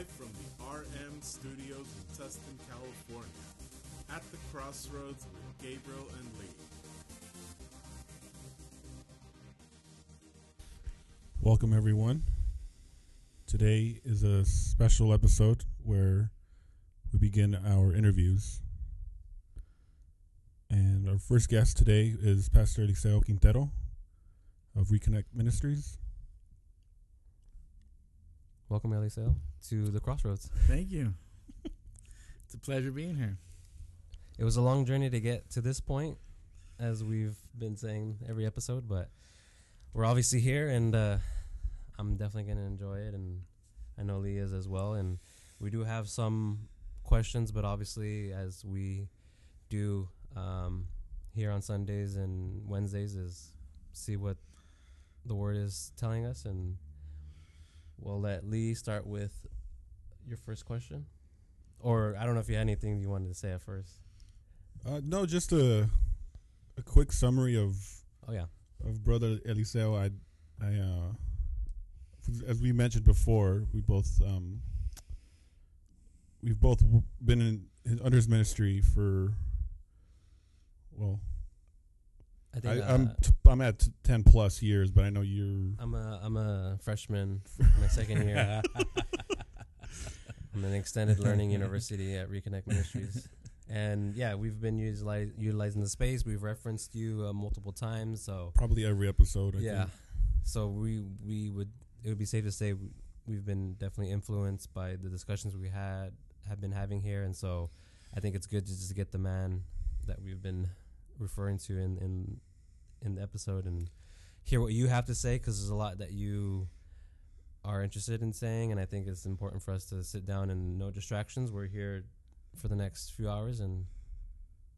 live from the RM studios in Tustin, California, at the crossroads with Gabriel and Lee. Welcome, everyone. Today is a special episode where we begin our interviews. And our first guest today is Pastor Eliseo Quintero of Reconnect Ministries. Welcome, Eliseo, to the Crossroads. Thank you. it's a pleasure being here. It was a long journey to get to this point, as we've been saying every episode, but we're obviously here, and uh, I'm definitely going to enjoy it, and I know Lee is as well. And we do have some questions, but obviously, as we do um, here on Sundays and Wednesdays, is see what the Word is telling us, and we'll let Lee start with your first question. Or I don't know if you had anything you wanted to say at first. Uh, no, just a a quick summary of Oh yeah, of Brother Eliseo. I I uh, as we mentioned before, we both um, we've both been in his, under his ministry for well, I I, think I'm uh, t- I'm at t- ten plus years, but I know you're I'm a I'm a freshman, my second year. I'm an extended learning university at Reconnect Ministries, and yeah, we've been utilize, utilizing the space. We've referenced you uh, multiple times, so probably every episode. I yeah. think. So we we would it would be safe to say we- we've been definitely influenced by the discussions we had have been having here, and so I think it's good to just get the man that we've been referring to in in in the episode and hear what you have to say because there's a lot that you are interested in saying, and I think it's important for us to sit down and no distractions. We're here for the next few hours, and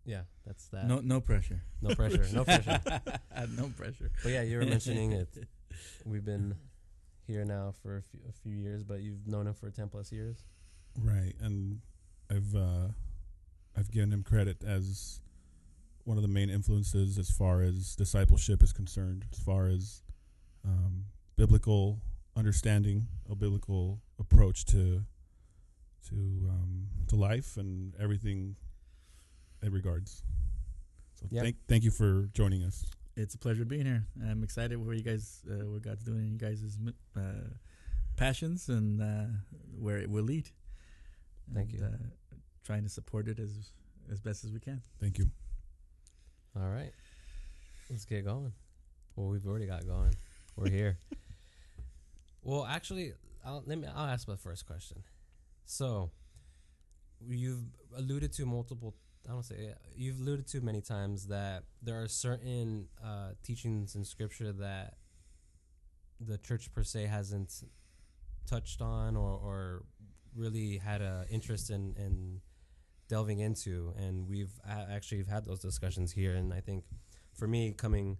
yeah, that's that. No, no pressure. no pressure, no pressure. no pressure. But yeah, you were mentioning it. We've been here now for a few, a few years, but you've known him for ten plus years. Right, and I've uh, I've given him credit as one of the main influences as far as discipleship is concerned, as far as um, biblical understanding, a biblical approach to to um, to life and everything it regards. So Yeah. thank thank you for joining us. It's a pleasure being here. I'm excited what you guys, uh, what God's doing in you guys' uh, passions and uh, where it will lead. Thank And, you. Uh, trying to support it as as best as we can. Thank you. All right, let's get going. Well, we've already got going. We're here. well, actually, I'll, let me. I'll ask the first question. So, you've alluded to multiple. I don't say you've alluded to many times that there are certain uh, teachings in Scripture that the church per se hasn't touched on or, or really had a interest in, in delving into, and we've actually had those discussions here. And I think for me, coming,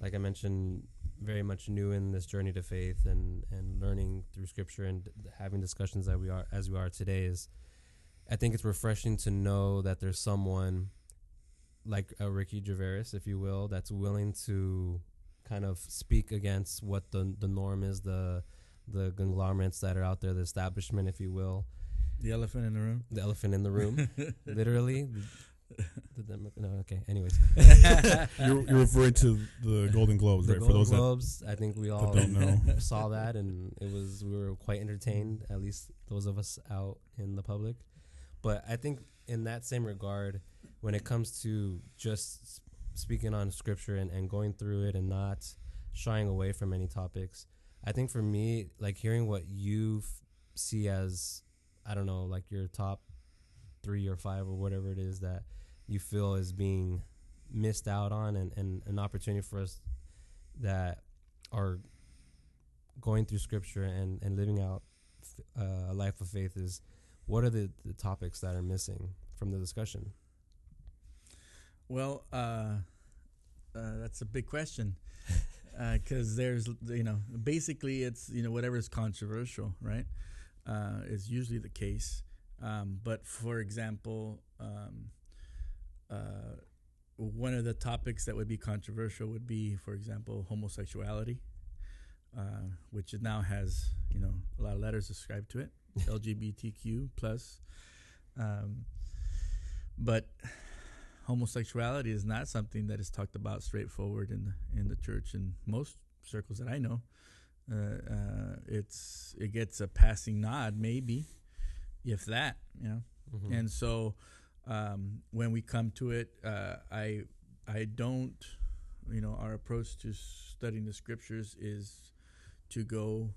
like I mentioned, very much new in this journey to faith and and learning through Scripture and having discussions that we are as we are today is, I think it's refreshing to know that there's someone like a Ricky Gervais, if you will, that's willing to kind of speak against what the the norm is, the the conglomerates that are out there, the establishment, if you will, The elephant in the room. the elephant in the room, literally. The Demo- no, okay. Anyways, You're, you're referring to the Golden Globes, the right? Golden for those Globes. I think we all don't know. saw that, and it was we were quite entertained. At least those of us out in the public. But I think in that same regard, when it comes to just speaking on scripture and, and going through it and not shying away from any topics, I think for me, like hearing what you see as, I don't know, like your top three or five or whatever it is that you feel is being missed out on and, and an opportunity for us that are going through scripture and, and living out uh, a life of faith is what are the, the topics that are missing from the discussion? Well, uh, uh, that's a big question because there's you know basically it's you know whatever is controversial, right? Uh, is usually the case. Um, but for example, um, uh, one of the topics that would be controversial would be, for example, homosexuality, uh, which it now has you know a lot of letters ascribed to it. LGBTQ plus. Um, but homosexuality is not something that is talked about straightforward in the, in the church in most circles that I know. Uh, uh, it's it gets a passing nod, maybe, if that, you know. Mhm. And so um, when we come to it, uh, I I don't, you know, our approach to studying the scriptures is to go.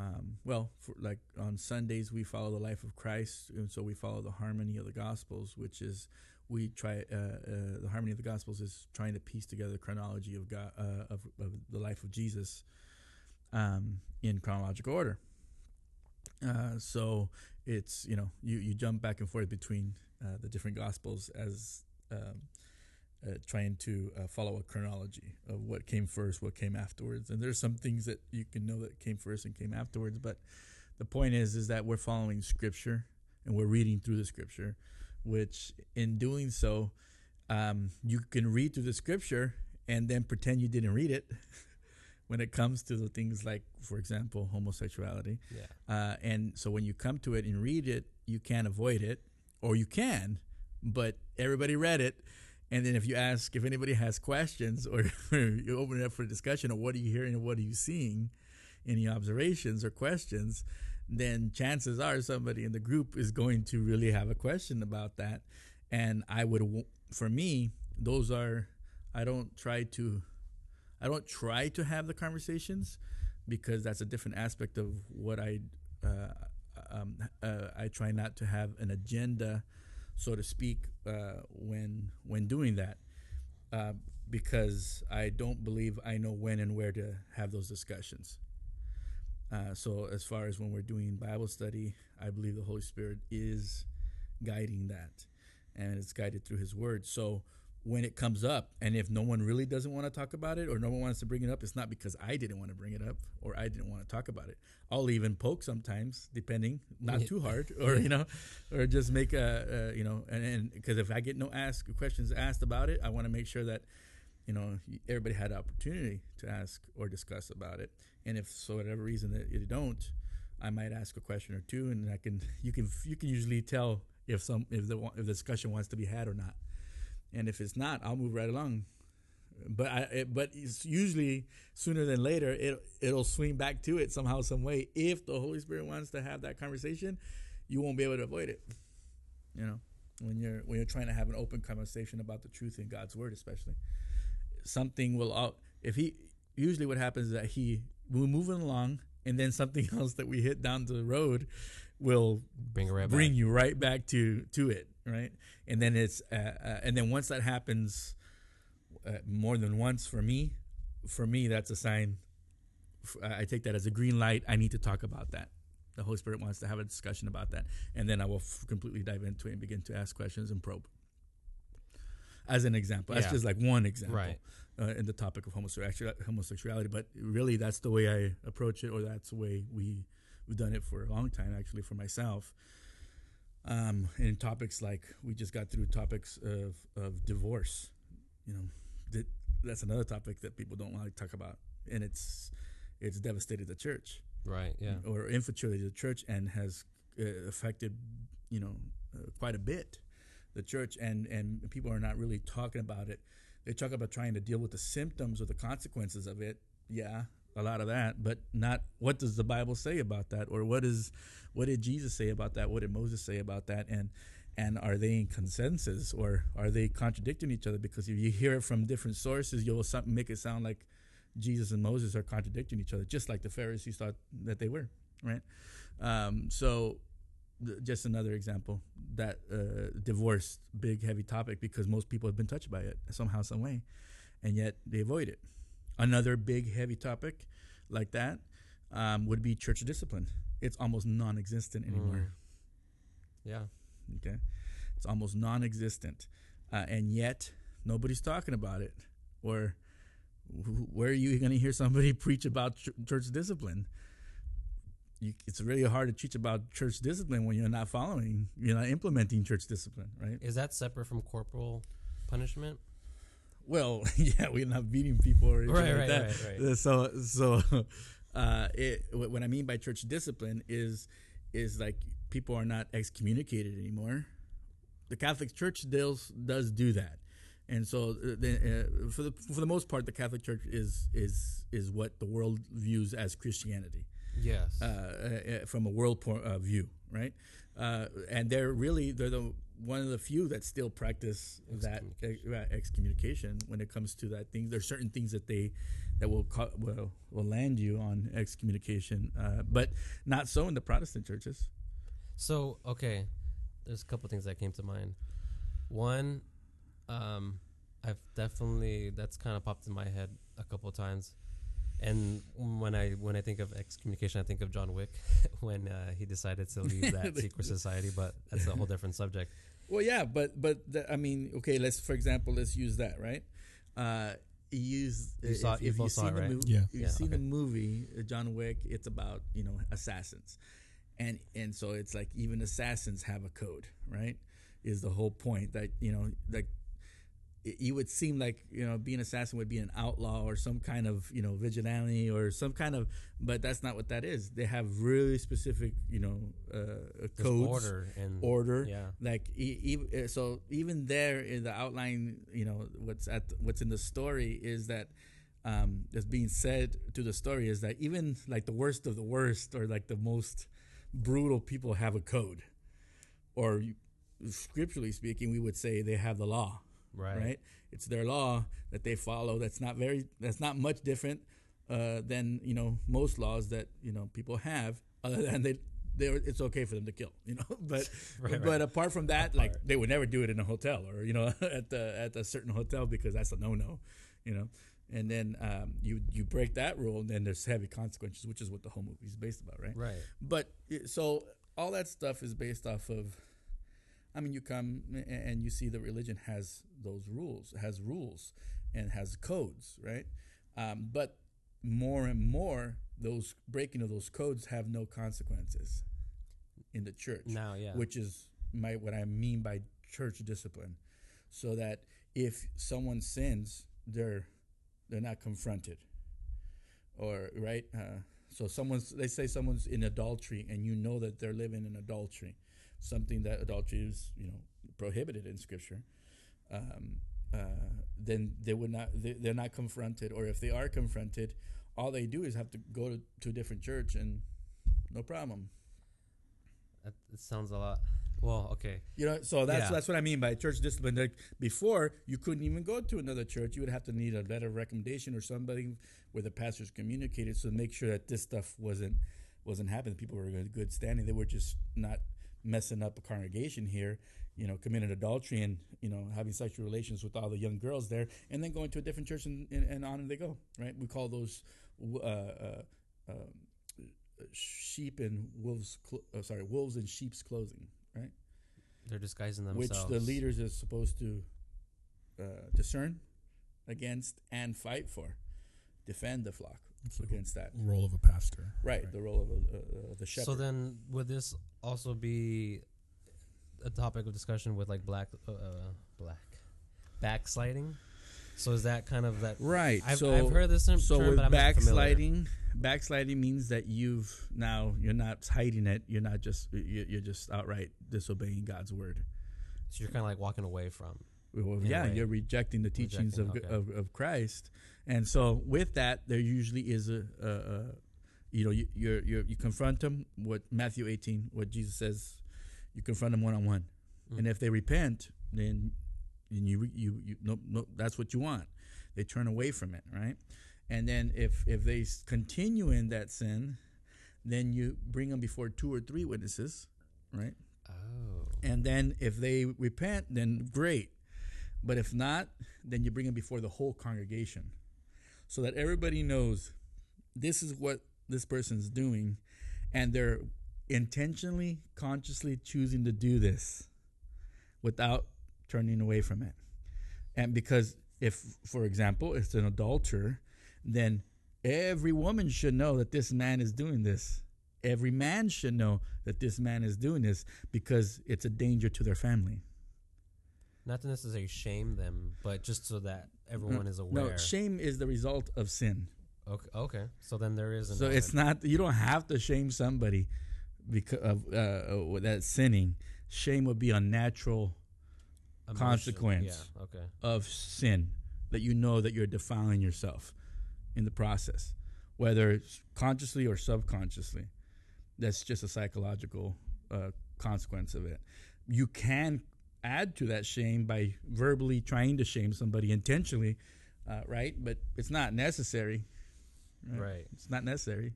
Um, well, for, like on Sundays, we follow the life of Christ, and so we follow the harmony of the Gospels, which is we try. Uh, uh, the harmony of the Gospels is trying to piece together the chronology of God uh, of, of the life of Jesus um, in chronological order. Uh, so it's you know you, you jump back and forth between uh, the different gospels as um, uh, trying to uh, follow a chronology of what came first, what came afterwards, and there's some things that you can know that came first and came afterwards. But the point is, is that we're following Scripture and we're reading through the Scripture, which in doing so, um, you can read through the Scripture and then pretend you didn't read it. When it comes to the things like, for example, homosexuality, Yeah. uh, and so when you come to it and read it, you can't avoid it, or you can, but everybody read it. And then if you ask if anybody has questions or you open it up for discussion of what are you hearing and what are you seeing, any observations or questions, then chances are somebody in the group is going to really have a question about that. And I would, for me, those are, I don't try to, I don't try to have the conversations because that's a different aspect of what I uh, um, uh, I try not to have an agenda, so to speak, uh, when when doing that, uh, because I don't believe I know when and where to have those discussions. Uh, so as far as when we're doing Bible study, I believe the Holy Spirit is guiding that, and it's guided through His Word. So when it comes up, and if no one really doesn't want to talk about it, or no one wants to bring it up, it's not because I didn't want to bring it up or I didn't want to talk about it. I'll even poke sometimes, depending, not too hard, or you know, or just make a, a you know, and because if I get no ask questions asked about it, I want to make sure that you know everybody had opportunity to ask or discuss about it. And if for whatever reason that you don't, I might ask a question or two, and I can you can you can usually tell if some if the if the discussion wants to be had or not. And if it's not, I'll move right along. But I it, but it's usually sooner than later it it'll swing back to it somehow some way. If the Holy Spirit wants to have that conversation, you won't be able to avoid it. You know, when you're when you're trying to have an open conversation about the truth in God's word, especially something will out if he usually what happens is that he we're moving along and then something else that we hit down the road will Bring right bring you right back to to it right and then it's uh, uh, and then once that happens uh, more than once for me for me that's a sign I take that as a green light I need to talk about that the Holy Spirit wants to have a discussion about that and then I will f- completely dive into it and begin to ask questions and probe as an example that's Yeah. just like one example Right. uh, in the topic of homosexuality, homosexuality. But really, that's the way I approach it, or that's the way we we've done it for a long time. Actually, for myself, um, in topics like we just got through topics of of divorce. You know, that that's another topic that people don't want to talk about, and it's it's devastated the church Right. Yeah. or infiltrated the church and has uh, affected, you know, uh, quite a bit the church and and people are not really talking about it. They talk about trying to deal with the symptoms or the consequences of it. Yeah, a lot of that, but not what does the Bible say about that or what is what did Jesus say about that? What did Moses say about that? And and are they in consensus or are they contradicting each other? Because if you hear it from different sources, you'll make it sound like Jesus and Moses are contradicting each other, just like the Pharisees thought that they were, right? Um, so, just another example that uh, divorce, big heavy topic, because most people have been touched by it somehow, some way, and yet they avoid it. Another big heavy topic like that um, would be church discipline. It's almost non-existent anymore. Yeah. Okay, it's almost non-existent, uh, and yet nobody's talking about it. Or wh- where are you going to hear somebody preach about ch- church discipline? You, it's really hard to teach about church discipline when you're not following, you're not implementing church discipline, right? Is that separate from corporal punishment? Well, yeah, we're not beating people or anything Right, like right, that. right. Uh, So, so uh, it, what I mean by church discipline is is like people are not excommunicated anymore. The Catholic Church does does do that, and so uh, the, uh, for the for the most part, the Catholic Church is is is what the world views as Christianity Yes. uh, uh, from a world point uh, view, right? Uh, and they're really they're the one of the few that still practice that uh, excommunication when it comes to that thing. There's certain things that they that will co- will, will land you on excommunication, uh, but not so in the Protestant churches. So okay, there's a couple things that came to mind. One, um, I've definitely that's kind of popped in my head a couple times, and when I when I think of excommunication, I think of John Wick when uh, he decided to leave that secret society. But that's a whole different subject. Well, yeah, but but the, I mean, okay, let's for example, let's use that, right? Uh, you use You saw- if, you if you've saw seen it, the right? movie, Yeah. you've Yeah, seen the movie uh, John Wick. It's about you know assassins, and and so it's like even assassins have a code, right? Is the whole point that you know like it- you would seem like you know being an assassin would be an outlaw or some kind of you know vigilante or some kind of but that's not what that is. They have really specific you know uh, There's codes order and order. Yeah. like e- e- so even there in the outline you know what's at what's in the story is that um that's being said to the story is that even like the worst of the worst or like the most brutal people have a code. Or scripturally speaking we would say they have the law Right. right. It's their law that they follow. That's not very. That's not much different uh, than you know most laws that you know people have. Other than they, they it's okay for them to kill. You know, but Right, but right. apart from that, like they would never do it in a hotel or you know at the at a certain hotel because that's a no no. You know. And then um, you you break that rule, and then there's heavy consequences, which is what the whole movie is based about, right? Right. But so all that stuff is based off of. I mean, you come and you see that religion has those rules, has rules, and has codes, right? Um, but more and more, those breaking of those codes have no consequences in the church Now, yeah. which is my what I mean by church discipline, so that if someone sins, they're they're not confronted, or right. Uh, so someone's they say someone's in adultery, and you know that they're living in adultery, something that adultery is you know prohibited in scripture. Um, uh, then they would not they, they're not confronted, or if they are confronted, all they do is have to go to, to a different church and no problem. That, sounds a lot. Well, okay. You know, so that's Yeah. that's what I mean by church discipline. Like before, you couldn't even go to another church. You would have to need a letter of recommendation or somebody where the pastors communicated to make sure that this stuff wasn't wasn't happening. People were in good standing. They were just not messing up a congregation here. You know, committing adultery and you know having sexual relations with all the young girls there, and then going to a different church and, and, and on they go. Right? We call those uh, uh, um, sheep and wolves. Cl- uh, sorry, wolves and sheep's clothing. Right? They're disguising themselves. which the leaders are supposed to uh, discern against and fight for, defend the flock It's the against that. role of a pastor. Right, Right. the role of a, uh, uh, the shepherd. So then, would this also be a topic of discussion with like black, uh, uh, black backsliding? So is that kind of that? right. I've, so I've heard this term, so term, with but I'm not familiar. backsliding, backsliding means that you've now you're not hiding it. You're not just you're just outright disobeying God's word. So you're kind of like walking away from. Well, yeah, way. you're rejecting the teachings Rejecting, of, okay. of of Christ, and so with that, there usually is a, a, a you know, you you're, you're, you confront them. What Matthew 18, what Jesus says, you confront them one on one, and if they repent, then then you you you no no that's what you want. They turn away from it, right? And then if if they continue in that sin, then you bring them before two or three witnesses, right? Oh. And then if they repent, then great. But if not, then you bring them before the whole congregation so that everybody knows this is what this person's doing and they're intentionally, consciously choosing to do this without turning away from it. And because if, for example, it's an adulterer, then every woman should know that this man is doing this. Every man should know that this man is doing this because it's a danger to their family. Not to necessarily shame them, but just so that everyone is aware. No, shame is the result of sin. okay, okay. So then there is. So it's not you don't have to shame somebody because of uh, uh, that sinning, shame would be a natural Emotion. Consequence. Yeah. Okay. of sin that you know that you're defiling yourself in the process, whether it's consciously or subconsciously. That's just a psychological uh, consequence of it. You can add to that shame by verbally trying to shame somebody intentionally, uh, right? But it's not necessary. Right. It's not necessary.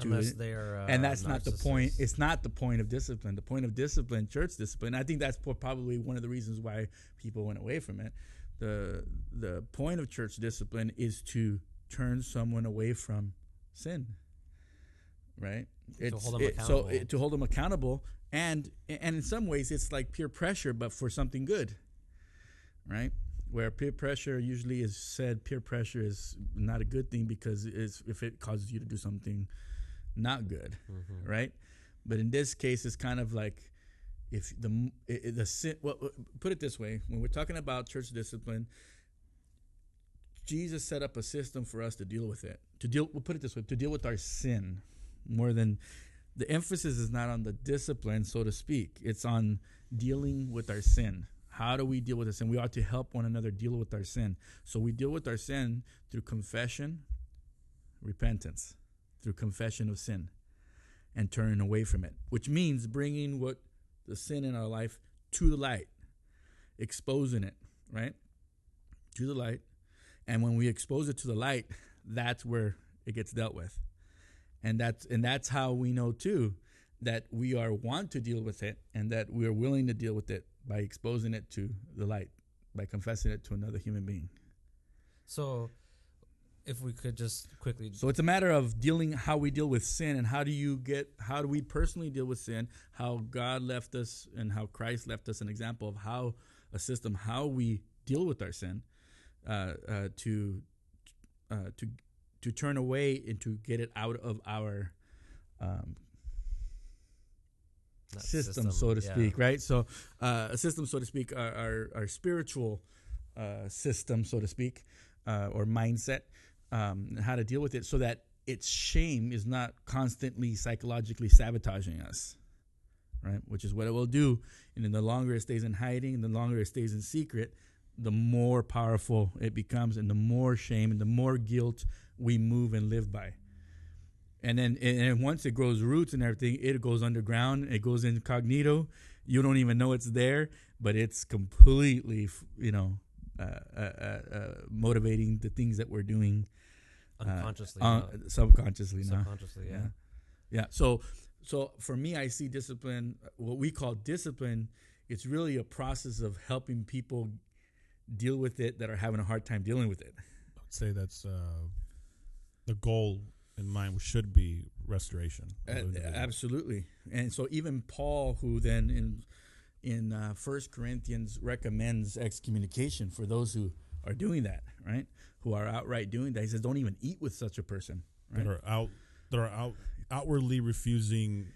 Unless they are. Uh, and that's not the point. It's not the point of discipline. The point of discipline, church discipline. I think that's probably one of the reasons why people went away from it. the The point of church discipline is to turn someone away from sin. Right. hold them so accountable. it, to hold them accountable, and and in some ways it's like peer pressure, but for something good. Right. Where peer pressure usually is said, peer pressure is not a good thing because it's, if it causes you to do something not good Mhm. right? But in this case, it's kind of like if the m- i- i- the sin. Well, uh, put it this way: when we're talking about church discipline, Jesus set up a system for us to deal with it. To deal, we'll put it this way: to deal with our sin, more than the emphasis is not on the discipline, so to speak. It's on dealing with our sin. How do we deal with our sin? We ought to help one another deal with our sin. So we deal with our sin through confession, repentance, through confession of sin and turning away from it, which means bringing what the sin in our life to the light, exposing it, right? To the light. And when we expose it to the light, that's where it gets dealt with. And that's and that's how we know too that we are want to deal with it and that we are willing to deal with it by exposing it to the light, by confessing it to another human being. So, if we could just quickly. So it's a matter of dealing how we deal with sin and how do you get how do we personally deal with sin, how God left us and how Christ left us an example of how a system how we deal with our sin uh, uh, to uh, to to turn away and to get it out of our um, not system, so to yeah. speak, right? So, uh, a system, so to speak, our our, our spiritual uh, system, so to speak, uh, or mindset, um, and how to deal with it, so that its shame is not constantly psychologically sabotaging us, right? Which is what it will do, and then the longer it stays in hiding, and the longer it stays in secret, the more powerful it becomes, and the more shame and the more guilt we move and live by and then and once it grows roots and everything, it goes underground. It goes incognito. You don't even know it's there, but it's completely, you know, uh, uh, uh, uh, motivating the things that we're doing Unconsciously. uh, no. subconsciously subconsciously, yeah. Yeah. Yeah. So, so for me, I see discipline. What we call discipline, it's really a process of helping people deal with it that are having a hard time dealing with it. I would say that's uh, the goal in mind should be restoration. Uh, absolutely. And so even Paul, who then in in uh, First Corinthians recommends excommunication for those who are doing that, right? Who are outright doing that. He says, "Don't even eat with such a person." Right? that are out that are out outwardly refusing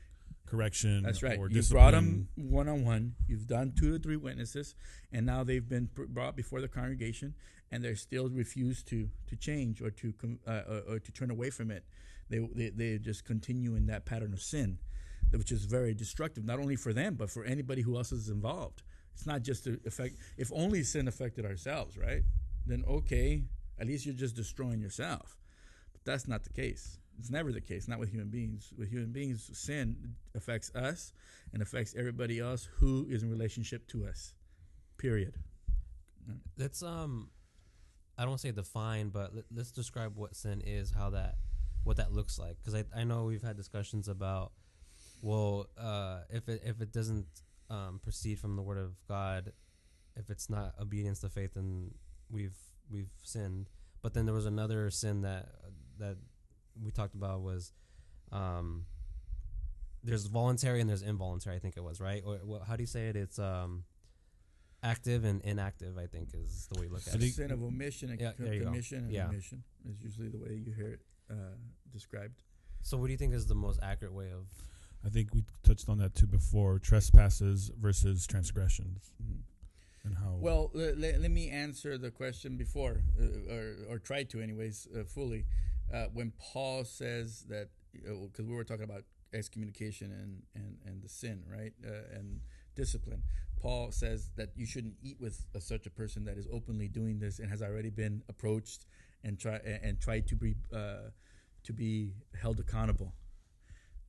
correction. That's right. You brought them one on one. You've done two to three witnesses, and now they've been pr- brought before the congregation, and they're still refuse to to change or to com- uh, or, or to turn away from it. They, they they just continue in that pattern of sin, which is very destructive, not only for them but for anybody who else is involved. It's not just to affect. If only sin affected ourselves, right? Then okay, at least you're just destroying yourself. But that's not the case. It's never the case, not with human beings. With human beings, sin affects us and affects everybody else who is in relationship to us. Period. Let's um, I don't say define, but let, let's describe what sin is, how that, what that looks like. Because I I know we've had discussions about, well, uh, if it if it doesn't um proceed from the word of God, if it's not obedience to faith, then we've we've sinned. But then there was another sin that that we talked about was, um, there's voluntary and there's involuntary. I think it was right. Or what, how do you say it? It's um, active and inactive. I think is the way you look at I it. think- Sin of omission and Yeah, co- there you go. commission and Yeah. omission is usually the way you hear it uh, described. So, what do you think is the most accurate way of? I think we touched on that too before. Trespasses versus transgressions, and how Well, le- le- let me answer the question before, uh, or, or try to, anyways, uh, fully. Uh, when Paul says that, because we were talking about excommunication and and and the sin, right? Uh, and discipline. Paul says that you shouldn't eat with a, such a person that is openly doing this and has already been approached and try and tried to be uh, to be held accountable.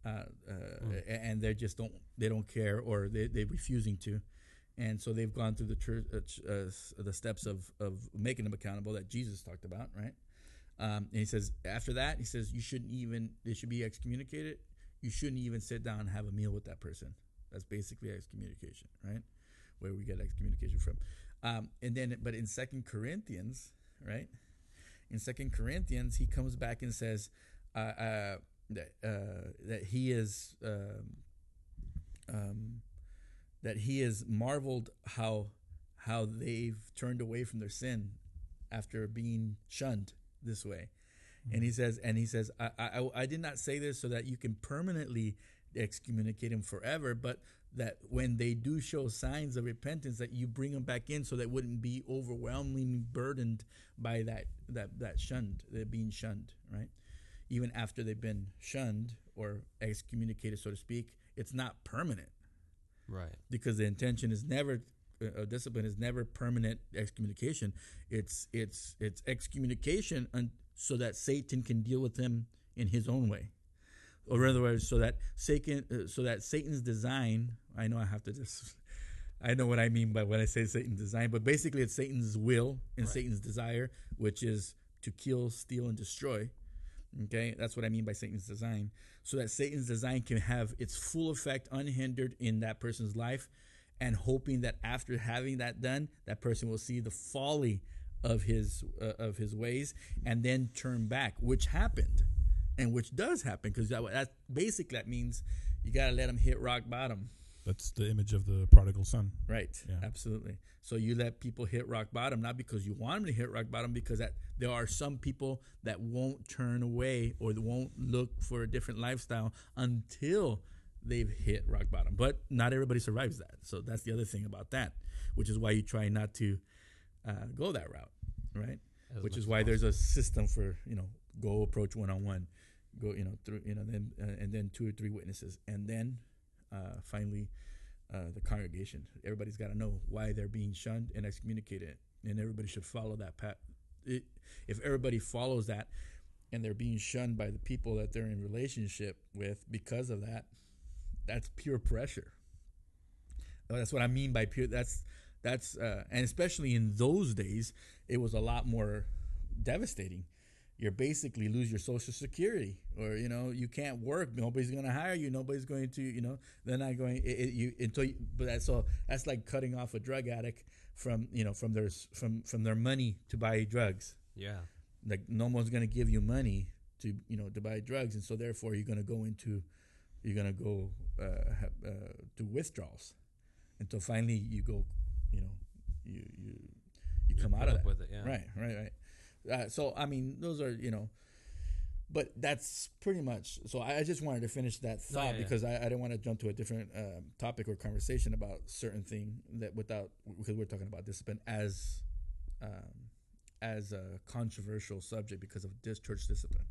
Uh, mm. and they just don't they don't care or they they're refusing to, and so they've gone through the church uh, uh, the steps of of making them accountable that Jesus talked about, right? Um, and he says after that he says you shouldn't even they should be excommunicated. You shouldn't even sit down and have a meal with that person. That's basically excommunication, right? Where we get excommunication from. Um, and then, but in Second Corinthians, right? In Second Corinthians, he comes back and says uh, uh, that uh, that he is um, um, that he is marveled how how they've turned away from their sin after being shunned this way. Mm-hmm. And he says, and he says, I, I, I did not say this so that you can permanently excommunicate him forever, but that when they do show signs of repentance, that you bring them back in so that wouldn't be overwhelmingly burdened by that that that shunned, that being shunned, right? Even after they've been shunned or excommunicated, so to speak, it's not permanent, right? Because the intention is never uh, uh discipline is never permanent excommunication. It's it's it's excommunication un- so that Satan can deal with him in his own way or in other words, so that Satan, uh, so that Satan's design. I know I have to just. I know what I mean by when I say Satan's design, but basically it's Satan's will and right. Satan's desire, which is to kill, steal, and destroy. Okay, that's what I mean by Satan's design. So that Satan's design can have its full effect unhindered in that person's life, and hoping that after having that done, that person will see the folly of his uh, of his ways and then turn back, which happened and which does happen because that, that basically that means you got to let them hit rock bottom. That's the image of the prodigal son. Right. Yeah. Absolutely. So you let people hit rock bottom not because you want them to hit rock bottom, because that there are some people that won't turn away or won't look for a different lifestyle until they've hit rock bottom. But not everybody survives that. So that's the other thing about that, which is why you try not to uh, go that route, right? As which is why there's a system for you know go approach one on one go you know through you know then uh, and then two or three witnesses and then uh, finally uh, the congregation everybody's got to know why they're being shunned and excommunicated and everybody should follow that path it, if everybody follows that and they're being shunned by the people that they're in relationship with because of that that's pure pressure. That's what i mean by pure that's that's uh, and especially in those days it was a lot more devastating. You're basically lose your social security or you know you can't work nobody's going to hire you nobody's going to you know they're not going it, it, you until you, but that's all that's like cutting off a drug addict from you know from their from from their money to buy drugs. Yeah. Like no one's going to give you money to you know to buy drugs and so therefore you're going to go into you're going to go uh, have, uh, to withdrawals until finally you go you know you you you come out of that with it yeah right right right uh, so I mean, those are you know, but that's pretty much. So I, I just wanted to finish that thought yeah, because I, I didn't want to jump to a different um, topic or conversation about certain thing that without because we're talking about discipline as um, as a controversial subject because of this church discipline.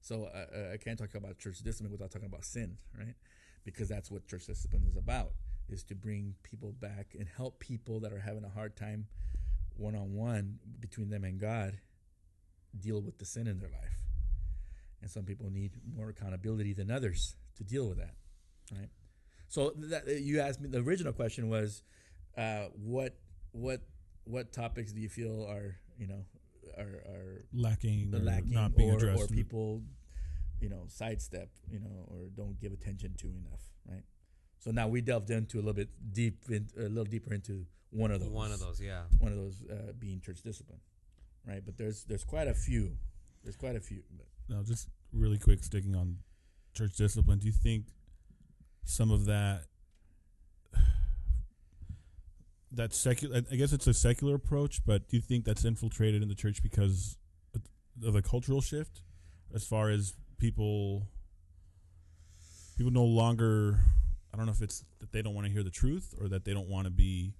So uh, I can't talk about church discipline without talking about sin, right? Because that's what church discipline is about: is to bring people back and help people that are having a hard time one on one between them and God deal with the sin in their life. And some people need more accountability than others to deal with that, right? So that, you asked me. The original question was, uh, what what what topics do you feel are you know are are lacking, lacking, not being or, addressed, or people you know sidestep, you know, or don't give attention to enough, right? So now we delved into a little bit deep, in, a little deeper into one of those. One of those, yeah. One of those uh, being church discipline right? But there's there's quite a few. There's quite a few. But. Now, just really quick, sticking on church discipline. Do you think some of that that secular? I guess it's a secular approach, but do you think that's infiltrated in the church because of a cultural shift, as far as people people no longer I don't know if it's that they don't want to hear the truth or that they don't want to be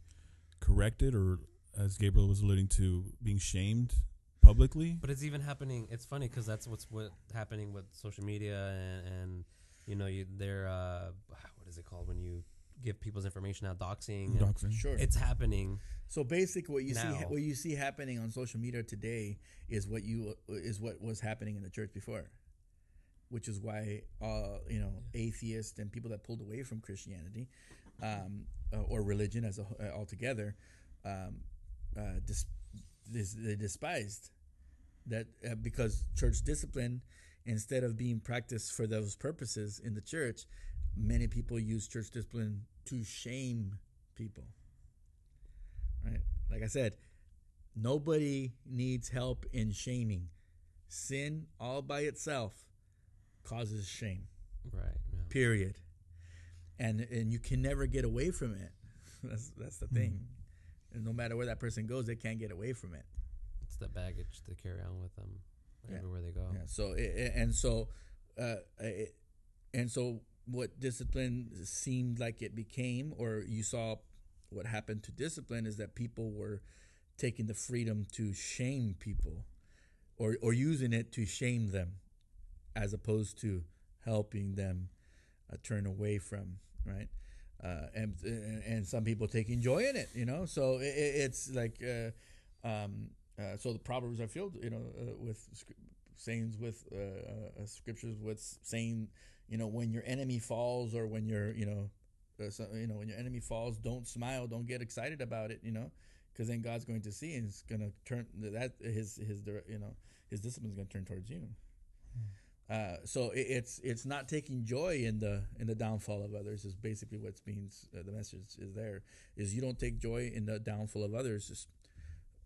corrected or as Gabriel was alluding to, being shamed publicly. But it's even happening. It's funny because that's what's what happening with social media and, and you know, you they're uh, what is it called when you give people's information out, doxing. Doxing. Sure. It's happening. So basically, what you see what you see happening on social media today is what you is what was happening in the church before, which is why uh, you know atheists and people that pulled away from Christianity um, uh, or religion as a, uh, altogether, um, uh, dis- dis- they despised that uh, because church discipline instead of being practiced for those purposes in the church, many people use church discipline to shame people right? Like I said, nobody needs help in shaming. Sin all by itself causes shame. Right. Yeah. Period. And and you can never get away from it. That's that's the thing. And no matter where that person goes, they can't get away from it. It's the baggage to carry on with them Yeah. everywhere they go. Yeah. So i- i- and so, uh, it, and so what discipline seemed like it became, or you saw what happened to discipline is that people were taking the freedom to shame people, or or using it to shame them, as opposed to helping them uh, turn away from right. Uh, and and some people taking joy in it, you know. So it, it's like, uh, um, uh, so the proverbs are filled, you know, uh, with sayings with uh, scriptures with saying, you know, when your enemy falls or when you're, you know, so, you know, when your enemy falls, don't smile, don't get excited about it, you know, because then God's going to see and it's going to turn that his his you know his discipline's going to turn towards you. Uh, so it, it's it's not taking joy in the in the downfall of others is basically what's being uh, the message is there is you don't take joy in the downfall of others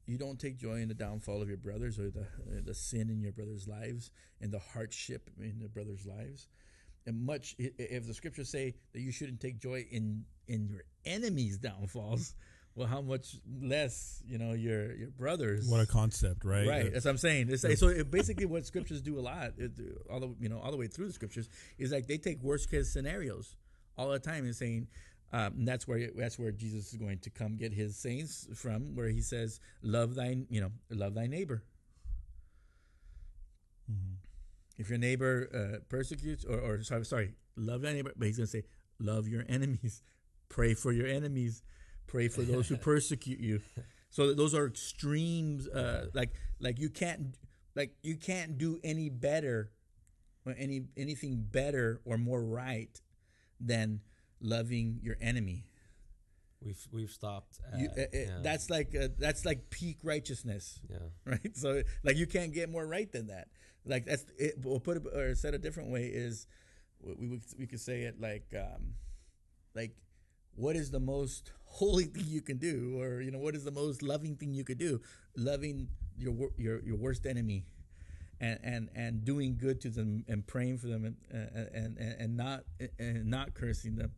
you don't take joy in the downfall of your brothers or the uh, the sin in your brothers' lives and the hardship in the brothers' lives. And much if the scriptures say that you shouldn't take joy in in your enemies' downfalls, well, how much less you know your your brothers? What a concept, right? Right, that's what I'm saying. It's like, so it, basically, what scriptures do a lot, it, all the you know, all the way through the scriptures, is like they take worst case scenarios all the time and saying, um, and that's where that's where Jesus is going to come get his saints from, where he says, "Love thine, you know, love thy neighbor." mhm. If your neighbor uh, persecutes, or, or sorry, sorry, love thy neighbor, but he's going to say, "Love your enemies, pray for your enemies, pray for those who persecute you." So those are extremes. Uh, like like you can't like you can't do any better or any anything better or more right than loving your enemy. We've we've stopped. At, You, uh, uh, yeah. That's like uh, that's like peak righteousness, yeah. right? So like you can't get more right than that. Like that's it. We'll put it or said a different way is we we, we could say it like um, like what is the most holy thing you can do, or you know what is the most loving thing you could do? Loving your your your worst enemy. And, and and doing good to them and praying for them and and and, and not and not cursing them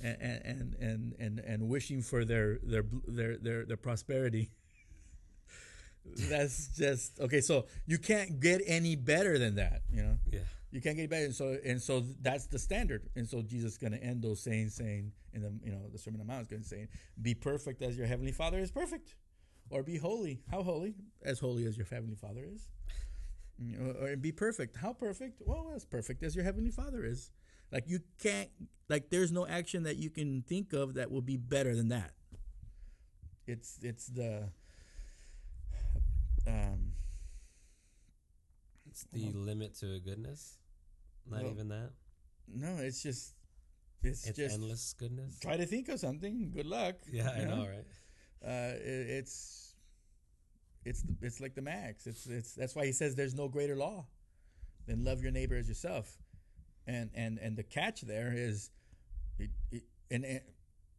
and and and and, wishing for their their their their, their prosperity that's just okay so you can't get any better than that you know Yeah. You can't get better. And so and so that's the standard. And so jesus is going to end those sayings saying in the you know the sermon on the mount is to say be perfect as your heavenly father is perfect or be holy. How holy? As holy as your heavenly father is. Or be perfect. How perfect? Well as perfect as your heavenly father is. Like you can't like there's no action that you can think of that will be better than that. It's it's the um It's the limit to goodness. Not Well, even that. no it's just it's, It's just endless goodness. try to think of something good luck Yeah, I you know, right? uh it, it's it's the, it's like the max it's it's that's why he says there's no greater law than love your neighbor as yourself and and and the catch there is it, it, and, and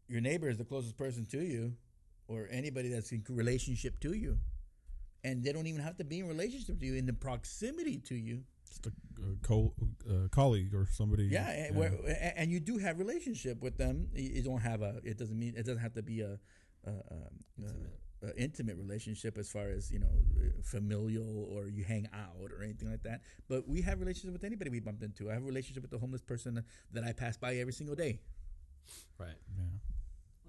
your neighbor is the closest person to you or anybody that's in relationship to you and they don't even have to be in relationship to you in the proximity to you Just a, a co- uh, colleague or somebody. yeah, and, Where, a- and you do have relationship with them you you don't have a it doesn't mean it doesn't have to be a, a, a, Intimate. a, a intimate relationship as far as you know familial or you hang out or anything like that but we have relationship with anybody we bump into i have a relationship with the homeless person that i pass by every single day Right. yeah.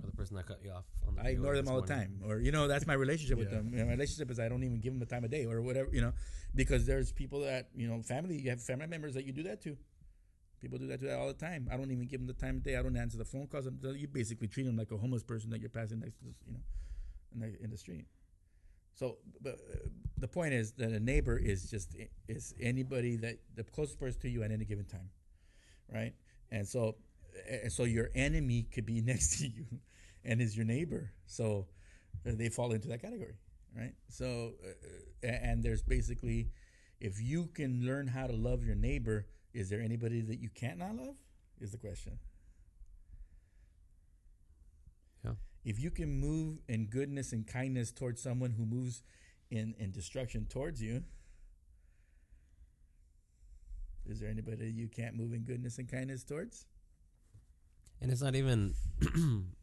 Or the person that cut you off on the i ignore them this all the morning. time or you know that's my relationship with Yeah. them you know, my relationship is i don't even give them the time of day or whatever you know because there's people that you know family you have family members that you do that to People do that to that all the time. I don't even give them the time of day. I don't answer the phone calls. I'm, you basically treat them like a homeless person that you're passing next to, you know, in the, in the street. So, but uh, the point is that a neighbor is just is anybody that the closest person to you at any given time, right? And so, and so your enemy could be next to you, and is your neighbor. So, uh, they fall into that category, right? So, uh, and there's basically, if you can learn how to love your neighbor, is there anybody that you can't not love? Is the question. Yeah. If you can move in goodness and kindness towards someone who moves in, in destruction towards you, is there anybody you can't move in goodness and kindness towards? And it's not even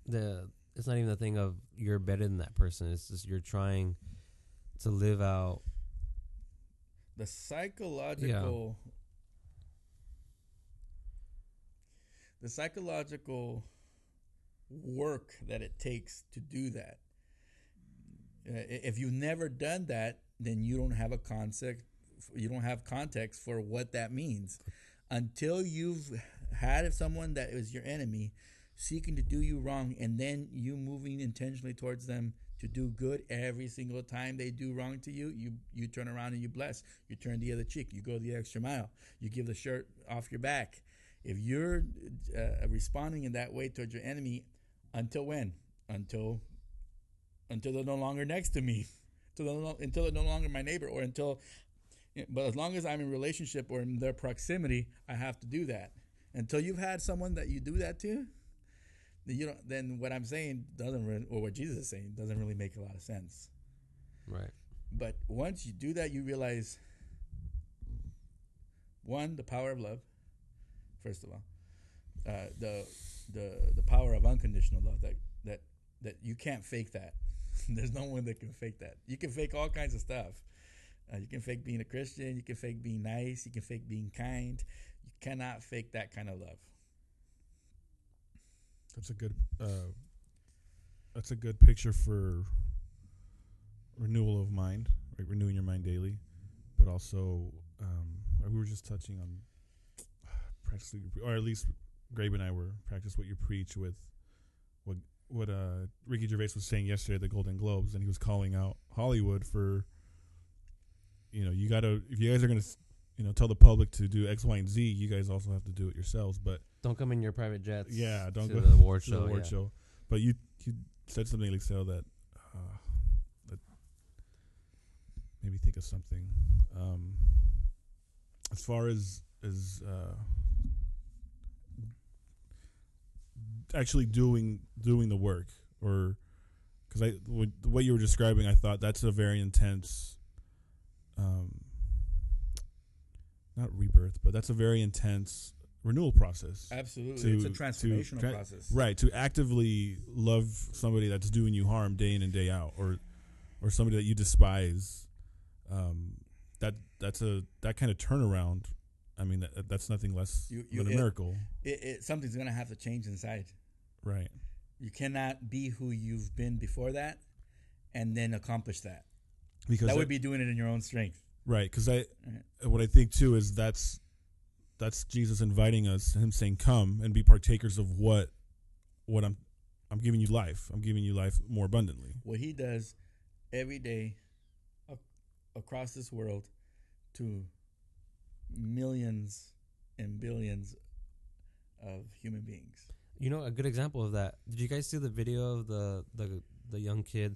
the it's not even the thing of you're better than that person. It's just you're trying to live out The psychological the psychological work that it takes to do that. Uh, if you've never done that, then you don't have a concept. You don't have context for what that means until you've had of someone that is your enemy seeking to do you wrong, and then you moving intentionally towards them to do good every single time they do wrong to you. You you turn around and you bless. You turn the other cheek. You go the extra mile. You give the shirt off your back. If you're uh, responding in that way towards your enemy, until when? Until until they're no longer next to me, until they're no, until they're no longer my neighbor, or until. But as long as I'm in relationship or in their proximity, I have to do that. Until you've had someone that you do that to, then you don't. Then what I'm saying doesn't, really, or what Jesus is saying doesn't really make a lot of sense. right. But once you do that, you realize one, the power of love. First of all, uh, the the the power of unconditional love that that that you can't fake that. There's no one that can fake that. You can fake all kinds of stuff. Uh, you can fake being a Christian. You can fake being nice. You can fake being kind. You cannot fake that kind of love. That's a good. Uh, that's a good picture for renewal of mind, right? Renewing your mind daily, but also um, we were just touching on practically, or at least Grabe and I were practice what you preach with what what uh, Ricky Gervais was saying yesterday at the Golden Globes, and he was calling out Hollywood for you know you got to if you guys are gonna you know tell the public to do X, Y, and Z, you guys also have to do it yourselves, but Don't come in your private jets. Yeah, don't to go the award to show. the award yeah. show. But you you said something like so that uh, that made me think of something. Um, as far as as uh, actually doing doing the work, or because I w- the way you were describing, I thought that's a very intense. Um, not rebirth, but that's a very intense renewal process. Absolutely, it's a To- to transformational tra- process. Right, to actively love somebody that's doing you harm day in and day out, or or somebody that you despise. Um, that that's a that kind of turnaround. I mean, that, that's nothing less You- you- than a it- miracle, It, it, something's gonna have to change inside. right? You cannot be who you've been before that, and then accomplish that. Because that I- would be doing it in your own strength. right. Because I Right. what I think too is that's that's Jesus inviting us, him saying, "Come and be partakers of what what I'm I'm giving you life. I'm giving you life more abundantly." What he does every day across this world to millions and billions of human beings. You know, a good example of that. Did you guys see the video of the the the young kid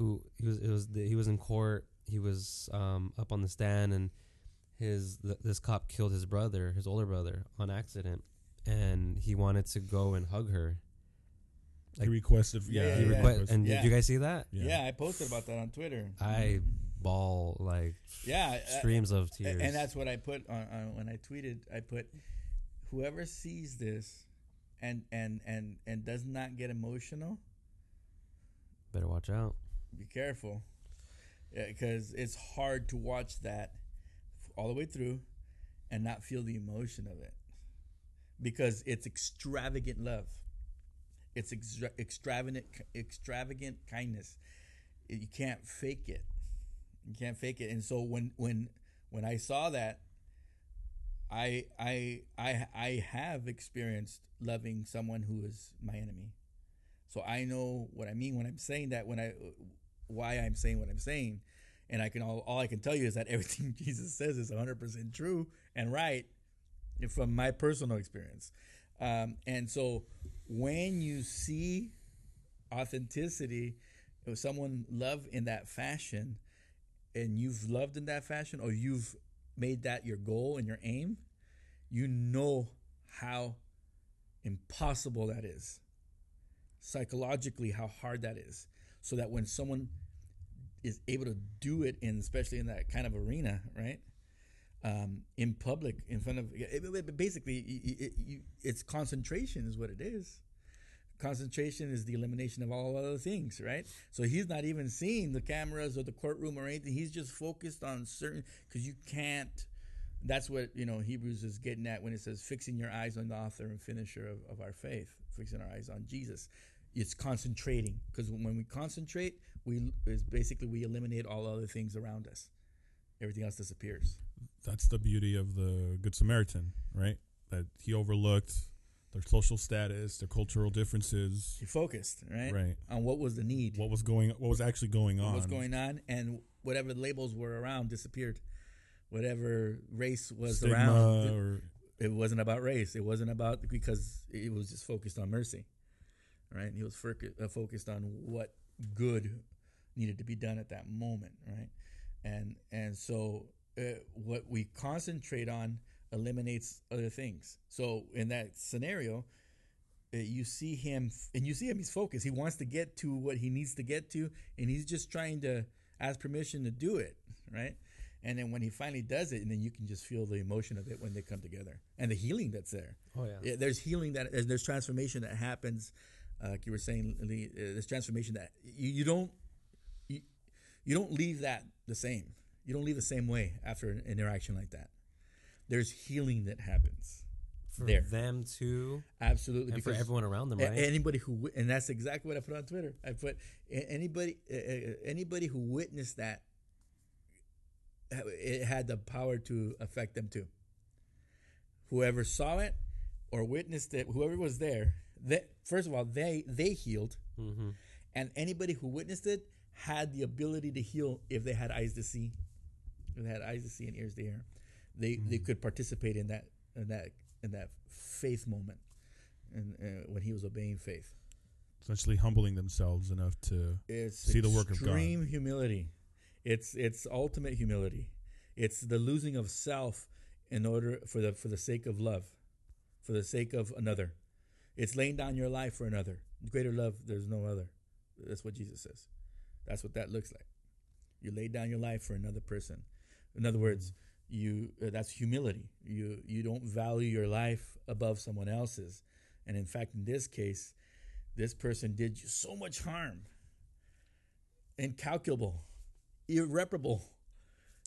who he was it was the, he was in court. He was um, up on the stand and his th- this cop killed his brother, his older brother, on accident, and he wanted to go and hug her. he requested, Yeah, yeah, he yeah, yeah. and Yeah. did you guys see that? Yeah. I posted about that on Twitter. I ball like yeah, uh, streams of tears. and that's what I put on, on when I tweeted. I put whoever sees this and and and and does not get emotional, better watch out. Be careful. Because it's hard to watch that all the way through and not feel the emotion of it. Because it's extravagant love. It's extra- extravagant extravagant kindness. You can't fake it. You can't fake it. And so when when when i saw that I I I I have experienced loving someone who is my enemy, so I know what I mean when I'm saying that. When I why I'm saying what I'm saying, and I can all all I can tell you is that everything Jesus says is 100 percent true and right from my personal experience. Um, and so when you see authenticity, someone love in that fashion, and you've loved in that fashion, or you've made that your goal and your aim, you know how impossible that is. Psychologically, how hard that is. So that when someone is able to do it in, especially in that kind of arena, right? Um, in public, in front of, it, it, basically, it, it, it's concentration is what it is concentration is the elimination of all other things, right? So he's not even seeing the cameras or the courtroom or anything. He's just focused on certain because you can't. That's what you know Hebrews is getting at when it says fixing your eyes on the author and finisher of, of our faith, fixing our eyes on Jesus. It's concentrating because when we concentrate, we is basically we eliminate all other things around us. Everything else disappears. That's the beauty of the Good Samaritan, right? That he overlooked their social status, their cultural differences. He focused, right? Right. On what was the need. What was going what was actually going on. What was going on and whatever labels were around disappeared. Whatever race was Stigma around or it wasn't about race. It wasn't about because it was just focused on mercy. Right? He was uh, focused on what good needed to be done at that moment, right? And and so uh, what we concentrate on eliminates other things. So in that scenario, uh, you see him and you see him he's focused. He wants to get to what he needs to get to and he's just trying to ask permission to do it, right? And then when he finally does it, and then you can just feel the emotion of it when they come together and the healing that's there. Oh yeah. There's healing that there's transformation that happens. Like you were saying, Lee, uh, there's transformation that you, you don't you, you don't leave that the same. You don't leave the same way after an interaction like that there's healing that happens for there. them too, Absolutely, and for everyone around them, right? Anybody who and that's exactly what I put on Twitter. I put anybody anybody who witnessed that it had the power to affect them too. Whoever saw it or witnessed it, whoever was there, that first of all they they healed, mm-hmm. and anybody who witnessed it had the ability to heal if they had eyes to see, if they had eyes to see and ears to hear they mm-hmm. they could participate in that in that in that faith moment, and uh, when he was obeying faith, essentially humbling themselves enough to it's see the work of God. Extreme humility. It's it's ultimate humility. It's the losing of self in order for the for the sake of love, for the sake of another. It's laying down your life for another. Greater love, there's no other. That's what Jesus says. That's what that looks like. You lay down your life for another person. In other words, you uh, that's humility you you don't value your life above someone else's and in fact in this case this person did you so much harm incalculable irreparable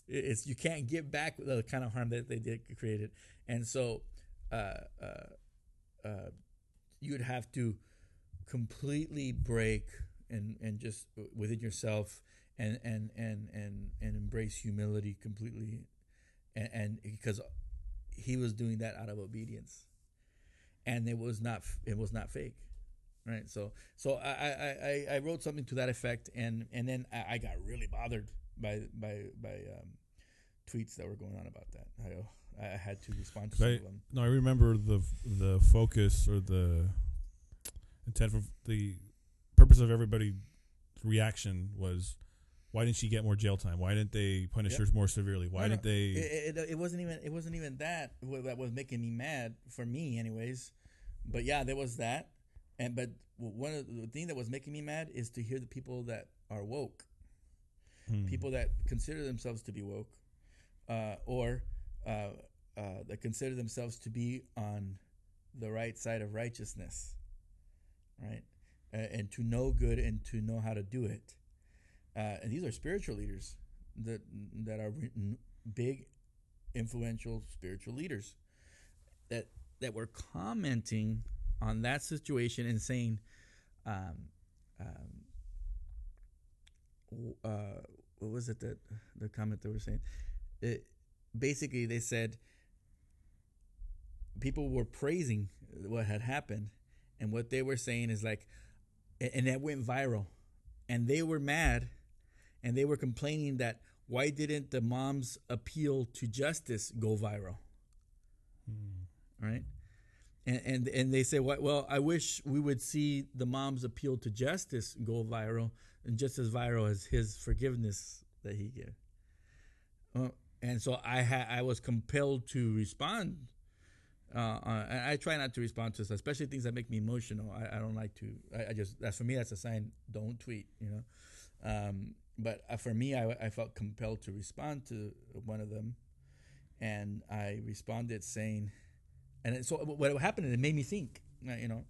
it's you can't get back the kind of harm that they did created and so uh, uh, uh, you would have to completely break and and just within yourself and and and and and embrace humility completely and, and because he was doing that out of obedience, and it was not it was not fake, right? So so I I, I, wrote something to that effect, and and then I, got really bothered by by by um, tweets that were going on about that. I I had to respond to some I, of them. No, I remember the the focus or the intent for the purpose of everybody's reaction was why didn't she get more jail time? Why didn't they punish yep. her more severely? Why no, didn't they? It, it, it, wasn't even it wasn't even that that was making me mad for me, anyways. But yeah, there was that, and but one of the thing that was making me mad is to hear the people that are woke, hmm. people that consider themselves to be woke, uh, or uh, uh, that consider themselves to be on the right side of righteousness, right, and to know good and to know how to do it uh, and these are spiritual leaders that that are big, influential spiritual leaders that that were commenting on that situation and saying, um, um, uh, what was it that the comment they were saying? It, basically, they said people were praising what had happened, and what they were saying is like, and that went viral, and they were mad, and they were complaining that why didn't the mom's appeal to justice go viral? right? And and and they say, Well, I wish we would see the mom's appeal to justice go viral, and just as viral as his forgiveness that he gave." Uh, and so I had I was compelled to respond. Uh, uh, and I try not to respond to this, especially things that make me emotional. I, I don't like to. I, I just that's for me. That's a sign. Don't tweet. You know. Um, but uh, for me, I, I felt compelled to respond to one of them, and I responded saying, and so what happened it made me think uh, you know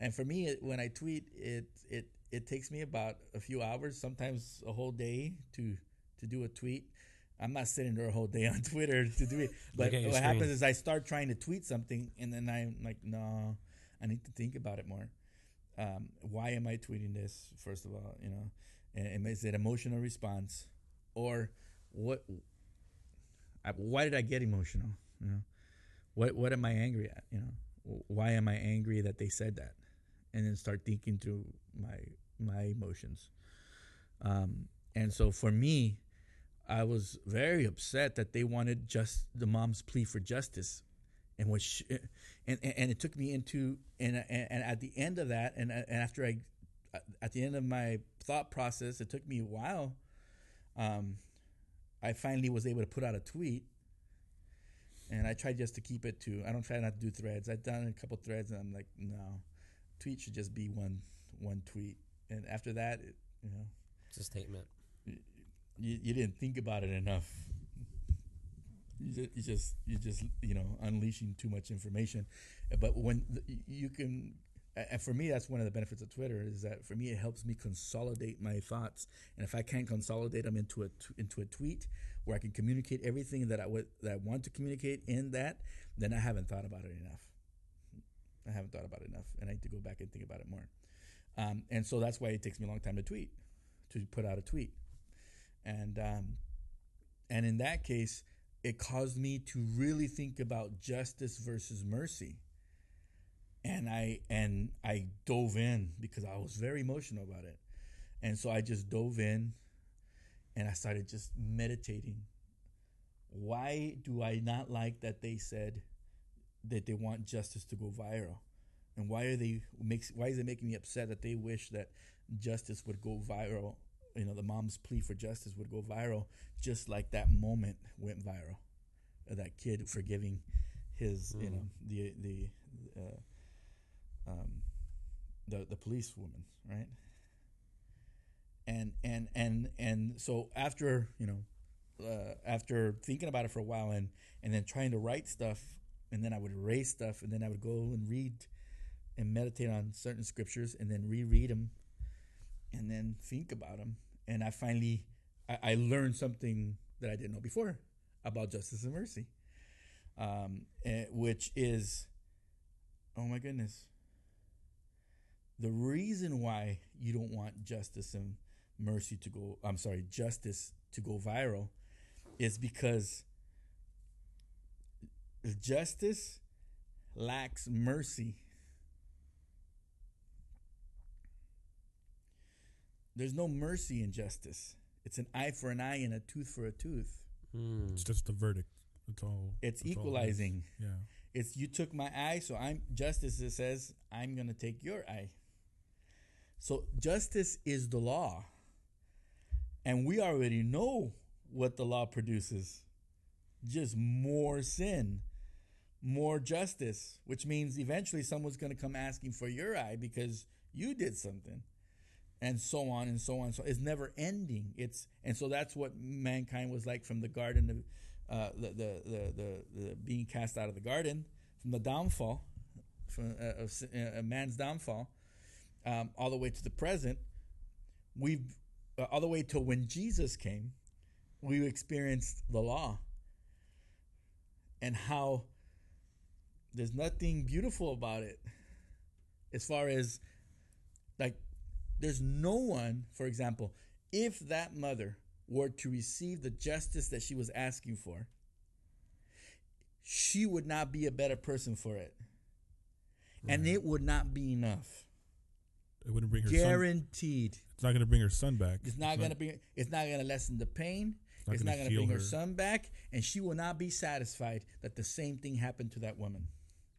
and for me when i tweet it it it takes me about a few hours sometimes a whole day to to do a tweet i'm not sitting there a whole day on twitter to do it but Look at your what screen. happens is i start trying to tweet something and then i'm like no i need to think about it more um, why am i tweeting this first of all you know and, is it emotional response or what I, why did i get emotional you know what what am I angry at? You know, why am I angry that they said that? And then start thinking through my my emotions. Um, and so for me, I was very upset that they wanted just the mom's plea for justice, and was sh- and, and and it took me into and and, and at the end of that, and, and after I, at the end of my thought process, it took me a while. Um, I finally was able to put out a tweet and I tried just to keep it to. I don't try not to do threads. I've done a couple threads, and I'm like, no, tweet should just be one one tweet. And after that, it, you know, It's a statement. You, you didn't think about it enough. You just, you just you just you know unleashing too much information, but when you can, and for me that's one of the benefits of Twitter is that for me it helps me consolidate my thoughts, and if I can't consolidate them into a into a tweet where I can communicate everything that I would that I want to communicate in that, then I haven't thought about it enough. I haven't thought about it enough, and I need to go back and think about it more. Um, and so that's why it takes me a long time to tweet, to put out a tweet and um, and in that case, it caused me to really think about justice versus mercy. And I and I dove in because I was very emotional about it, and so I just dove in, and I started just meditating. Why do I not like that they said that they want justice to go viral? And why are they makes why is it making me upset that they wish that justice would go viral you know the mom's plea for justice would go viral just like that moment went viral of that kid forgiving his you Mm. know the the uh, um, the the police woman right and and and and so after you know uh, after thinking about it for a while and and then trying to write stuff and then I would erase stuff and then I would go and read and meditate on certain scriptures and then reread them and then think about them. And I finally, I, I learned something that I didn't know before about justice and mercy, um, eh, which is, oh my goodness, the reason why you don't want justice and mercy to go, I'm sorry, justice to go viral is because justice lacks mercy. There's no mercy in justice. It's an eye for an eye and a tooth for a tooth. Mm. It's just a verdict. It's all. It's all it is. equalizing. Yeah. It's you took my eye, so I'm justice. It says I'm gonna take your eye. So justice is the law, and we already know what the law produces. Just more sin, more justice, which means eventually someone's gonna come asking for your eye because you did something, and so on and so on. So it's never ending. It's and so that's what mankind was like from the garden of uh, the, the, the, the, being cast out of the garden, from the downfall, from uh, uh, man's downfall, um, all the way to the present. We've uh, all the way till when Jesus came, we experienced the law and how there's nothing beautiful about it. As far as like, there's no one, for example, if that mother were to receive the justice that she was asking for, she would not be a better person for it. And it would not be enough. It wouldn't bring her son. Guaranteed. It's not going to bring her son back. It's not gonna be it's not gonna lessen the pain. not It's not gonna bring her her. son back, and she will not be satisfied that the same thing happened to that woman.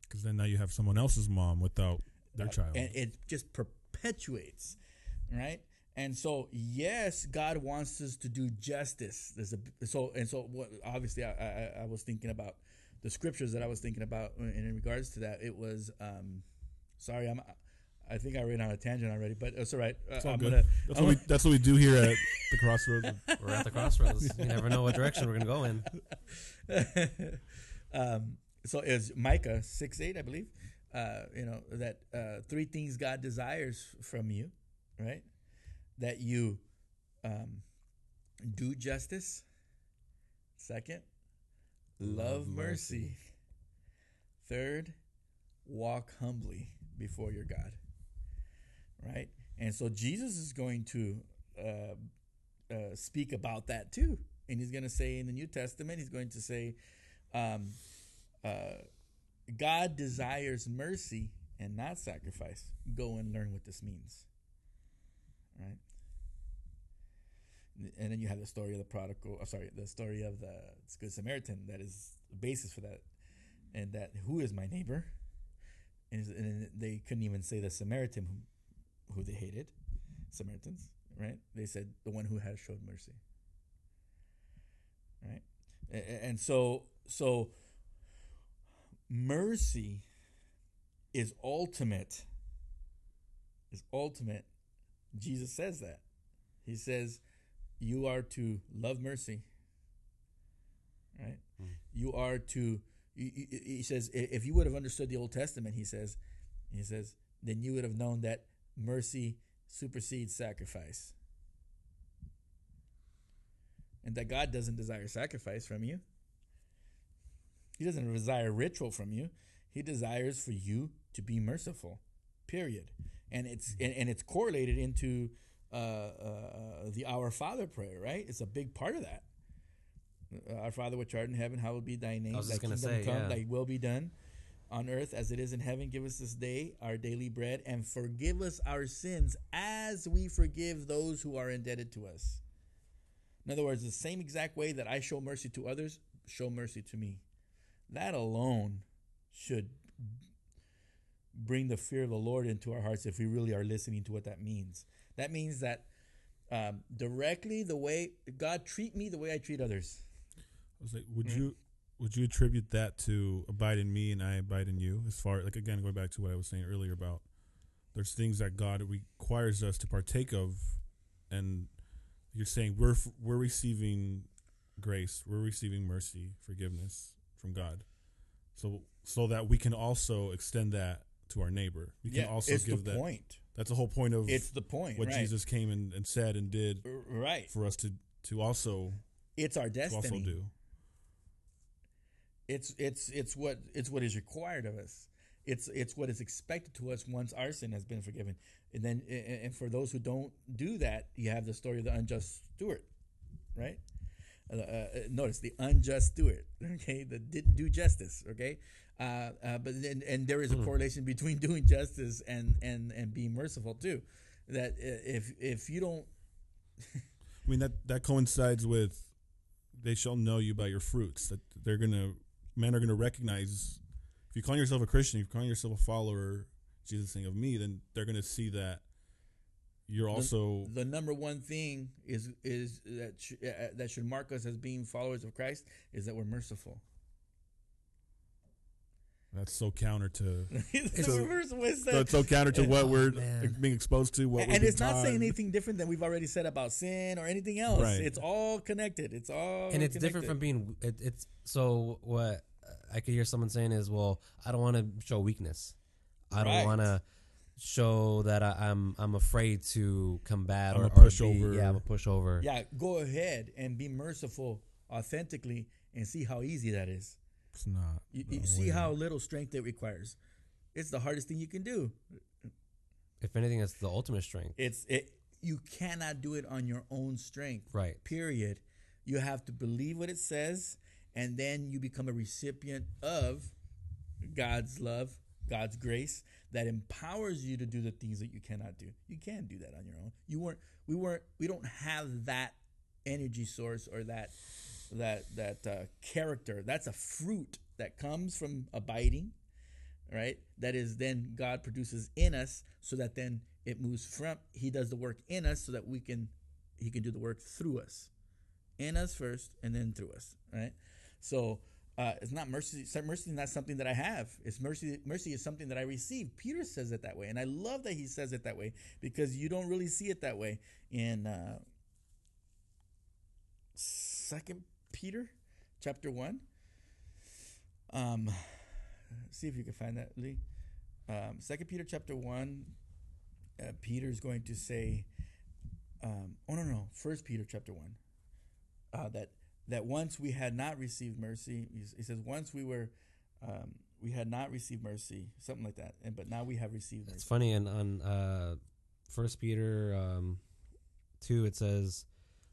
Because then now you have someone else's mom without their uh, child. and it just perpetuates, right? And so, yes, God wants us to do justice. There's a so and so. What obviously, I, I, I was thinking about the scriptures that I was thinking about in, in regards to that. It was, um, sorry, I'm. I think I ran on a tangent already, but it's all right. Uh, It's all I'm good. gonna. that's, I'm what we, that's what we do here at the crossroads. of- We're at the crossroads. You never know what direction we're gonna go in. um, so it's Micah six eight, I believe. Uh, you know that uh, three things God desires from you, right? That you um, do justice. Second, love, Love mercy. mercy. Third, walk humbly before your God. Right, and so Jesus is going to uh, uh, speak about that too, and he's going to say in the New Testament, he's going to say, um, uh, God desires mercy and not sacrifice. Go and learn what this means. Right? And then you have the story of the prodigal, oh, sorry, the story of the Good Samaritan that is the basis for that. And that, who is my neighbor? And, and they couldn't even say the Samaritan who, who they hated, Samaritans, right? They said the one who has showed mercy. Right? A- a- And so, so mercy is ultimate. Is ultimate. Jesus says that. He says you are to love mercy. Right? Mm. you are to he- says if you would have understood the old testament he says he says then you would have known that mercy supersedes sacrifice. And that god doesn't desire sacrifice from you he doesn't desire ritual from you. He desires for you to be merciful. Period. And it's and, and it's correlated into uh, uh, the Our Father prayer, right? It's a big part of that. Uh, Our Father which art in heaven, hallowed be thy name. Thy kingdom say, come, yeah. thy will be done on earth as it is in heaven. Give us this day our daily bread and forgive us our sins as we forgive those who are indebted to us. In other words, the same exact way that I show mercy to others, show mercy to me. That alone should bring the fear of the Lord into our hearts if we really are listening to what that means. That means that um, directly the way God treat me the way I treat others. I was like, would Mm. you would you attribute that to abide in me and I abide in you? As far like again going back to what I was saying earlier about there's things that God requires us to partake of, and you're saying we're we're receiving grace, we're receiving mercy, forgiveness from God, so so that we can also extend that to our neighbor. We can also it's give the that. point. That's the whole point of It's the point. what right. Jesus came and, and said and did right. for us to to also It's our to also destiny. do. It's it's it's what it's what is required of us. It's it's what is expected to us once our sin has been forgiven. And then and for those who don't do that, you have the story of the unjust steward, right? Uh, uh, notice the unjust steward, okay, that didn't do justice, okay. Uh, uh, but then and there is a correlation between doing justice and and and being merciful too. That if if you don't I mean that that coincides with they shall know you by your fruits. That they're gonna men are gonna recognize if you call yourself a Christian, if you call yourself a follower, Jesus saying of me, then they're gonna see that you're also the number one thing is is that sh- uh, that should mark us as being followers of Christ is that we're merciful. that's so counter to It's So- merciful. It's so it's so counter to what we're man. being exposed to. What and we've it's not taught. saying anything different than we've already said about sin or anything else. Right. It's all connected. It's all and it's different from being it, it's so what i could hear someone saying is well i don't want to show weakness i don't Right. want to show that I, i'm i'm afraid to combat I'm or a or be- pushover. yeah i'm a pushover yeah. Go ahead and be merciful authentically and see how easy that is. It's not. You, you see how little strength it requires. It's the hardest thing you can do. if anything it's the ultimate strength It's it. You cannot do it on your own strength. right period. You have to believe what it says and then you become a recipient of God's love, God's grace that empowers you to do the things that you cannot do. You can't do that on your own. You weren't we weren't we don't have that energy source or that that that uh, character. That's a fruit that comes from abiding, right? That is then God produces in us so that then it moves from he does the work in us so that we can he can do the work through us. In us first and then through us, right? So uh, it's not mercy. Mercy is not something that I have. It's mercy. Mercy is something that I receive. Peter says it that way, and I love that he says it that way because you don't really see it that way in uh, Second Peter, chapter one. Um, see if you can find that, Lee. Um, Second Peter, chapter one. Uh, Peter is going to say, um, "Oh no, no, First Peter, chapter one." Uh, that that once we had not received mercy, he says, once we were, um, we had not received mercy, something like that, and but now we have received. It's funny, and on uh, First Peter um, two, it says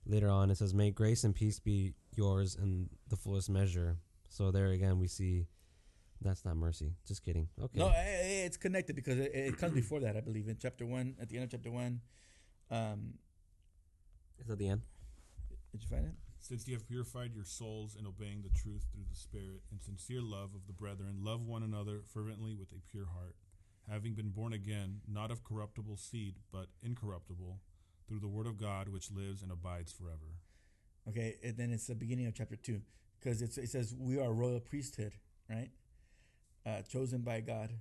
later on, it says, "May grace and peace be yours in the fullest measure." So there again, we see that's not mercy. Just kidding. Okay. No, eh, eh, it's connected because it, it comes before that, I believe, in chapter one, at the end of chapter one. Um, Is that the end? did you find it? Since you have purified your souls in obeying the truth through the Spirit and sincere love of the brethren, love one another fervently with a pure heart, having been born again, not of corruptible seed, but incorruptible, through the word of God which lives and abides forever. Okay, and then it's the beginning of chapter two because it says we are a royal priesthood, right? Uh, chosen by God. There-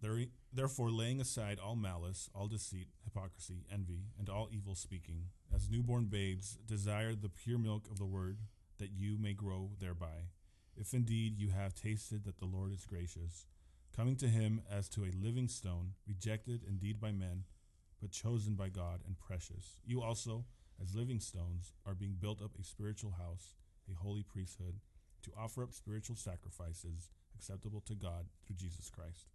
Therefore, laying aside all malice, all deceit, hypocrisy, envy, and all evil speaking, as newborn babes, desire the pure milk of the word, that you may grow thereby. If indeed you have tasted that the Lord is gracious, coming to him as to a living stone, rejected indeed by men, but chosen by God and precious. You also, as living stones, are being built up a spiritual house, a holy priesthood, to offer up spiritual sacrifices acceptable to God through Jesus Christ.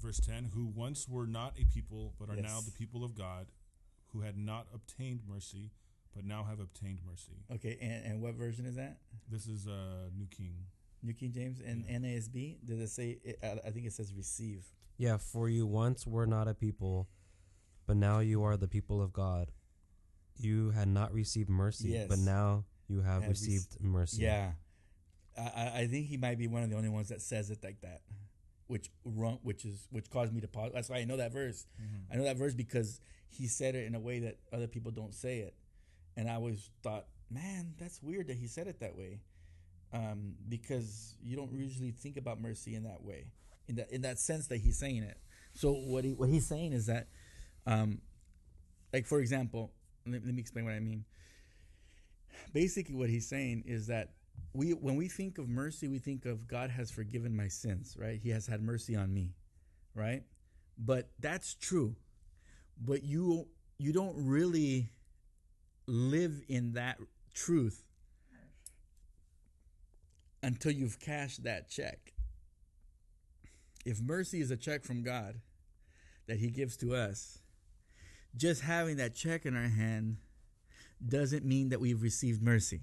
Verse 10 who once were not a people but are now the people of god who had not obtained mercy but now have obtained mercy Okay, and, and what version is that? this is uh new king New King James and Yeah. NASB. Does it say? It, I I think it says receive. Yeah. For you once were not a people, but now you are the people of God. You had not received mercy, but now you have, Have rec- received mercy. Yeah, I, I I think he might be one of the only ones that says it like that, which run, which is which caused me to pause. That's why I know that verse. I know that verse because he said it in a way that other people don't say it, and I always thought, man, that's weird that he said it that way, um, because you don't usually think about mercy in that way, in that in that sense that he's saying it. So what he what he's saying is that, um, like for example, let, let me explain what I mean. Basically, what he's saying is that we when we think of mercy, we think of God has forgiven my sins, right? He has had mercy on me, right? But that's true. But you you don't really live in that truth until you've cashed that check. If mercy is a check from God that he gives to us, just having that check in our hand doesn't mean that we've received mercy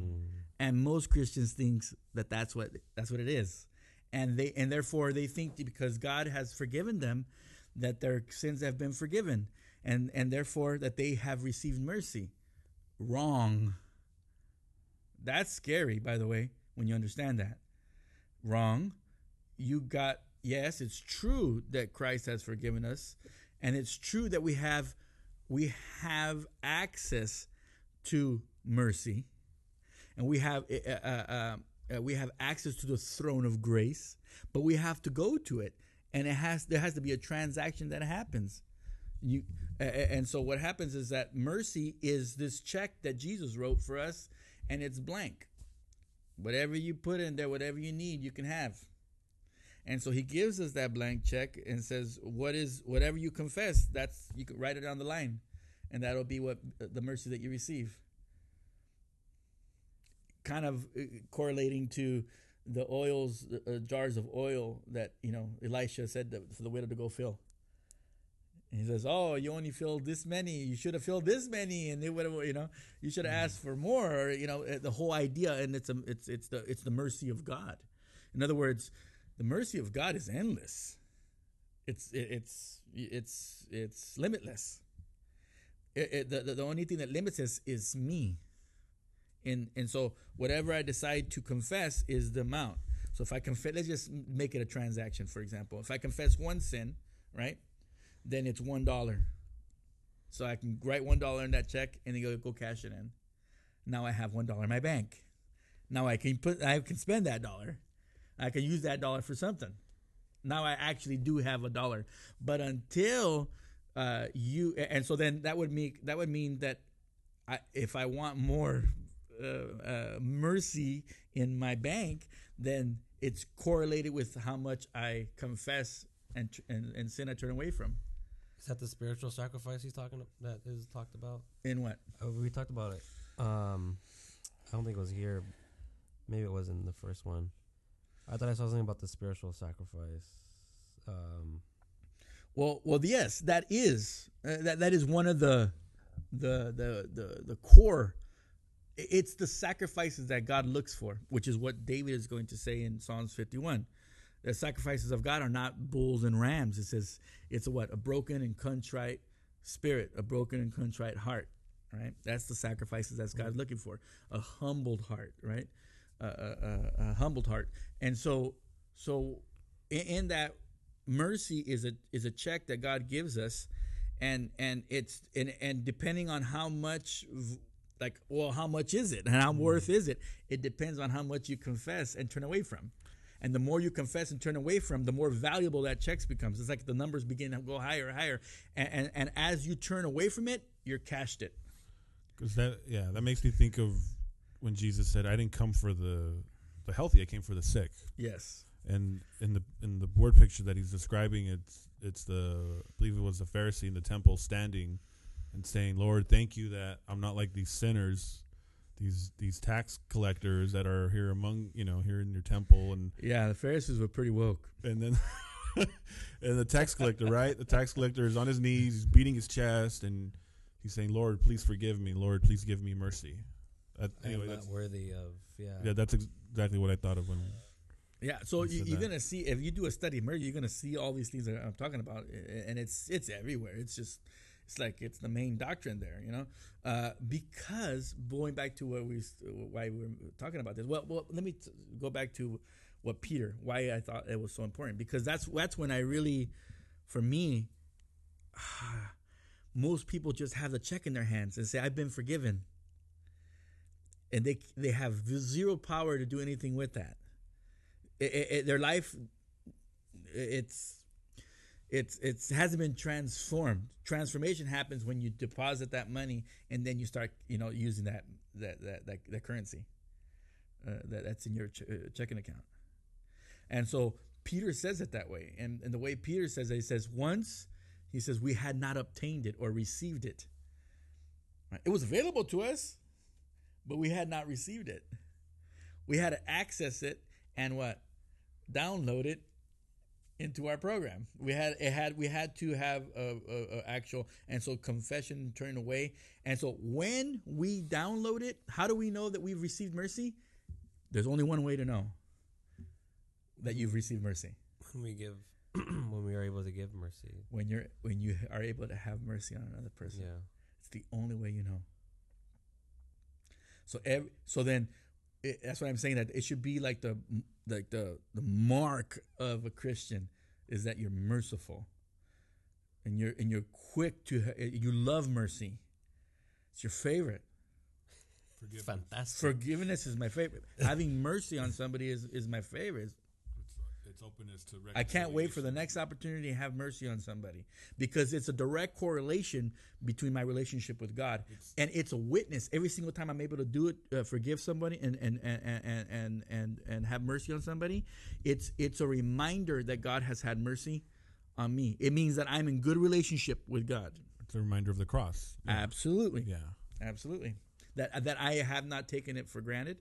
Mm. And most Christians think that that's what that's what it is, and they and therefore they think because God has forgiven them, that their sins have been forgiven, and and therefore that they have received mercy. Wrong. That's scary, by the way, when you understand that. Wrong. You got yes, it's true that Christ has forgiven us, and it's true that we have we have access to mercy and we have uh, uh, uh, we have access to the throne of grace, but we have to go to it, and it has there has to be a transaction that happens. You uh, and so what happens is that mercy is this check that Jesus wrote for us, and it's blank. Whatever you put in there, whatever you need, you can have. And so he gives us that blank check and says, "What is whatever you confess? That's you can write it on the line, and that'll be what the mercy that you receive." Kind of uh, correlating to the oils, uh, jars of oil that you know Elisha said that for the widow to go fill. And he says, "Oh, you only filled this many. You should have filled this many, and they would have, you know, you should have asked for more. Or, you know, uh, the whole idea, and it's a, it's it's the it's the mercy of God. In other words, the mercy of God is endless. It's it, it's it's it's limitless. It, it, the, the only thing that limits us is me. And and so whatever I decide to confess is the amount. So if I confess, let's just make it a transaction, for example. If I confess one sin, right, then it's one dollar. So I can write one dollar in that check and then go go cash it in. Now I have one dollar in my bank. Now I can put I can spend that dollar. I can use that dollar for something. Now I actually do have a dollar. But until uh, you and so then that would make that would mean that I, if I want more uh, uh, mercy in my bank, then it's correlated with how much I confess and and, and sin I turn away from. Is that the spiritual sacrifice he's talking that is talked about? In what? Oh, we talked about it. Um, I don't think it was here. Maybe it was in the first one. I thought I saw something about the spiritual sacrifice. Um, well, well, yes, that is uh, that that is one of the the the the the core. It's the sacrifices that God looks for, which is what David is going to say in Psalms 51. The sacrifices of God are not bulls and rams. It says it's a what? A broken and contrite spirit, a broken and contrite heart, right? That's the sacrifices that God's mm-hmm. looking for. A humbled heart, right? A, a, a, a humbled heart. And so, so in, in that mercy is a is a check that God gives us, and and it's and and depending on how much. Like, well, how much is it, and how mm. worth is it? It depends on how much you confess and turn away from. And the more you confess and turn away from, the more valuable that checks becomes. It's like the numbers begin to go higher and higher. And, and, and as you turn away from it, you're cashed it. Because that, yeah, that makes me think of when Jesus said, "I didn't come for the the healthy; I came for the sick." Yes. And in the in the board picture that he's describing, it's it's the I believe it was the Pharisee in the temple standing and saying, "Lord, thank you that I'm not like these sinners." these these tax collectors that are here among you know here in your temple. And yeah the pharisees were pretty woke. And then and the tax collector right? The tax collector is on his knees he's beating his chest and he's saying lord please forgive me. Lord please give me mercy. That, anyway that's worthy of yeah. Yeah that's ex- exactly what i thought of when yeah so you, are gonna see if you do a study of mercy you're gonna see all these things that i'm talking about and it's it's everywhere. It's just it's like it's the main doctrine there, you know. Uh, because going back to what we why we were talking about this. Well, well, let me t- go back to what Peter. Why I thought it was so important because that's that's when I really, for me, most people just have the check in their hands and say, "I've been forgiven," and they they have zero power to do anything with that. It, it, it, their life, it's it's it's hasn't been transformed. Transformation happens when you deposit that money and then you start you know using that that that that, that currency uh, that that's in your ch- uh, checking account. And so Peter says it that way, and and the way Peter says it, he says once he says we had not obtained it or received it. It was available to us, but we had not received it. We had to access it and what download it into our program. We had it had we had to have a, a, a, actual and so confession turned away. And so when we download it, how do we know that we've received mercy? There's only one way to know that you've received mercy. When we give when we are able to give mercy. When you're when you are able to have mercy on another person. Yeah. It's the only way you know. So every, so then it, that's what I'm saying that it should be like the like the the mark of a Christian is that you're merciful and you're and you're quick to you love mercy. It's your favorite. Forgiveness. Fantastic. Forgiveness is my favorite. Having mercy on somebody is, is my favorite its openness to I can't wait for the next opportunity to have mercy on somebody because it's a direct correlation between my relationship with God. It's, and it's a witness. Every single time I'm able to do it uh, forgive somebody and and, and and and and and have mercy on somebody it's it's a reminder that God has had mercy on me. It means that I'm in good relationship with God. It's a reminder of the cross. Yeah. absolutely. Yeah. Absolutely. That that I have not taken it for granted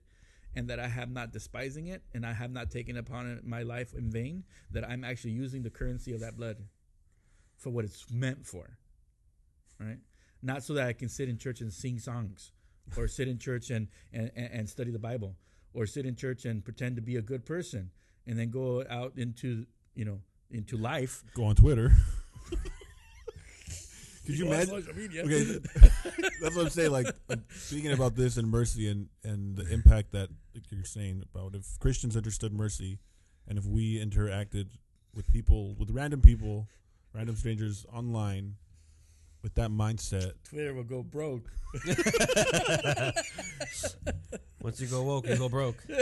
and that I have not despising it and I have not taken upon it my life in vain, that I'm actually using the currency of that blood for what it's meant for, right? Not so that I can sit in church and sing songs, or sit in church and and, and study the Bible, or sit in church and pretend to be a good person, and then go out into you know into life. Go on Twitter. Could you Go on imagine? social media. Okay, that's what I'm saying. Like, like speaking about this and mercy and and the impact that like you're saying about if Christians understood mercy, and if we interacted with people, with random people, random strangers online, with that mindset, Twitter will go broke. Once you go woke, you go broke.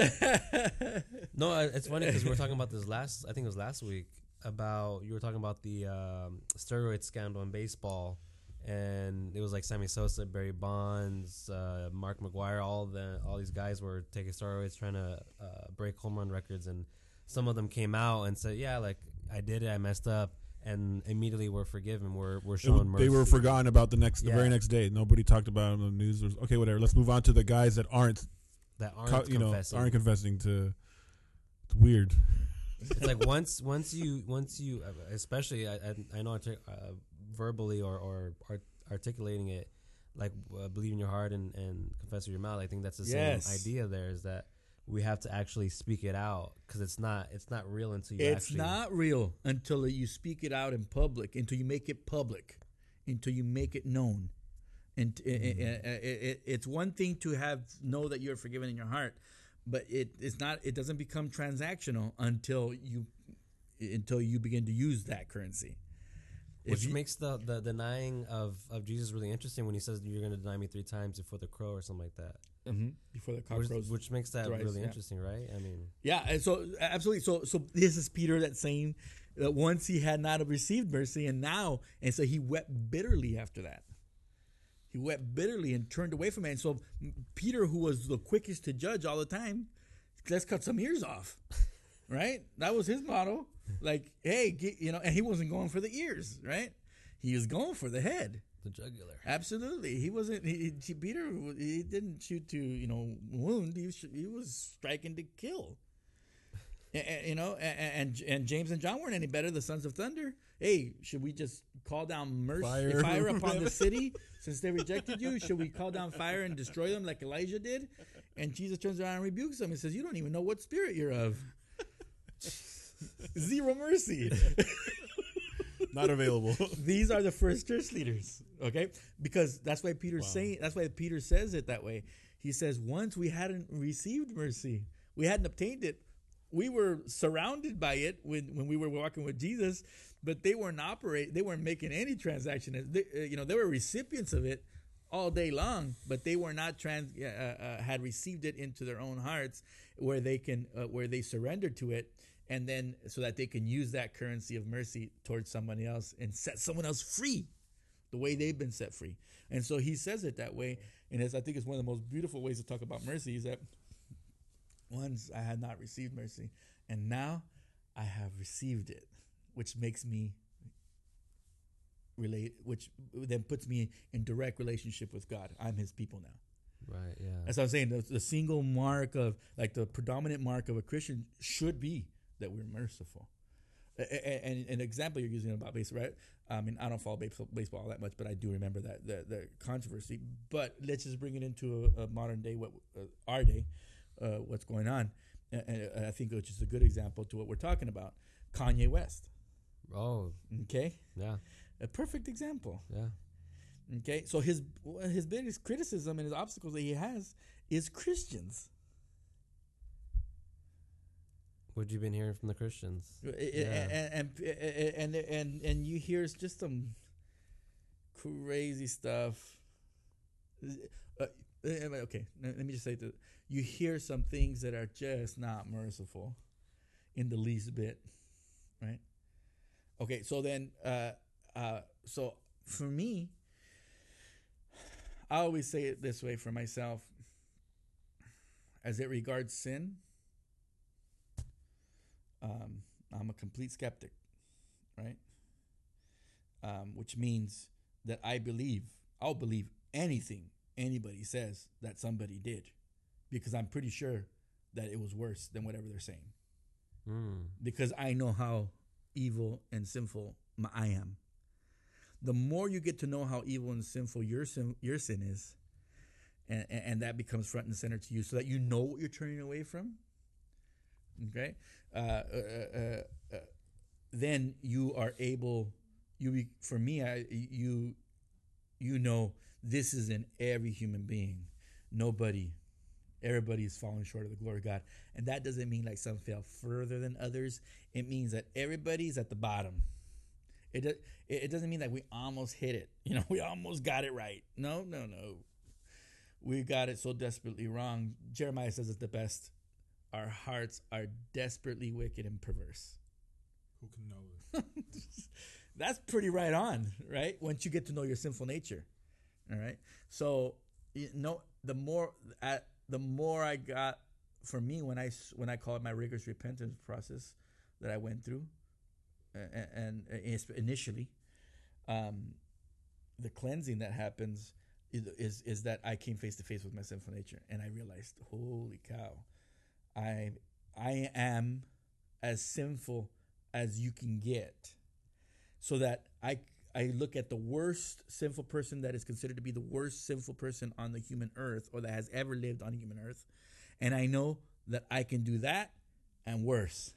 No, it's funny because we were talking about this last. I think it was last week about you were talking about the um, steroid scandal in baseball, and it was like Sammy Sosa, Barry Bonds, uh, Mark McGwire. All the all these guys were taking steroids, trying to uh, break home run records, and some of them came out and said, "Yeah, like I did it, I messed up." And immediately were forgiven. We're we're shown mercy. they were forgotten about the next, the Yeah. very next day. Nobody talked about it on the news. Was, okay, whatever. Let's move on to the guys that aren't, that aren't co- you know, aren't confessing to. It's weird. It's like once once you once you uh, especially I I, know uh, verbally or or art, articulating it like uh, believe in your heart and and confess with your mouth. I think that's the Yes. same idea. There is that we have to actually speak it out because it's not it's not real until you actually It's actually not real until you speak it out in public, until you make it public, until you make it known. And i- i- Mm-hmm. i- i- i- it's one thing to have know that you're forgiven in your heart, but it, it is not. It doesn't become transactional until you until you begin to use that currency. If which you- makes the, the denying of, of Jesus really interesting when he says you're going to deny me three times before the crow or something like that. Mhm. before the Which, cockroach which makes that thrice, really yeah. interesting, right? I mean, Yeah, and so absolutely. So so this is Peter that's saying that once he had not received mercy, and now, and so he wept bitterly after that. He wept bitterly and turned away from it. And so Peter, who was the quickest to judge all the time, let's cut some ears off, right? That was his motto. Like, hey, get, you know, and he wasn't going for the ears, right? He was going for the head. the jugular. Absolutely, he wasn't. He, he, Peter, he didn't shoot to you know wound. He was, he was striking to kill. And, and, you know, and, and and James and John weren't any better. The sons of thunder. Hey, should we just call down mercy, Fire. fire, upon the city since they rejected you? Should we call down fire and destroy them like Elijah did? And Jesus turns around and rebukes them and says, "You don't even know what spirit you're of." Zero mercy. Not available. These are the first church leaders, okay? Because that's why Peter's Wow. saying. That's why Peter says it that way. He says, once we hadn't received mercy, we hadn't obtained it. We were surrounded by it when, when we were walking with Jesus, but they weren't operate. They weren't making any transaction. They, uh, you know, they were recipients of it all day long, but they were not trans. Uh, uh, had received it into their own hearts, where they can, uh, where they surrendered to it, and then so that they can use that currency of mercy towards somebody else and set someone else free the way they've been set free. And so he says it that way. And as I think it's one of the most beautiful ways to talk about mercy is that once I had not received mercy, and now I have received it, which makes me relate, which then puts me in direct relationship with God. I'm His people now. Right, yeah. That's what I'm saying. The, the single mark of, like, the predominant mark of a Christian should be that we're merciful. And an example you're using about baseball, right? I mean, I don't follow baseball, baseball that much, but I do remember that the, the controversy. But let's just bring it into a, a modern day, what uh, our day, uh, what's going on. And, I think it's just a good example to what we're talking about. Kanye West, Oh, okay, yeah, a perfect example. yeah. Okay, so his his biggest criticism and his obstacles that he has is Christians. What you been hearing from the Christians? and, and, and and and and you hear just some crazy stuff. Uh, okay, let me just say that you hear some things that are just not merciful, in the least bit, right? Okay, so then, uh, uh, so for me, I always say it this way for myself. As it regards sin, um, I'm a complete skeptic, right? Um, which means that I believe, I'll believe anything anybody says that somebody did because I'm pretty sure that it was worse than whatever they're saying Mm. because I know how evil and sinful I am. the more you get to know how evil and sinful your sin, your sin is, and, and, and that becomes front and center to you, so that you know what you're turning away from. Okay, uh, uh, uh, uh, then you are able. You be, for me, I you you know this is in every human being. Nobody, everybody is falling short of the glory of God, and that doesn't mean like some fell further than others. It means that everybody's at the bottom. It do- it doesn't mean that we almost hit it. You know, we almost got it right. No, no, no. We got it so desperately wrong. Jeremiah says it the best. Our hearts are desperately wicked and perverse. Who can know it? That's pretty right on, right? Once you get to know your sinful nature, all right. So you know, the more at the more I got for me when I when I call it my rigorous repentance process that I went through, and, and, and initially, um, the cleansing that happens is is that I came face to face with my sinful nature, and I realized, holy cow, I I am as sinful as you can get so that I I look at the worst sinful person that is considered to be the worst sinful person on the human earth or that has ever lived on human earth, and I know that I can do that and worse.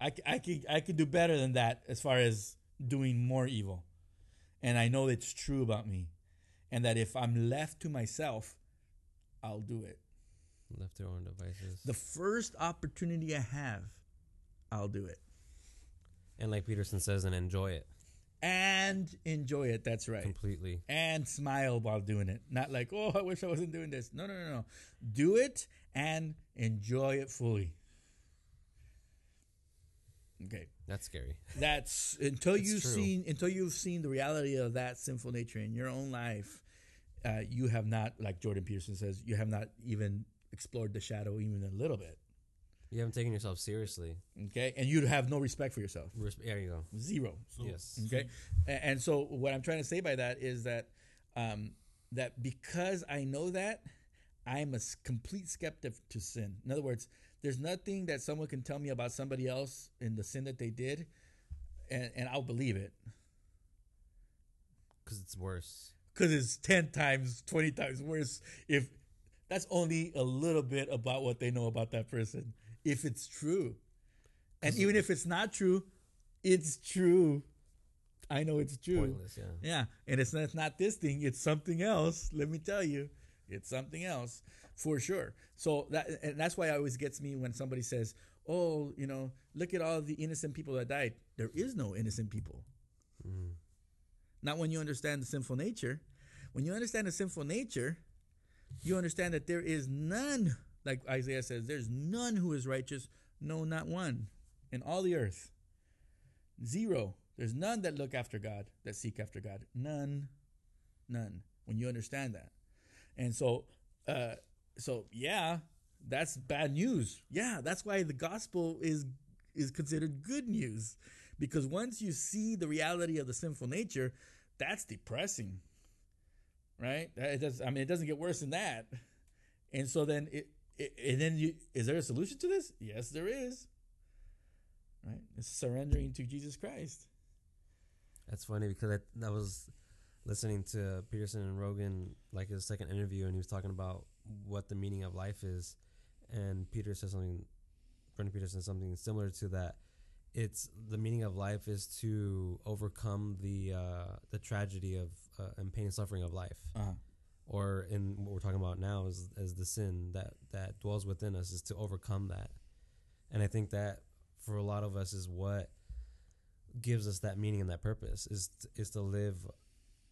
I, I can I can do better than that as far as doing more evil, and I know it's true about me, and that if I'm left to myself, I'll do it. Left their own devices. The first opportunity I have, I'll do it. And like Peterson says, and enjoy it and enjoy it. That's right. completely. And smile while doing it. Not like, oh, I wish I wasn't doing this. No, no, no, no. Do it and enjoy it fully. Okay. That's scary. That's until It's you've true. seen until you've seen the reality of that sinful nature in your own life. Uh, you have not, like Jordan Peterson says, you have not even explored the shadow even a little bit. You haven't taken yourself seriously. Okay, and you'd have no respect for yourself. Res- there you go. Zero. So, yes. Okay, A- and so what I'm trying to say by that is that um, that because I know that I'm a complete skeptic to sin. In other words, there's nothing that someone can tell me about somebody else in the sin that they did, and, and I'll believe it Because it's worse. because it's ten times, twenty times worse if that's only a little bit about what they know about that person. If it's true, and even if it's not true, it's true. I know it's true. Pointless. Yeah. Yeah, and it's not, it's not this thing; it's something else. Let me tell you, it's something else for sure. So that and that's why it always gets me when somebody says, "Oh, you know, look at all the innocent people that died." There is no innocent people. Mm. Not when you understand the sinful nature. When you understand the sinful nature, you understand that there is none, like Isaiah says, there's none who is righteous, no, not one, in all the earth. Zero. There's none that look after God, that seek after God. None. None. When you understand that. And so, uh, so yeah, that's bad news. Yeah, that's why the gospel is is considered good news. Because once you see the reality of the sinful nature, that's depressing. Right? It does I mean it doesn't get worse than that. And so then it, it and then you is there a solution to this? Yes, there is. Right? It's surrendering to Jesus Christ. That's funny because I, I was listening to Peterson and Rogan, like his second interview, and he was talking about what the meaning of life is. And Peter said something, Brendan Peterson said something similar to that. It's the meaning of life is to overcome the uh, the tragedy of uh, and pain and suffering of life, Uh-huh. Or in what we're talking about now is is the sin that that dwells within us is to overcome that. And I think that for a lot of us is what gives us that meaning and that purpose is t- is to live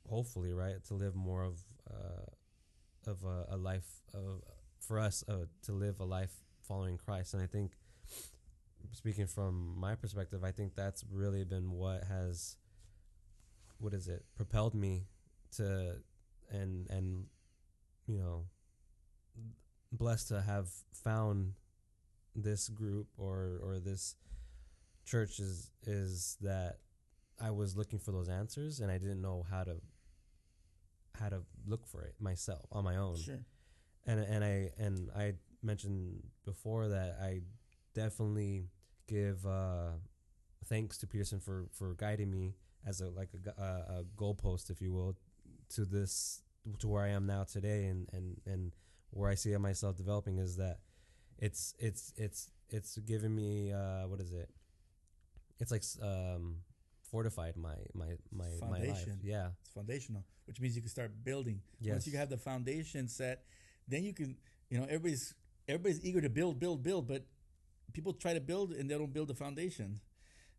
hopefully right to live more of uh, of a, a life of for us uh, to live a life following Christ and I think speaking from my perspective I think that's really been what has what is it propelled me to and and you know blessed to have found this group or or this church is is that I was looking for those answers and I didn't know how to how to look for it myself on my own. Sure. And and I and I mentioned before that I definitely give uh, thanks to Peterson for for guiding me as a like a, gu- uh, a goalpost, if you will, to this to where I am now today, and and and where I see myself developing is that it's it's it's it's giving me uh, what is it? It's like um, fortified my my my my life. Foundation. Yeah. It's foundational, which means you can start building. Yes. Once you have the foundation set, then you can, you know, everybody's everybody's eager to build, build, build, but people try to build and they don't build the foundation.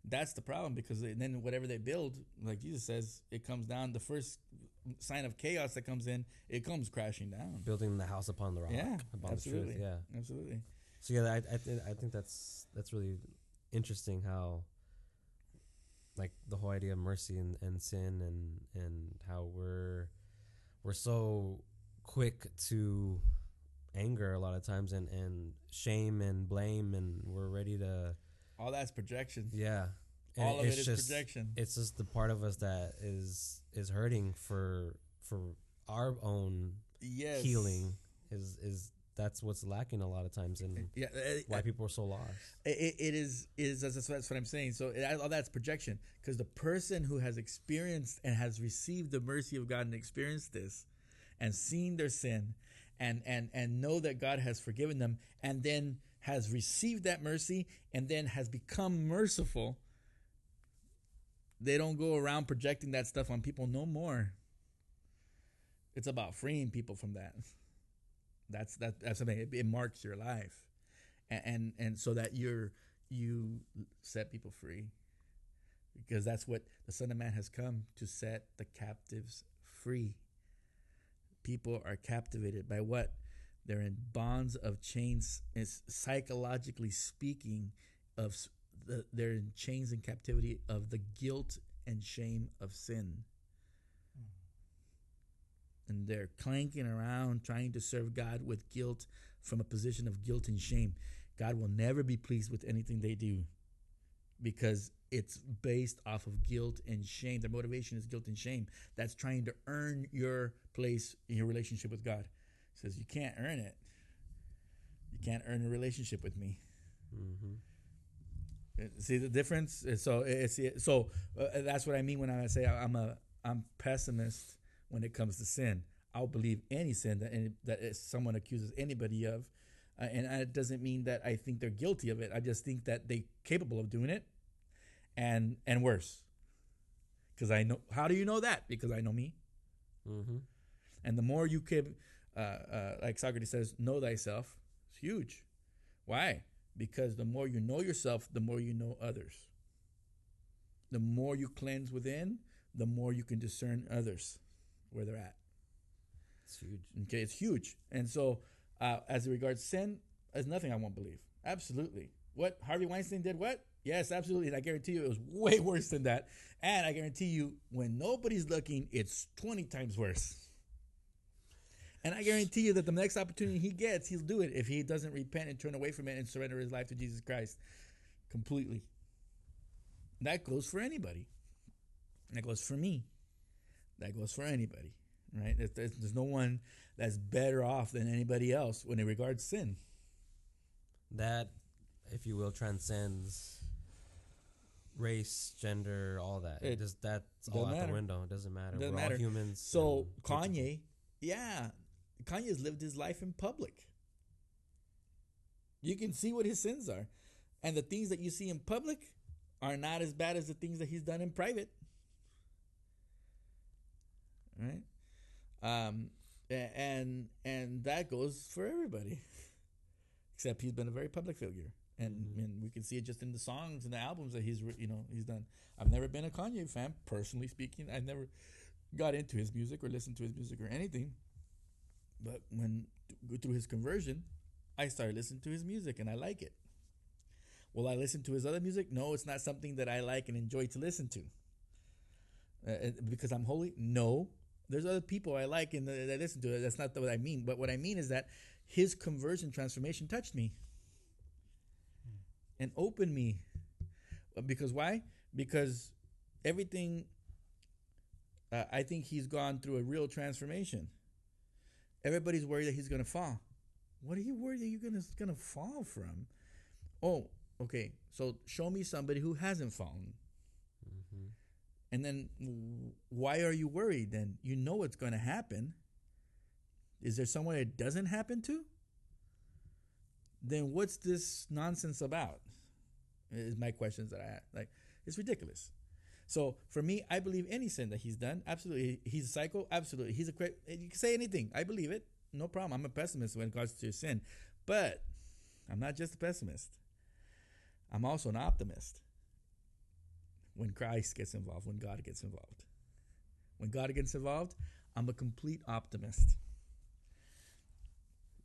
That's the problem because they, then whatever they build, like Jesus says, it comes down. The first sign of chaos that comes in, it comes crashing down. building the house upon the rock. Yeah, upon absolutely. the truth. Yeah. Absolutely. So yeah, I I, th- I think that's that's really interesting how like the whole idea of mercy and, and sin and and how we're we're so quick to anger a lot of times and and shame and blame and we're ready to All that's projection. yeah and All of it it's just projection. it's just the part of us that is is hurting for for our own Yes. healing is is that's what's lacking a lot of times and Yeah. uh, why people are so lost. it, it is is that's, that's what I'm saying. So it, all that's projection because the person who has experienced and has received the mercy of God and experienced this, and seen their sin, and and and know that God has forgiven them, and then has received that mercy, and then has become merciful. They don't go around projecting that stuff on people no more. It's about freeing people from that. That's that. That's something. It, it marks your life and, and and so that you're you set people free because that's what the son of man has come to set the captives free people are captivated by what they're in bonds of chains is psychologically speaking of the, they're in chains and captivity of the guilt and shame of sin and they're clanking around trying to serve God with guilt from a position of guilt and shame. God will never be pleased with anything they do because it's based off of guilt and shame. Their motivation is guilt and shame. That's trying to earn your place in your relationship with God. He says, You can't earn it. You can't earn a relationship with me. Mm-hmm. See the difference? So it's so uh, that's what I mean when I say I'm a I'm pessimist when it comes to sin. I'll believe any sin that any, that someone accuses anybody of, uh, and it doesn't mean that I think they're guilty of it. I just think that they're capable of doing it, and and worse. Because I know. How do you know that? Because I know me. Mm-hmm. And the more you can, uh, uh, like Socrates says, know thyself, it's huge. Why? Because the more you know yourself, the more you know others. The more you cleanse within, the more you can discern others where they're at. It's huge. Okay, it's huge. And so, uh, as it regards sin, there's nothing I won't believe. Absolutely. What Harvey Weinstein did? What? Yes, absolutely. And I guarantee you, it was way worse than that. And I guarantee you, when nobody's looking, it's 20 times worse. And I guarantee you that the next opportunity he gets, he'll do it if he doesn't repent and turn away from it and surrender his life to Jesus Christ completely. That goes for anybody. That goes for me. That goes for anybody, right? There's, there's, no one that's better off than anybody else when it regards sin. That, if you will, transcends race, gender, all that. It, It just that's all out matter. the window. It doesn't matter. Doesn't We're matter. all humans. So Kanye, yeah, Kanye's lived his life in public. You can see what his sins are, and the things that you see in public are not as bad as the things that he's done in private. Right, um, and and that goes for everybody, except he's been a very public figure, and Mhm. and we can see it just in the songs and the albums that he's you know he's done. I've never been a Kanye fan, personally speaking. I've never got into his music or listened to his music or anything. But when through his conversion, I started listening to his music and I like it. Will I listen to his other music? No, it's not something that I like and enjoy to listen to. Uh, uh, because I'm holy? No. There's other people I like and that I listen to. It. That's not what I mean. But what I mean is that his conversion transformation touched me and opened me. Uh, Because why? Because everything uh, I think he's gone through a real transformation. Everybody's worried that he's to fall. What are you worried that you're going to fall from? Oh, okay. So show me somebody who hasn't fallen, Mhm. And then why are you worried then? You know what's to happen. Is there someone it doesn't happen to? Then what's this nonsense about? Is my questions that I have. Like, it's ridiculous. So for me, I believe any sin that he's done. Absolutely, he's a psycho. Absolutely, he's a cra eh, You can say anything. I believe it. No problem. I'm a pessimist when it comes to sin, but I'm not just a pessimist. I'm also an optimist. When Christ gets involved, when God gets involved, when God gets involved, I'm a complete optimist.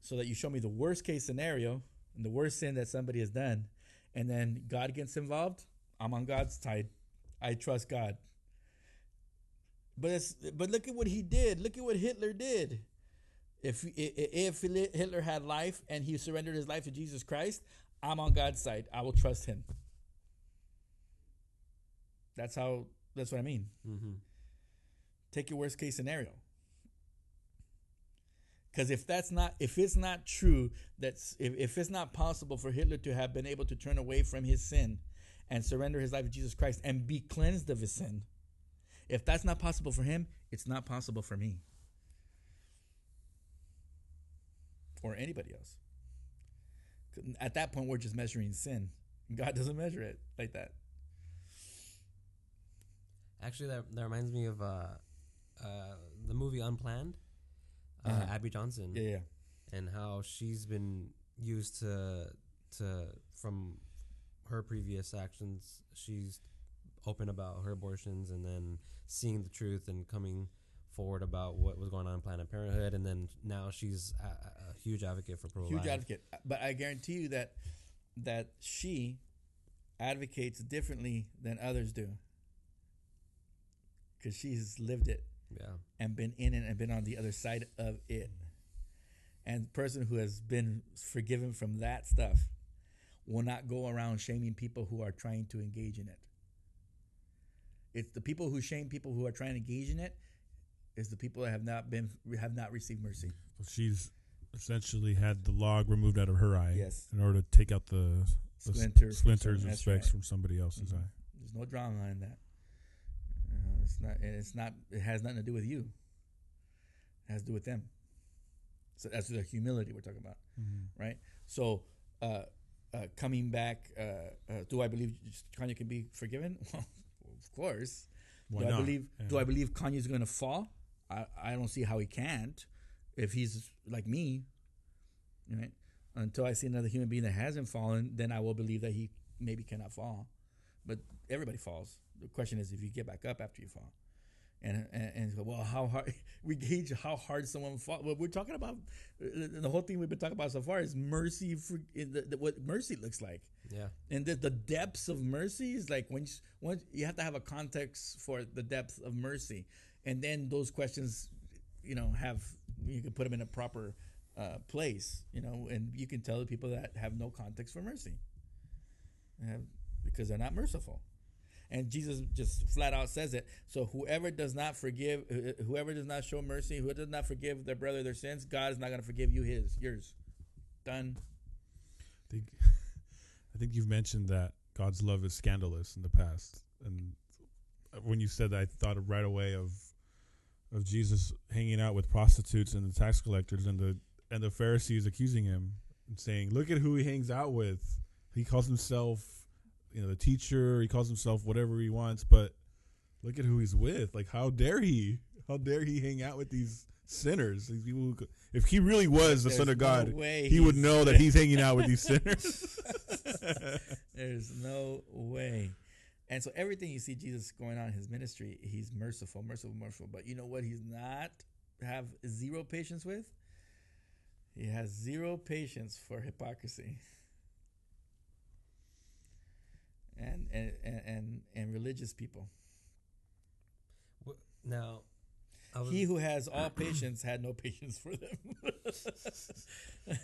So that you show me the worst case scenario and the worst sin that somebody has done, and then God gets involved, I'm on God's side. I trust God. But it's, but look at what he did. Look at what Hitler did. If if Hitler had life and he surrendered his life to Jesus Christ, I'm on God's side. I will trust Him. That's how. That's what I mean. Mm-hmm. Take your worst case scenario. Because if that's not, if it's not true, that's if, if it's not possible for Hitler to have been able to turn away from his sin and surrender his life to Jesus Christ and be cleansed of his sin, if that's not possible for him, it's not possible for me or anybody else. At that point, we're just measuring sin. God doesn't measure it like that. Actually, that, that reminds me of uh, uh, the movie Unplanned. Uh, Uh-huh. Abby Johnson. Yeah, yeah. and how she's been used to to from her previous actions she's open about her abortions and then seeing the truth and coming forward about what was going on in Planned Parenthood and then now she's a, a huge advocate for pro Huge advocate. But I guarantee you that that she advocates differently than others do. Because she's lived it Yeah. and been in it and been on the other side of it. And the person who has been forgiven from that stuff will not go around shaming people who are trying to engage in it. It's the people who shame people who are trying to engage in it is the people that have not been have not received mercy. She's essentially had the log removed out of her eye Yes. in order to take out the, the Splinters. splinters and specks right. from somebody else's Mhm. eye. There's no drama in that. Uh, it's not. and It's not. It has nothing to do with you. It has to do with them. So that's the humility we're talking about, right? So, uh, uh, coming back, uh, uh, do I believe Kanye can be forgiven? Well, of course. Why do not? I believe? Yeah. Do I believe Kanye's going to fall? I, I don't see how he can't. If he's like me, right? Until I see another human being that hasn't fallen, then I will believe that he maybe cannot fall. But everybody falls. The question is if you get back up after you fall. And and, and well, how hard we gauge how hard someone fall. What we're talking about, the whole thing we've been talking about so far is mercy for in the, the, what mercy looks like Yeah. and the, the depths of mercy is like when you, once you have to have a context for the depth of mercy and then those questions you know have you can put them in a proper uh, place you know and you can tell the people that have no context for mercy uh, because they're not merciful and jesus just flat out says it. So whoever does not forgive whoever does not show mercy who does not forgive their brother their sins god is not going to forgive you his yours. Done. I think I think you've mentioned that God's love is scandalous in the past, and when you said that, I thought right away of of Jesus hanging out with prostitutes and the tax collectors, and the and the Pharisees accusing him and saying, "Look at who he hangs out with. He calls himself, you know, the teacher. He calls himself whatever he wants, but look at who he's with. Like, how dare he? How dare he hang out with these sinners? These people. Who, if he really was the There's Son of God, he would know that he's hanging out with these sinners. There's no way. And so everything you see Jesus going on in his ministry, he's merciful, merciful, merciful. But you know what he's not have zero patience with? He has zero patience for hypocrisy. And and and and, and religious people. Now, I was, He who has all patience had no patience for them.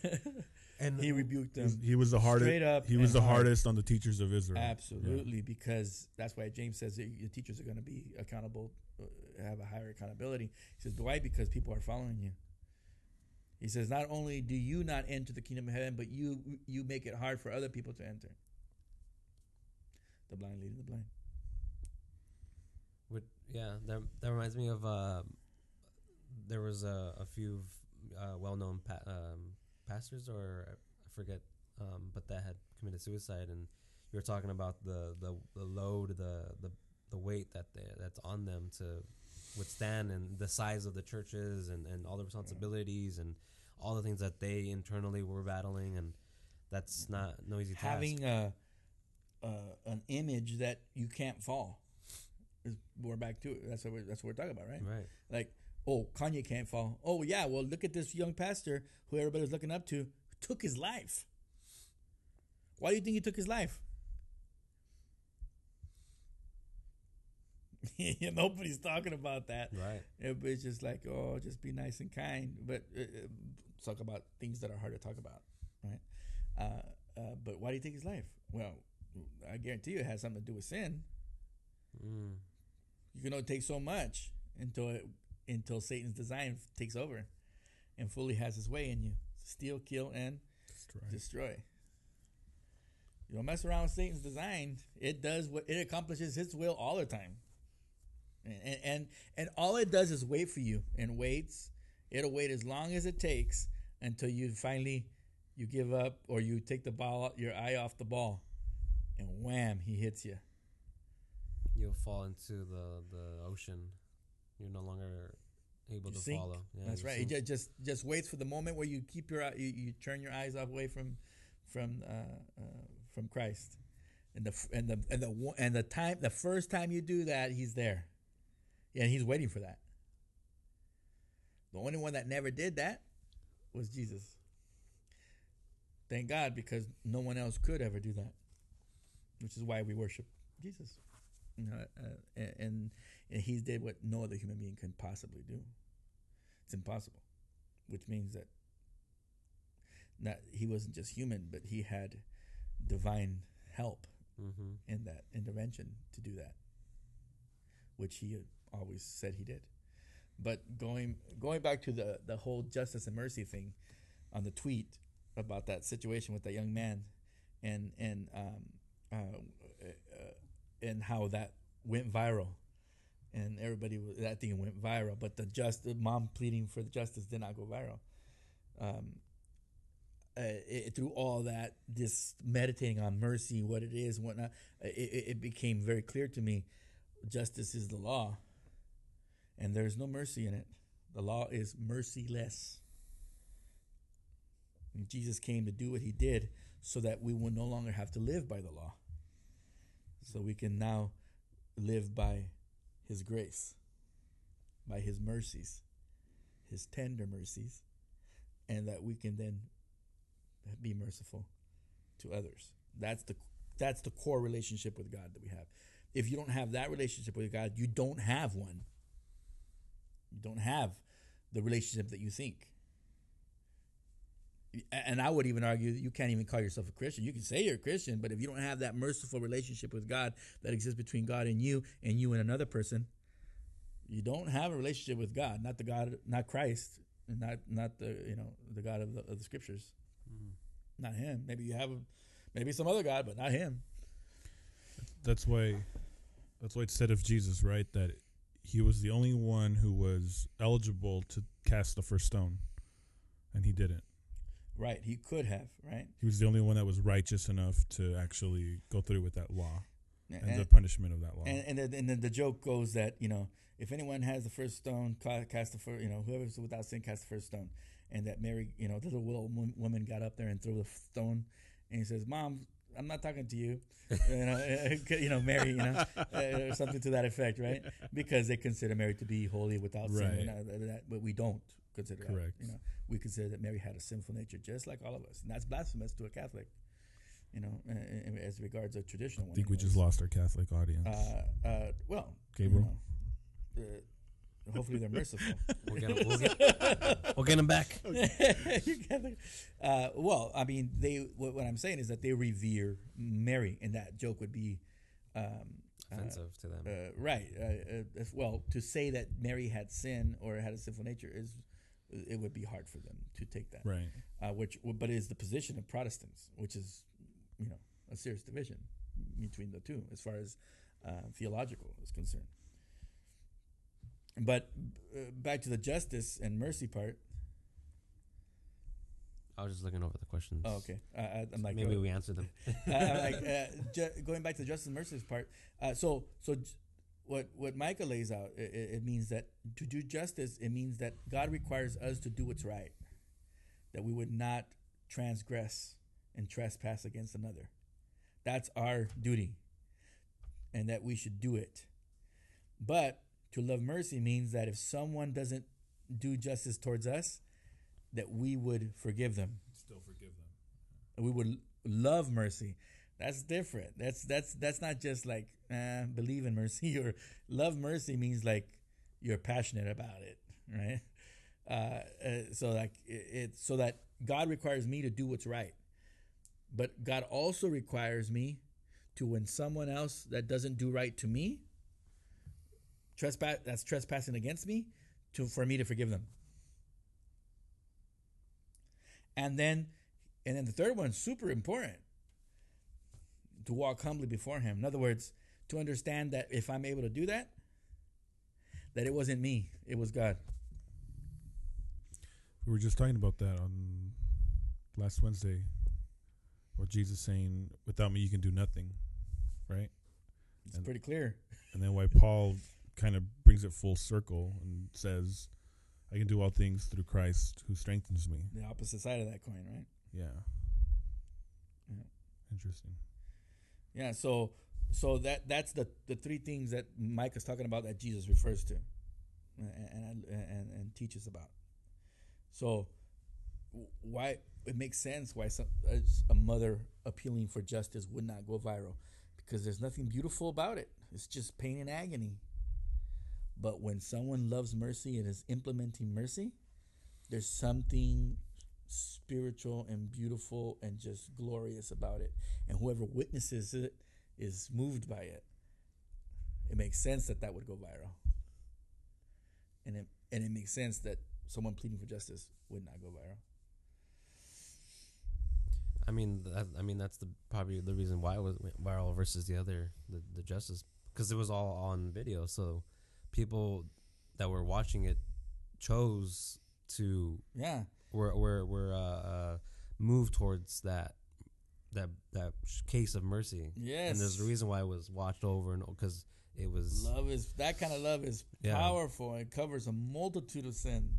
and he rebuked them. he was the hardest. Straight up He was the hard. hardest on the teachers of Israel. Absolutely, because that's why James says that your teachers are going to be accountable, uh, have a higher accountability. He says, why? Because people are following you. He says, not only do you not enter the kingdom of heaven, but you you make it hard for other people to enter. The blind leading the blind. Would yeah, that that reminds me of uh, there was a, a few uh, well-known pa- um, pastors, or I forget, um, but that had committed suicide, and you were talking about the the, the load, the the the weight that they, that's on them to withstand, and the size of the churches, and and all the responsibilities, and all the things that they internally were battling, and that's not no easy task. having a, a an image that you can't fall. We're back to it. That's what we're, that's what we're talking about, right? right. Like, oh, Kanye can't fall. Oh yeah, well look at this young pastor who everybody's looking up to took his life. Why do you think he took his life? Nobody's talking about that. Right. Everybody's just like, oh, just be nice and kind. But uh, uh, talk about things that are hard to talk about, right? Uh, uh, but why do you take his life? Well, I guarantee you it has something to do with sin. Mm. You can only take so much until it, until Satan's design takes over and fully has his way in you. Steal, kill, and Destroy. destroy. You don't mess around with Satan's design. It does what it accomplishes its will all the time. And and and all it does is wait for you and waits. It'll wait as long as it takes until you finally you give up or you take the ball your eye off the ball and wham, he hits you. You'll fall into the the ocean. You're no longer able You to sink. follow. Yeah, That's right. sink. He ju- just just waits for the moment where you keep your you, you turn your eyes away from from uh, uh, from Christ, and the and the and the and the time the first time you do that, he's there, yeah, and he's waiting for that. The only one that never did that was Jesus. Thank God, because no one else could ever do that, which is why we worship Jesus. You know, uh, and and he did what no other human being can possibly do. It's impossible, which means that not he wasn't just human, but he had divine help mm-hmm. in that intervention to do that, which he always said he did. But going going back to the the whole justice and mercy thing on the tweet about that situation with that young man, and and um, uh, and how that went viral, and everybody that thing went viral. But the just the mom pleading for justice did not go viral. Um, uh, it, through all that, this meditating on mercy, what it is, whatnot, it, it it became very clear to me. Justice is the law, and there's no mercy in it. The law is merciless. And Jesus came to do what he did so that we will no longer have to live by the law. So we can now live by his grace, by his mercies, his tender mercies, and that we can then be merciful to others. That's the that's the core relationship with God that we have. If you don't have that relationship with God, you don't have one. You don't have the relationship that you think. And I would even argue that you can't even call yourself a Christian. You can say you're a Christian, but if you don't have that merciful relationship with God that exists between God and you, and you and another person, you don't have a relationship with God, not the God, not Christ, and not not the you know the God of the, of the Scriptures, hmm. not Him. Maybe you have, a, maybe some other God, but not Him. That's why. That's why it said of Jesus, right, that he was the only one who was eligible to cast the first stone, and he didn't. Right? He could have, right? He was the only one that was righteous enough to actually go through with that law and, And, the punishment of that law. and and, then, and then the joke goes that you know if anyone has the first stone, cast the first. You know, whoever's without sin, cast the first stone. And that Mary, you know, the little wo- woman got up there and threw the stone, and he says, "Mom, I'm not talking to you." you know, you know, Mary, you know, uh, or something to that effect, right? Because they consider Mary to be holy without sin, Right. you know, that- that- but we don't consider Correct. that. You know, we consider that Mary had a sinful nature, just like all of us, and that's blasphemous to a Catholic. You know, uh, uh, as regards a traditional one. I one. think we just lost our Catholic audience. Uh, uh, well, Gabriel? you know, uh, hopefully they're merciful. We'll get him. We'll get, we'll get him back. You uh, well, I mean, they. What, what I'm saying is that they revere Mary, and that joke would be um, uh, Offensive to them. uh, right. Uh, uh, if- well, to say that Mary had sin or had a sinful nature is, it would be hard for them to take that. right. Uh, which, but it is the position of Protestants, which is, you know, a serious division between the two as far as uh, theological is concerned. but uh, back to the justice and mercy part. I was just looking over the questions. Oh, okay. Uh, I, I'm like, Maybe uh, we answered them. uh, like uh, ju- going back to the justice and mercy part. Uh, so, so j- what what Micah lays out, it, it it means that to do justice, it means that God requires us to do what's right, that we would not transgress and trespass against another. That's our duty, and that we should do it. But to love mercy means that if someone doesn't do justice towards us, that we would forgive them Still forgive them. we would love mercy. That's different. That's that's that's not just like eh, believe in mercy or love mercy means like you're passionate about it, right? Uh, uh, so like it, it so that God requires me to do what's right, but God also requires me to when someone else that doesn't do right to me, trespass that's trespassing against me, to for me to forgive them. And then and then the third one, super important, to walk humbly before Him. In other words, to understand that if I'm able to do that, that it wasn't me, it was God. We were just talking about that on last Wednesday. Or Jesus saying, "Without me, you can do nothing," right? It's And- pretty clear. And then why Paul kind of brings it full circle and says, "I can do all things through Christ who strengthens me." The opposite side of that coin, right? Yeah. Yeah. Interesting. Yeah. So, so that that's the the three things that Micah is talking about that Jesus refers to, and and and, and teaches about. So, why it makes sense why some, a mother appealing for justice would not go viral, because there's nothing beautiful about it. It's just pain and agony. But when someone loves mercy and is implementing mercy, there's something spiritual and beautiful and just glorious about it. And whoever witnesses it is moved by it. It makes sense that that would go viral. And it and it makes sense that someone pleading for justice would not go viral. I mean, that, I mean that's the probably the reason why it was went viral versus the other the, the justice because it was all on video. So people that were watching it chose to Yeah. Were were were uh, uh, moved towards that that that case of mercy. Yes. And there's a reason why it was watched over and because it was Love is that kind of love is Yeah. powerful. It covers a multitude of sin.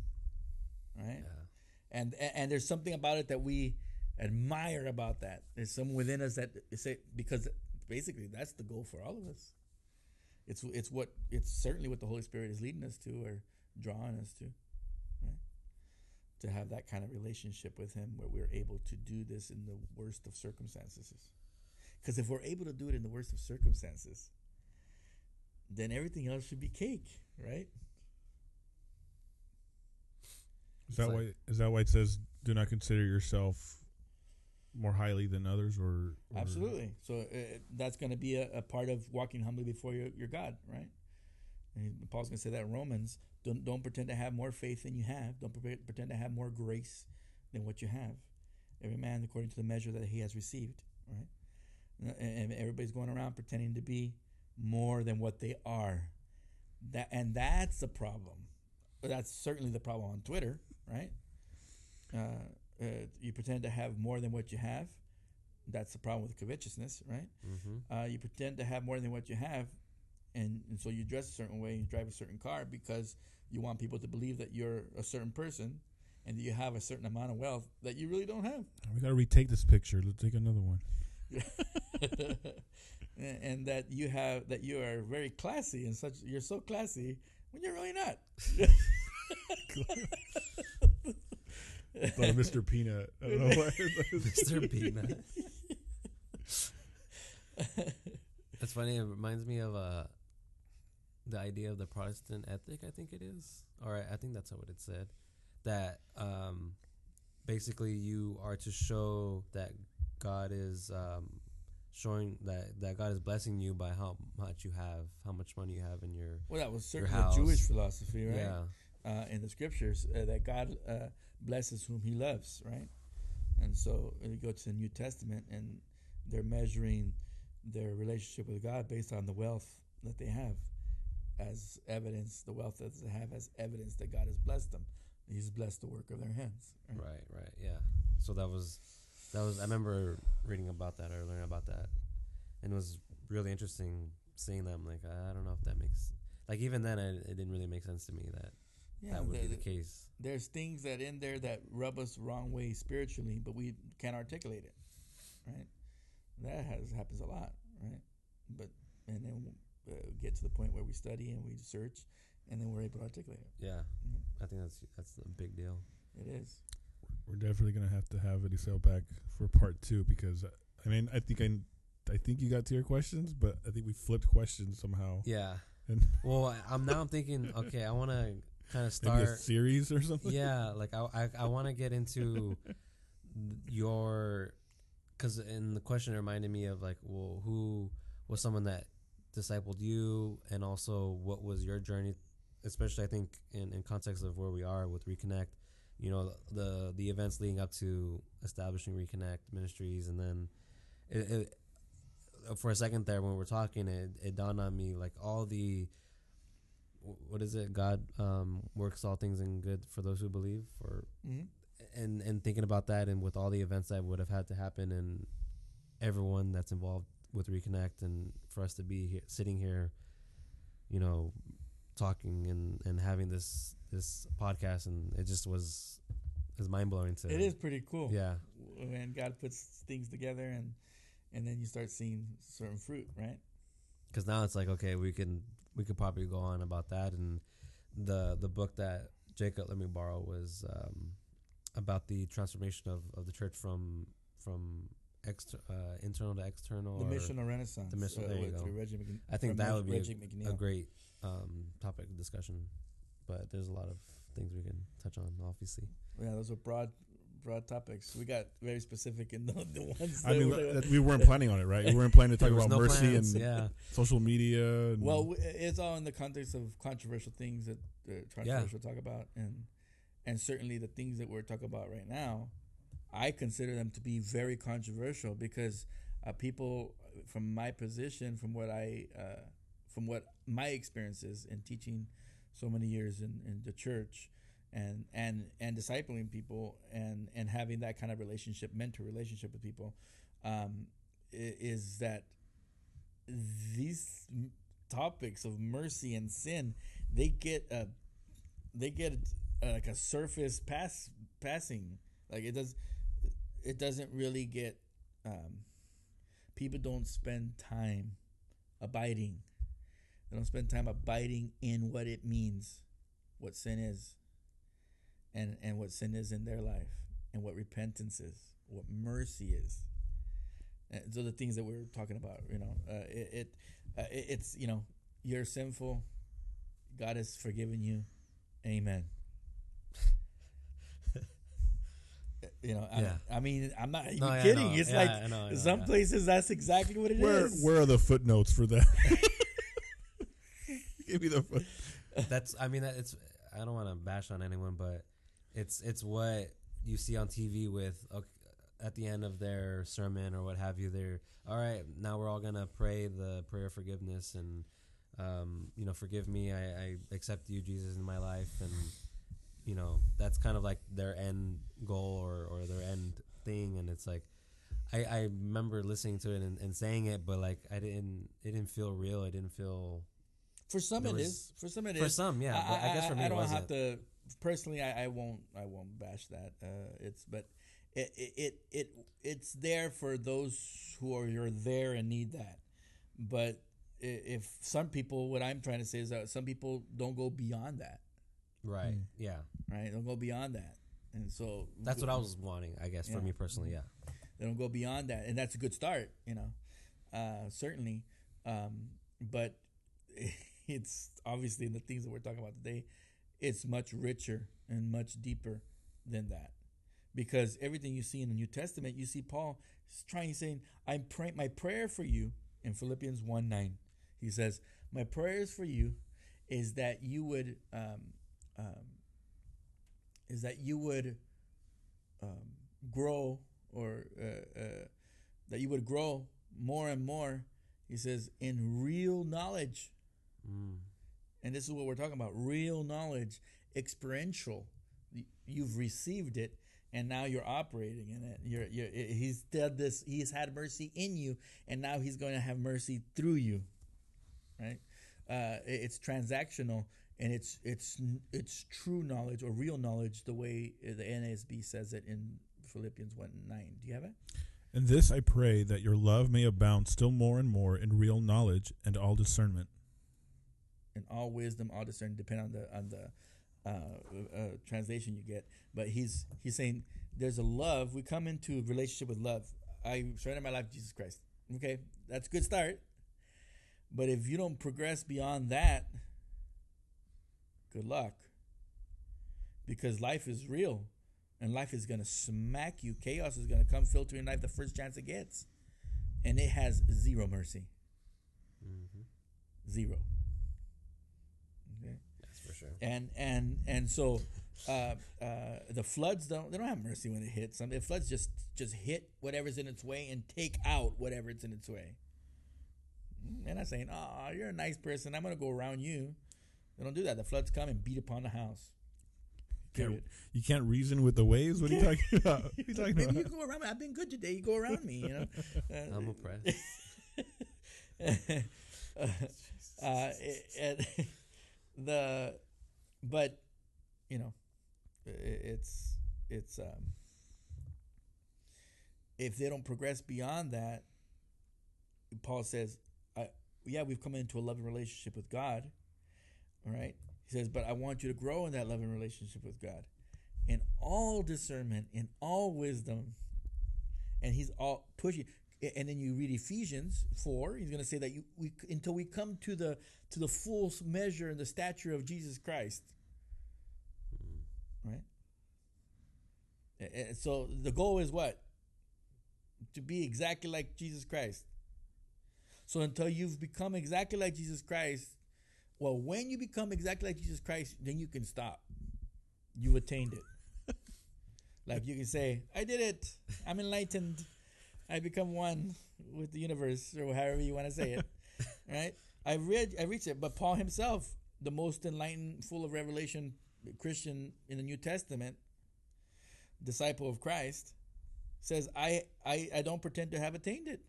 Right? yeah. and and and there's something about it that we admire about that. There's some within us that say because basically that's the goal for all of us. It's it's what it's certainly what the Holy Spirit is leading us to or drawing us to? To have that kind of relationship with Him where we're able to do this in the worst of circumstances. Because if we're able to do it in the worst of circumstances, then everything else should be cake, right? Is that It's why? Is that why it says, "Do not consider yourself more highly than others," or, or Absolutely. So uh, that's going to be a, a part of walking humbly before your, your God, right? And Paul's going to say that in Romans. Don't don't pretend to have more faith than you have. Don't pretend to have more grace than what you have. Every man according to the measure that he has received, right? And, everybody's going around pretending to be more than what they are. That and that's the problem. That's certainly the problem on Twitter, right? Uh, uh, you pretend to have more than what you have. That's the problem with covetousness, right? Mm-hmm. Uh, you pretend to have more than what you have, and, and so you dress a certain way, you drive a certain car because you want people to believe that you're a certain person and that you have a certain amount of wealth that you really don't have. we got to retake this picture. Let's take another one. and, and that you have that you are very classy and such you're so classy when you're really not. Thought Mr. Peanut. I don't know why. Mr. Peanut. That's funny. It reminds me of uh, the idea of the Protestant ethic. I think it is, or I, I think that's what it said. That um, basically you are to show that God is um, showing that that God is blessing you by how much you have, how much money you have in your Well, that was certainly a Jewish philosophy, right? yeah. uh, in the scriptures uh, that God uh, blesses whom He loves, right? And so you go to the New Testament, and they're measuring their relationship with God based on the wealth that they have, as evidence, the wealth that they have as evidence that God has blessed them. He's blessed the work of their hands. Right. Right, right, yeah. So that was that was I remember reading about that or learning about that, and it was really interesting seeing them. Like, I don't know if that makes like even then I, it didn't really make sense to me that Yeah, that would the- be the the- case. there's things that in there that rub us wrong way spiritually, but we can't articulate it, right? That has happens a lot, right? But and then uh, get to the point where we study and we search, and then we're able to articulate it. Yeah, Mhm. I think that's that's a big deal. It is. We're definitely gonna have to have Eliseo back for part two because I mean I think I I think you got to your questions, but I think we flipped questions somehow. Yeah. And- well, I- I'm now I'm thinking. Okay, I want to kind of Maybe a start. series or something. yeah, like I I, I want to get into your because in the question it reminded me of like, well, who was someone that discipled you, and also what was your journey, especially I think in in context of where we are with Reconnect. You know the the events leading up to establishing Reconnect Ministries, and then it, it for a second there when we were talking, it, it dawned on me like all the what is it? God um, works all things in good for those who believe. For Mm-hmm. and and thinking about that, and with all the events that would have had to happen, and everyone that's involved with Reconnect, and for us to be here, sitting here, you know, talking and and having this this podcast, and it just was is mind blowing to It is pretty cool. yeah When God puts things together and and then you start seeing certain fruit, right? because now it's like okay we can we could probably go on about that and the the book that Jacob let me borrow was um, about the transformation of, of the church from from exter- uh, internal to external The Missional Renaissance. The mission- there you go. Reggie McN- I think that would be Reggie a McNeal. great um, topic of discussion but there's a lot of things we can touch on obviously Yeah, those are broad, broad topics. We got very specific in the, the ones. I mean, were- that we weren't planning on it, right? We weren't planning to talk about no mercy plans, and yeah social media. And well, w- it's all in the context of controversial things that uh, controversial talk about, and and certainly the things that we're talking about right now, I consider them to be very controversial because uh, people, from my position, from what I, uh, from what my experiences in teaching so many years in, in the church, and and and discipling people, and and having that kind of relationship, mentor relationship with people, um, is that these topics of mercy and sin they get a they get a, like a surface pass passing. Like it does it doesn't really get um, people don't spend time abiding. They don't spend time abiding in what it means what sin is and and what sin is in their life and what repentance is what mercy is. And so the things that we're talking about you know. Uh, it, it uh, it, it's you know you're sinful god has forgiven you. Amen you know I, Yeah. I mean i'm not even No, yeah, kidding know. it's Yeah, like I know, I know, some yeah. places that's exactly what it is. where where are the footnotes for that? Give me the foot. that's I mean that it's I don't want to bash on anyone, but it's it's what you see on TV with okay, at the end of their sermon or what have you. They're all right. Now we're all gonna pray the prayer of forgiveness and um, you know forgive me. I, I accept you, Jesus, in my life, and you know that's kind of like their end goal or or their end thing, and it's like. I, I remember listening to it and, and saying it, but like I didn't, it didn't feel real. It didn't feel For some There it was- is. For some it is. for some, yeah. but I, guess for me, I don't have to. Personally, I, I won't. I won't bash that. Uh, it's but it, it it it it's there for those who are you're there and need that. But if some people, what I'm trying to say is that some people don't go beyond that. Right. Mm. Yeah. Right? Don't go beyond that. And so That's what I was wanting, I guess, for me personally. Yeah. They don't go beyond that, and that's a good start, you know, uh, certainly. Um, but it's obviously in the things that we're talking about today, it's much richer and much deeper than that, because everything you see in the New Testament, you see Paul trying saying, "I'm praying my prayer for you." In Philippians one nine, he says, "My prayers for you is that you would." Um, um, is that you would um, grow or uh, uh, that you would grow more and more he says in real knowledge Mm. And this is what we're talking about real knowledge, experiential. You've received it, and now you're operating in it. You're, you're, he's done this, he's had mercy in you, and now he's going to have mercy through you. Right? Uh, it's transactional and it's it's it's true knowledge or real knowledge the way the NASB says it in Philippians 1 9. Do you have it? And this I pray that your love may abound still more and more in real knowledge and all discernment. And all wisdom, all discernment, depend on the on the uh, uh, translation you get. But he's he's saying there's a love. We come into a relationship with love. I surrender my life to Jesus Christ. Okay, that's a good start. But if you don't progress beyond that, good luck. Because life is real, and life is gonna smack you. Chaos is gonna come filtering life the first chance it gets, and it has zero mercy. Mm-hmm. Zero. Okay. That's for sure. and and and so uh, uh, the floods don't they don't have mercy when it hits them. The floods just just hit whatever's in its way and take out whatever's in its way. They're not saying, "Oh, you're a nice person. I'm gonna go around you." They don't do that. The floods come and beat upon the house. Can't, you can't reason with the waves? What are you talking about? What are you talking Maybe you go around me. I've been good today. You go around me. You know. Uh, I'm oppressed. uh, and the but you know i- it's it's um if they don't progress beyond that paul says I, yeah we've come into a loving relationship with god all right? He says but i want you to grow in that loving relationship with god in all discernment in all wisdom. And he's all pushing. And then you read ephesians 4 he's going to say that you we until we come to the to the full measure and the stature of jesus christ. Hmm. Right? A- a- so the goal is what? To be exactly like jesus christ. So until you've become exactly like jesus christ well when you become exactly like jesus christ then you can stop. You've attained it. Like you can say i did it. I'm enlightened. I become one with the universe, or however you want to say it, right? I read, I reached it, but Paul himself, the most enlightened, full of revelation Christian in the New Testament, disciple of Christ, says, "I, I, I don't pretend to have attained it."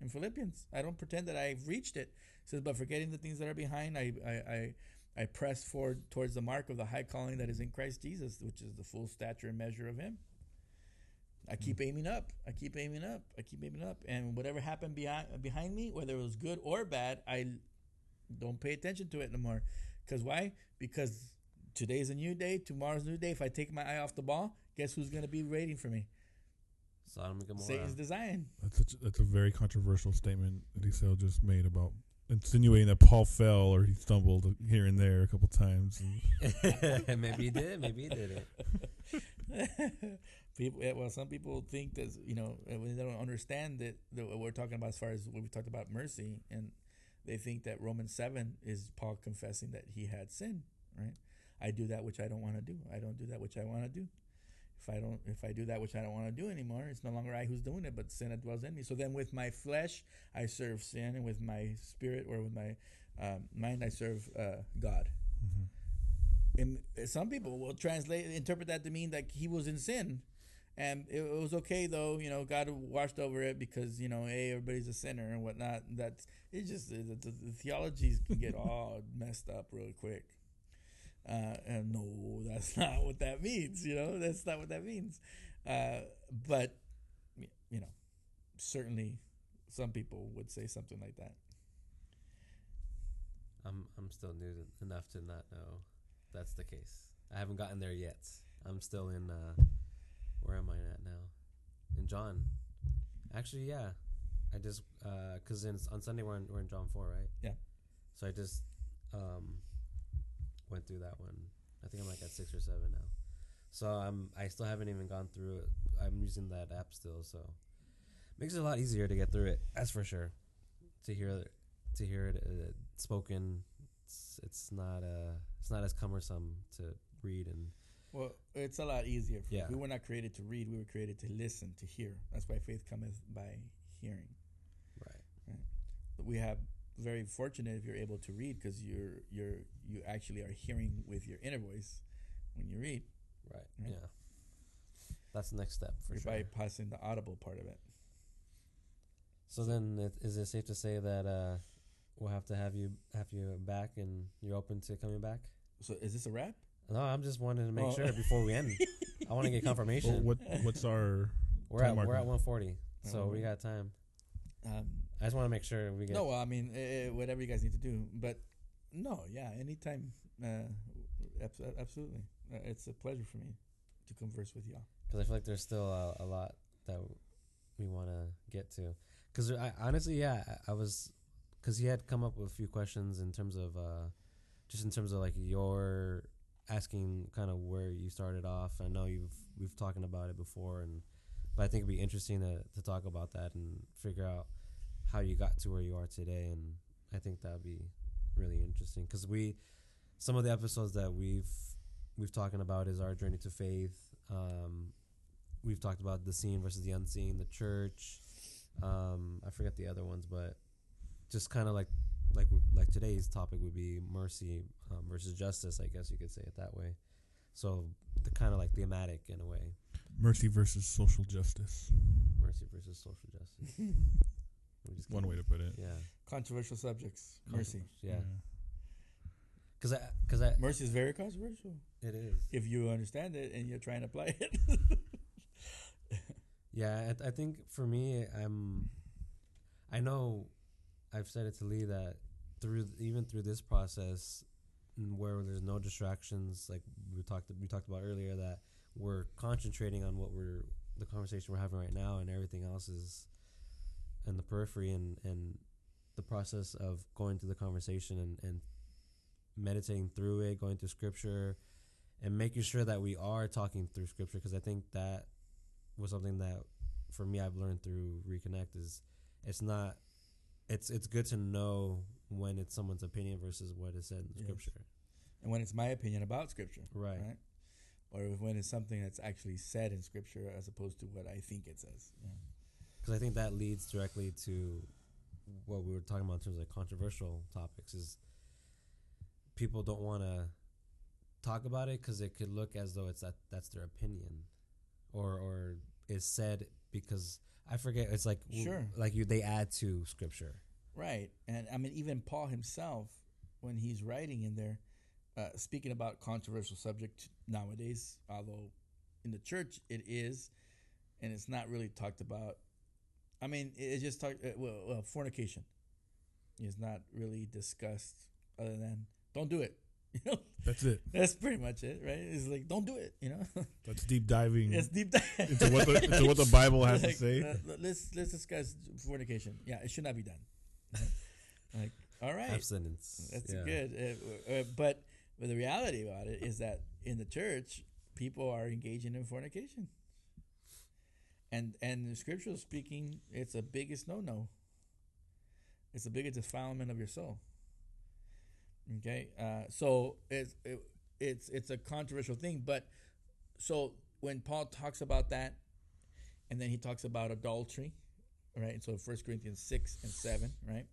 In Philippians, I don't pretend that I've reached it. He says, but forgetting the things that are behind, I, I, I, I press forward towards the mark of the high calling that is in Christ Jesus, which is the full stature and measure of Him. I hmm. keep aiming up. I keep aiming up. I keep aiming up. And whatever happened behind behind me, whether it was good or bad, I don't pay attention to it no more. Because why? Because today's a new day. Tomorrow's a new day. If I take my eye off the ball, guess who's going to be waiting for me? Sodom and Gomorrah. Satan's design. That's a, that's a very controversial statement that Eliseo just made about insinuating that Paul fell or he stumbled here and there a couple times. And maybe he did. Maybe he didn't. people, yeah, well, some people think that you know eh, when they don't understand that the, what we're talking about as far as what we talked about mercy, and they think that Romans seven is Paul confessing that he had sin. Right? I do that which I don't want to do. I don't do that which I want to do. If I don't, if I do that which I don't want to do anymore, it's no longer I who's doing it, but sin that dwells in me. So then, with my flesh, I serve sin, and with my spirit or with my um, mind, I serve uh, God. And some people will translate, interpret that to mean that he was in sin, and it, was okay though. You know, God washed over it because you know, hey, everybody's a sinner and whatnot. That's it's just the, the, the theologies can get all messed up real quick. Uh, and no, that's not what that means. You know, that's not what that means. Uh, but you know, certainly, some people would say something like that. I'm I'm still new enough to not know that's the case. I haven't gotten there yet. I'm still in. Uh, where am I at now? In John. Actually, yeah. I just because in on Sunday we're in, we're in John four, right? Yeah. So I just um went through that one. I think I'm like at six or seven now. So I'm I still haven't even gone through it. I'm using that app still, so makes it a lot easier to get through it. That's for sure. To hear to hear it uh, spoken, it's it's not uh it's not as cumbersome to read and Well, it's a lot easier. For Yeah. We were not created to read. We were created to listen, to hear. That's why faith cometh by hearing. right. We have very fortunate if you're able to read because you're you're you actually are hearing with your inner voice when you read. Right. Right. Yeah. That's the next step for you're sure. bypassing the audible part of it. So then, it, is it safe to say that uh, we'll have to have you have you back, and you're open to coming back? So is this a wrap? No, I'm just wanting to make Oh. sure before we end. I want to get Well, confirmation. what what's our we're at time we're marker? at 140, so we Mhm. got time. Um, I just want to make sure we get. no, well, I mean uh, whatever you guys need to do, but no, yeah, anytime, uh, absolutely, uh, it's a pleasure for me to converse with y'all. because I feel like there's still a, a lot that we want to get to. Because I honestly, yeah, I, I was because he had come up with a few questions in terms of uh, just in terms of like your asking kind of where you started off. I know you've we've talking about it before, and but I think it'd be interesting to to talk about that and figure out how you got to where you are today. And I think that'd be really interesting because we some of the episodes that we've we've talking about is our journey to faith. Um, we've talked about the seen versus the unseen, the church. Um, I forget the other ones, but just kind of like like like today's topic would be mercy um, versus justice. I guess you could say it that way. So the kind of like thematic in a way, mercy versus social justice? mercy versus social justice. We just One way to put it. Yeah. Controversial subjects. Mercy. Yeah. Because I because I Mercy is very controversial it is. if you understand it and you're trying to apply it. Yeah, I, I think for me, I'm. I know, I've said it to Lee that through even through this process, where there's no distractions, like we talked we talked about earlier, that we're concentrating on what we're the conversation we're having right now, and everything else is in the periphery, and and the process of going through the conversation and and meditating through it, going through scripture, and making sure that we are talking through scripture, because I think that was something that for me I've learned through reconnect is it's not it's it's good to know when it's someone's opinion versus what is said in the Yes. scripture. and when it's my opinion about scripture, Right. right? Or when it's something that's actually said in scripture as opposed to what I think it says. Yeah. Because I think that leads directly to what we were talking about in terms of like controversial topics is people don't want to talk about it because it could look as though it's that that's their opinion or or is said because I forget it's like Sure. like you they add to scripture Right. And I mean, even Paul himself, when he's writing in there, uh, speaking about controversial subject nowadays, although in the church it is, and it's not really talked about. I mean, it- it's just talked, uh, well, well, fornication is not really discussed other than don't do it. You know, That's it. that's pretty much it, right? It's like don't do it. You know, That's deep diving it's deep dive into what the into what the Bible has to say. uh, let's let's discuss fornication. Yeah, it should not be done. like, all right, abstinence that's yeah. good. Uh, uh, but but the reality about it is that in the church, people are engaging in fornication, and and scriptural speaking, it's a biggest no no. It's the biggest defilement of your soul. Okay, uh, so it's it, it's it's a controversial thing, but so when Paul talks about that, and then he talks about adultery, right? So First Corinthians six and seven, right?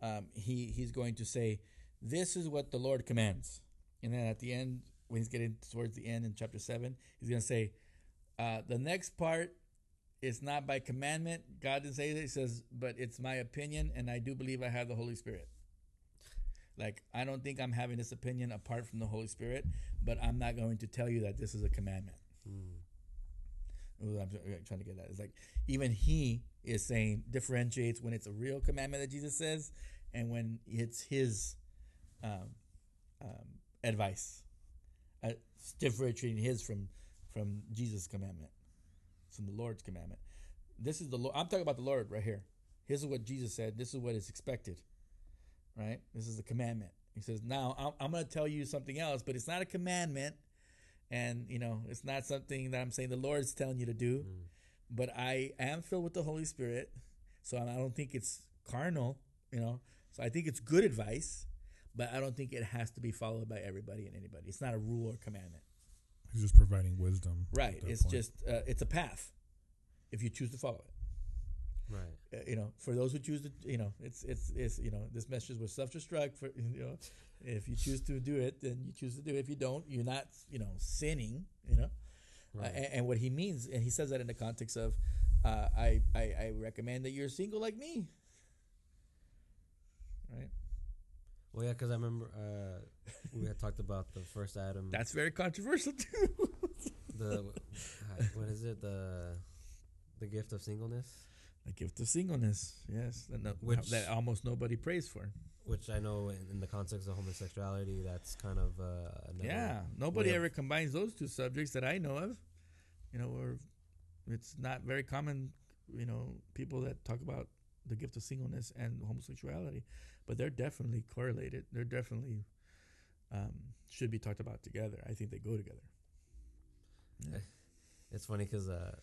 Um, he he's going to say, "This is what the Lord commands," and then at the end, when he's getting towards the end in chapter seven, he's going to say, uh, "The next part is not by commandment. God didn't say that. He says, but it's my opinion, and I do believe I have the Holy Spirit." Like I don't think I'm having this opinion apart from the Holy Spirit, but I'm not going to tell you that this is a commandment. Mm. I'm trying to get at It's like even he is saying differentiates when it's a real commandment that Jesus says and when it's his um, um, advice. Uh, differentiating his from from Jesus' commandment, from the Lord's commandment. This is the Lord. I'm talking about the Lord right here. This is what Jesus said. This is what is expected. Right. This is the commandment. He says, "Now I'm, I'm going to tell you something else, but it's not a commandment." and you know it's not something that i'm saying the lord's telling you to do Mm. but i am filled with the holy spirit so i don't think it's carnal you know so i think it's good advice but i don't think it has to be followed by everybody and anybody it's not a rule or commandment He's just providing wisdom. right it's point. just uh, it's a path if you choose to follow it Right. Uh, you know, for those who choose to, you know, it's it's it's you know, this message was self-destruct. For you know, if you choose to do it, then you choose to do it. If you don't, you're not, you know, sinning. You know, Right. uh, and, and what he means, and he says that in the context of, uh, I, I I recommend that you're single like me. Right. Well, yeah, because I remember uh, we had talked about the first Adam. That's very controversial too. the what is it the the gift of singleness, The gift of singleness, yes, that, no, Which- that almost nobody prays for. which I know in, in the context of homosexuality, that's kind of uh, Yeah, nobody way of- ever combines those two subjects that I know of. You know, or it's not very common. You know, people that talk about the gift of singleness and homosexuality, but they're definitely correlated. They're definitely um, should be talked about together. I think they go together. Yeah. It's funny because uh,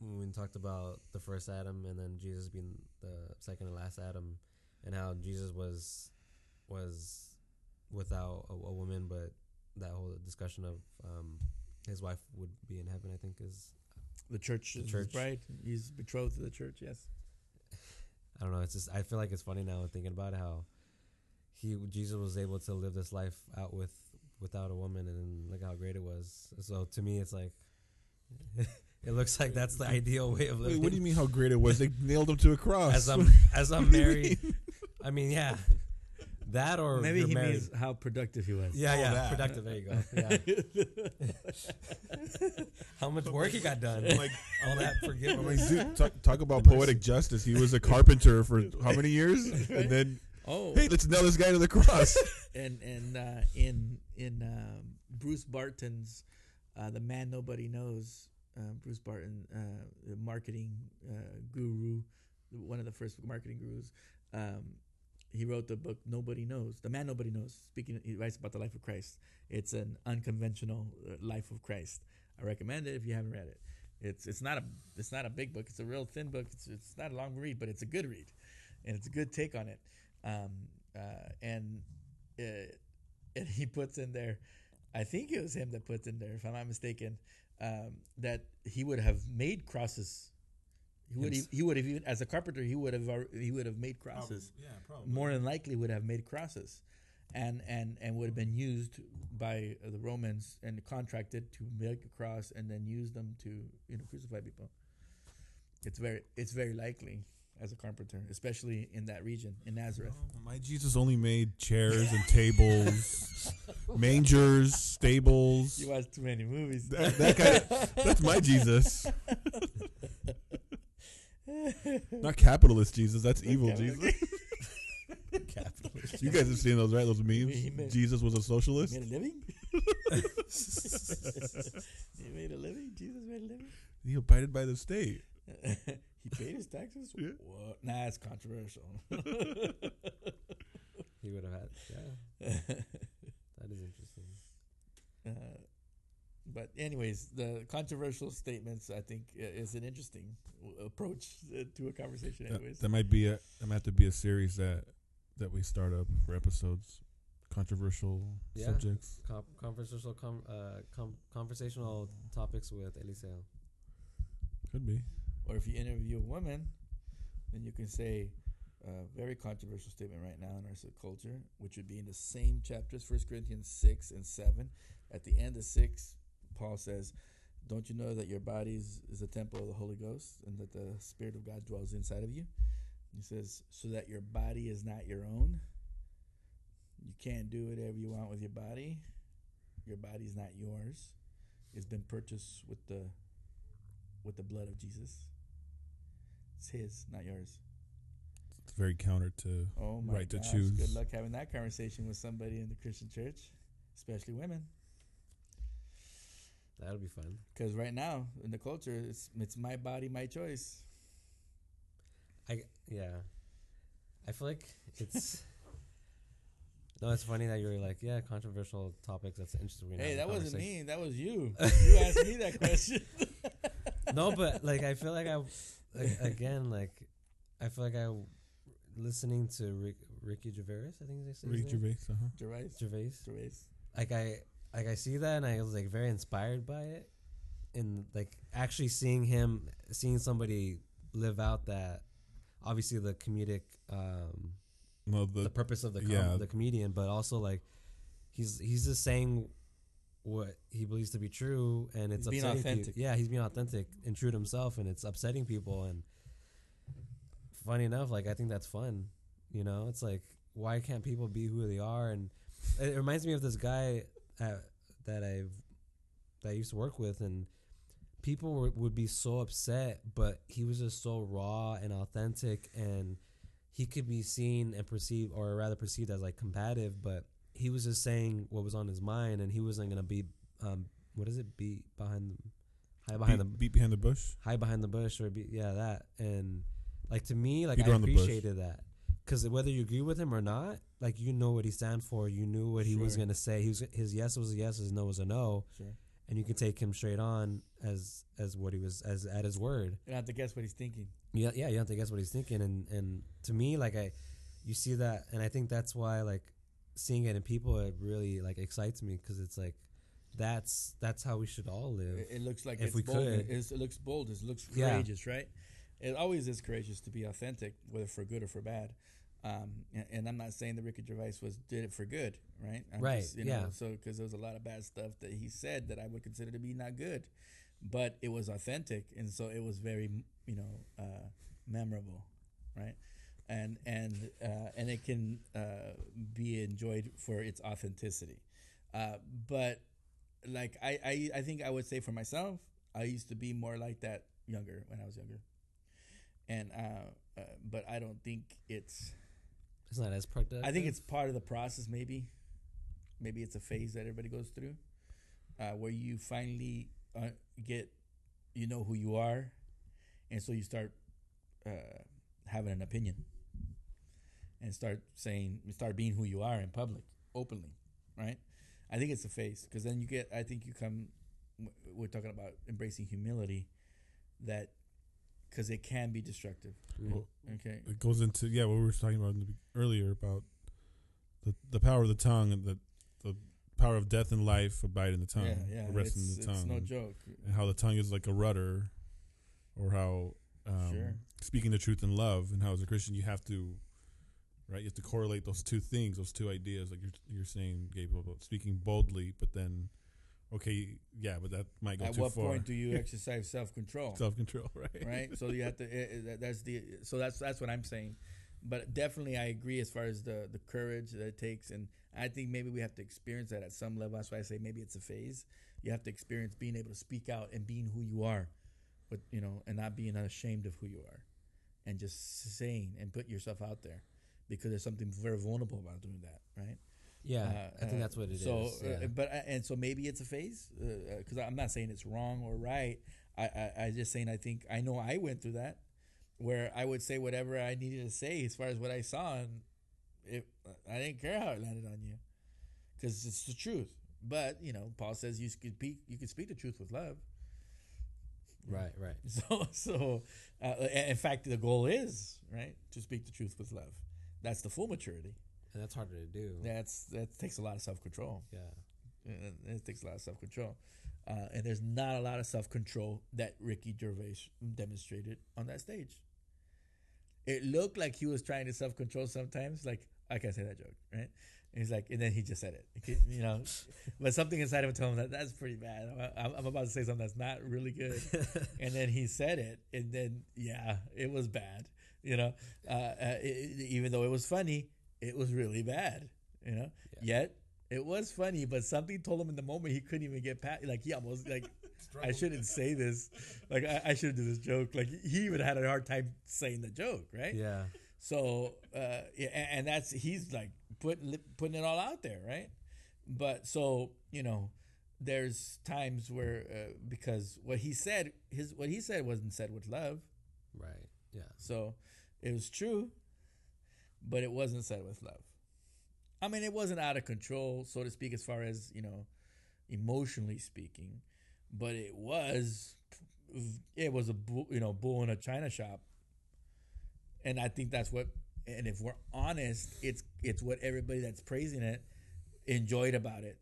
when we talked about the first Adam and then Jesus being the second and last Adam, and how Jesus was was without a, a woman, but that whole discussion of um, his wife would be in heaven, I think, is The church The church. bride. He's betrothed to the church. Yes. I don't know. It's just I feel like it's funny now thinking about how he Jesus was able to live this life out with without a woman, and look how great it was. So to me, it's like it looks like that's the ideal way of living. Wait, what do you mean how great it was? They nailed him to a cross. As I'm as I'm married, I mean, yeah, that or Maybe he married. means how productive he was. yeah, Oh, yeah, that. productive. There you go. Yeah. How much work he got done? Like, all that like, forgiveness. I'm like, dude, talk, talk about poetic justice. He was a carpenter for how many years? And then, Oh, hey, let's nail this guy to the cross. and and uh, in in um, Bruce Barton's uh, "The Man Nobody Knows," uh, Bruce Barton, uh, the marketing uh, guru, one of the first marketing gurus. Um, he wrote the book "Nobody Knows." The man nobody knows. Speaking, he writes about the life of Christ. It's an unconventional uh, life of Christ. I recommend it if you haven't read it. It's it's not a it's not a big book. It's a real thin book. It's it's not a long read, but it's a good read, and it's a good take on it. Um, uh, and uh, and he puts in there, I think it was him that puts in there, if I'm not mistaken, um, that he would have made crosses. He would he, would have even as a carpenter he would have uh, he would have made crosses. yeah, probably. More than likely would have made crosses, and and and would have been used by uh, the Romans and contracted to make a cross and then use them to you know crucify people. It's very it's very likely as a carpenter, especially in that region in Nazareth. My Jesus only made chairs and tables, mangers, stables. You watch too many movies. That, that guy, that's my Jesus. Not capitalist Jesus. That's evil Jesus. capitalist. Jesus. You guys have seen those, right? Those memes. made- Jesus was a socialist. made a living. he made a living. Jesus made a living. He abided by the state. he paid his taxes. Yeah. What? Nah, it's controversial. He would have had. Yeah, that is interesting. Uh, but anyways, the controversial statements I think is an interesting approach uh, to a conversation. That, Anyways, that might be a that might have to be a series that that we start up for episodes. Controversial Yeah. subjects. Com- conversational, com- uh, com- conversational topics with Eliseo. Could be. or if you interview a woman, then you can say a very controversial statement right now in our s- culture, which would be in the same chapters, First Corinthians six and seven. At the end of six, Paul says, "Don't you know that your body is, is a temple of the Holy Ghost, and that the Spirit of God dwells inside of you?" He says, "So that your body is not your own. You can't do whatever you want with your body. Your body's not yours. It's been purchased with the with the blood of Jesus. It's his, not yours. It's very counter to Oh my Right to choose. Good luck having that conversation with somebody in the Christian church, especially women. That'll be fun. Because right now in the culture, it's it's my body, my choice. I yeah. I feel like it's. no, it's funny that you're like, yeah, controversial topics. That's interesting. we hey, that wasn't me. That was you. you asked me that question. no, but like I feel like I, like, again, like I feel like I, listening to Rick, Ricky Gervais. I think they say Ricky name? Gervais. Uh-huh. Gervais. Gervais. Gervais. Like I, like I see that and I was like very inspired by it, and like actually seeing him, seeing somebody live out that obviously the comedic um, well, the, the purpose of the com- yeah. the comedian, but also like he's he's just saying what he believes to be true, and it's He's being upsetting peop- authentic. yeah, he's being authentic and true to himself, and it's upsetting people. And funny enough, like I think that's fun. You know, it's like why can't people be who they are? And it reminds me of this guy uh, that I've that I used to work with, and people were, would be so upset, but he was just so raw and authentic, and he could be seen and perceived, or rather perceived as like combative, but he was just saying what was on his mind, and he wasn't gonna be, um, what is it, be behind, the, hide behind beat, the beat behind the bush. hide behind the bush, or be yeah that, and like to me, like Beat I around the bush. appreciated that. Because whether you agree with him or not, like you know what he stands for, you knew what he was gonna say. He was his yes was a yes, his no was a no Sure. and you can take him straight on as as what he was as at his word. You don't have to guess what he's thinking. Yeah, yeah, you have to guess what he's thinking, and and to me, like I, you see that, and I think that's why like seeing it in people, it really like excites me because it's like that's that's how we should all live. It, it looks like If it's we bold. could. It's, it looks bold. It looks Yeah. courageous, right? It always is courageous to be authentic, whether for good or for bad. Um, and, and I'm not saying that Ricky Gervais was did it for good, right? I'm Right, Just, you yeah. So because there was a lot of bad stuff that he said that I would consider to be not good, but it was authentic, and so it was very, you know, uh, memorable, right? And and uh, and it can uh, be enjoyed for its authenticity, uh, but like I, I I think I would say for myself, I used to be more like that younger when I was younger, and uh, uh but I don't think it's. It's not as productive. I think it's part of the process. Maybe, maybe it's a phase that everybody goes through, uh, where you finally uh, get, you know who you are, and so you start uh, having an opinion, and start saying, start being who you are in public, openly, right? I think it's a phase because then you get. I think you come. We're talking about embracing humility, that because it can be destructive. Well, Okay. it goes into yeah what we were talking about in the, earlier about the the power of the tongue and the the power of death and life abide in the tongue, Yeah, yeah. rest it's, in the tongue, it's no joke. and how the tongue is like a rudder, or how um, Sure. speaking the truth in love, and how as a Christian you have to. Right, you have to correlate those two things, those two ideas, like you're you're saying, Gabriel, about speaking boldly, but then, okay, yeah, but that might go At too what far. point do you exercise self control? Self control, right? right? So you have to. that- That's the. So that's that's what I'm saying. But definitely, I agree as far as the the courage that it takes, and I think maybe we have to experience that at some level. That's why I say maybe it's a phase. You have to experience being able to speak out and being who you are, but you know, and not being ashamed of who you are, and just saying and put yourself out there, because there's something very vulnerable about doing that, right? Yeah, Uh, I think uh, that's what it is. so, yeah. uh, but uh, and so maybe it's a phase because I'm not saying it's wrong or right. I, I I just saying I think I know I went through that where I would say whatever I needed to say as far as what I saw and it I didn't care how it landed on you because it's the truth. But you know, Paul says you could speak you could speak the truth with love. right, right. So so uh, in fact the goal is right to speak the truth with love. That's the full maturity. And that's harder to do. That's that takes a lot of self control. Yeah. And it takes a lot of self control. Uh, and there's not a lot of self control that Ricky Gervais demonstrated on that stage. It looked like he was trying to self control sometimes. Like, I can't say that joke, right? And he's like, and then he just said it, you know. but something inside of him told him that that's pretty bad. I'm, I'm about to say something that's not really good. and then he said it, and then, yeah, it was bad, you know. Uh, uh, it, even though it was funny, it was really bad, you know. Yet, it was funny, but something told him in the moment he couldn't even get past. Like he almost like, I shouldn't say this. Like I, I shouldn't do this joke. Like he even had a hard time saying the joke, right? Yeah. So uh, yeah, and, and that's he's like putting putting it all out there, right? But so you know, there's times where uh, because what he said, his what he said wasn't said with love. Right. Yeah. So it was true, but it wasn't said with love. I mean, it wasn't out of control, so to speak, as far as, you know, emotionally speaking, but it was, it was a, bull, you know, bull in a china shop. And I think that's what, and if we're honest, it's, it's what everybody that's praising it enjoyed about it.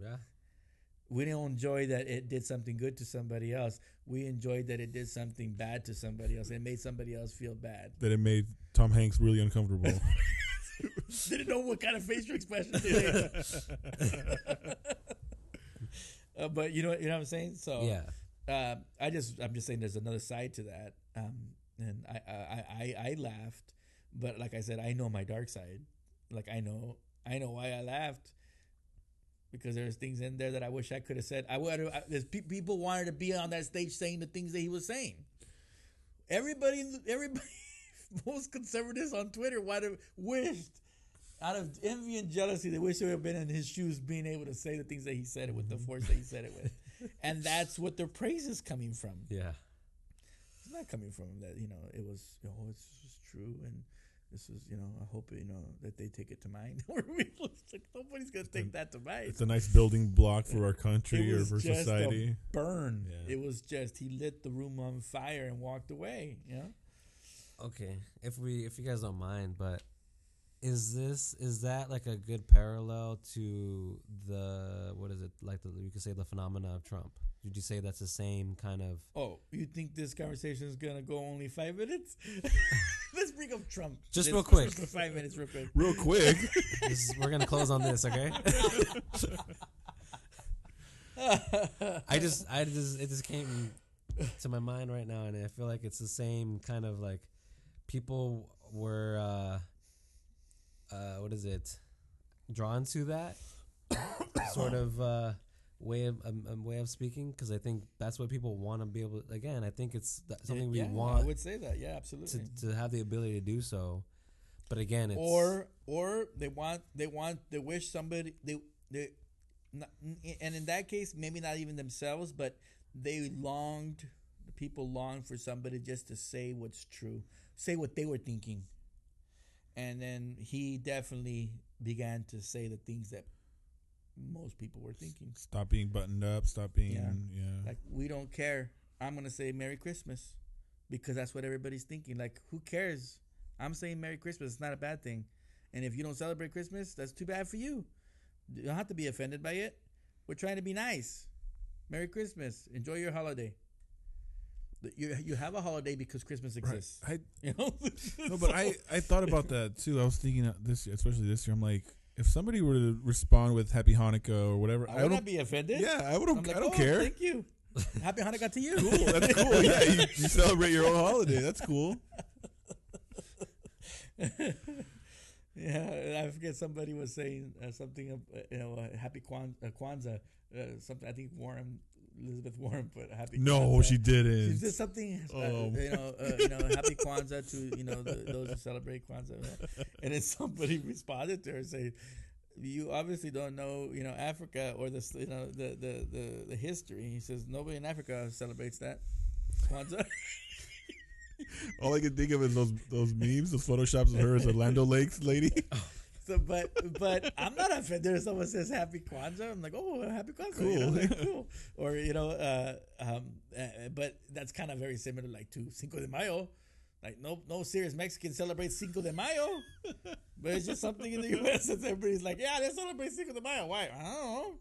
Yeah. We don't enjoy that it did something good to somebody else. We enjoyed that it did something bad to somebody else. It made somebody else feel bad. That it made Tom Hanks really uncomfortable. Didn't know what kind of facial expression to make. uh, but you know, you know what I'm saying. So yeah. uh, I just I'm just saying there's another side to that. Um, and I, I, I, I laughed, but like I said, I know my dark side. Like I know I know why I laughed because there's things in there that I wish I could have said. I would. I, there's pe- people wanted to be on that stage saying the things that he was saying. Everybody, everybody, most conservatives on Twitter would have wished, out of envy and jealousy, they wish they would have been in his shoes, being able to say the things that he said it with the mm-hmm. force that he said it with, and that's what their praise is coming from. Yeah. It's not coming from that. You know, it was. Oh, it's just true, and this is. You know, I hope you know that they take it to mind. It's like, Nobody's gonna take that to mind. it's a nice building block for our country It or was for just society. a burn. Yeah. It was just he lit the room on fire and walked away. You know, Okay. If we if you guys don't mind, but is this is that like a good parallel to the what is it like the you could say the phenomena of Trump? Would you say that's the same kind of oh, you think this conversation is gonna go only five minutes? Let's bring up Trump. Just Let's- real quick. for five minutes, real quick. Real quick, this is, we're gonna close on this, okay? I just I just it just came to my mind right now, and I feel like it's the same kind of like people were uh, uh, what is it drawn to that sort of uh, way of um, um, way of speaking because I think that's what people want to be able. To, Again, I think it's something we yeah, I want would say that. Yeah, absolutely. to to have the ability to do so. But again, it's or or they want they want they wish somebody they they not, and in that case maybe not even themselves but they longed the people longed for somebody just to say what's true say what they were thinking and then he definitely began to say the things that most people were thinking stop being buttoned up. Stop being Yeah. yeah. like we don't care i'm gonna say merry christmas because that's what everybody's thinking like who cares i'm saying merry christmas it's not a bad thing and if you don't celebrate christmas that's too bad for you you don't have to be offended by it we're trying to be nice merry christmas enjoy your holiday you, you have a holiday because christmas Right. exists I you know no, but I I thought about that too. I was thinking uh, this, year, especially this year. I'm like, if somebody were to respond with Happy Hanukkah or whatever, i I, would don't. be offended yeah, I would. I'm like, I don't "Oh, care. thank you happy hanukkah to you Cool. That's cool. Yeah, you, you celebrate your own holiday. That's cool. Yeah, I forget somebody was saying uh, something uh, you know uh, happy Kwan- uh, Kwanzaa. Uh, something I think Warren Elizabeth Warren put happy. No, Kwanzaa. she She didn't. She did something, uh, Oh. you know, uh, you know, happy Kwanzaa to you know the, those who celebrate Kwanzaa, and then somebody responded to her saying, "You obviously don't know, you know, Africa or the you know the the the, the history." He says nobody in Africa celebrates that Kwanzaa. All I can think of is those those memes, those photoshops of her as Orlando Lakes lady. So, but but I'm not offended if someone says Happy Kwanzaa. I'm like, oh, Happy Kwanzaa, you know, Cool. like, cool. Or you know, uh, um, uh, but that's kind of very similar, like to Cinco de Mayo. Like no no serious Mexican celebrates Cinco de Mayo, but it's just something in the U.S. that everybody's like, yeah, they celebrate Cinco de Mayo. Why? I don't know.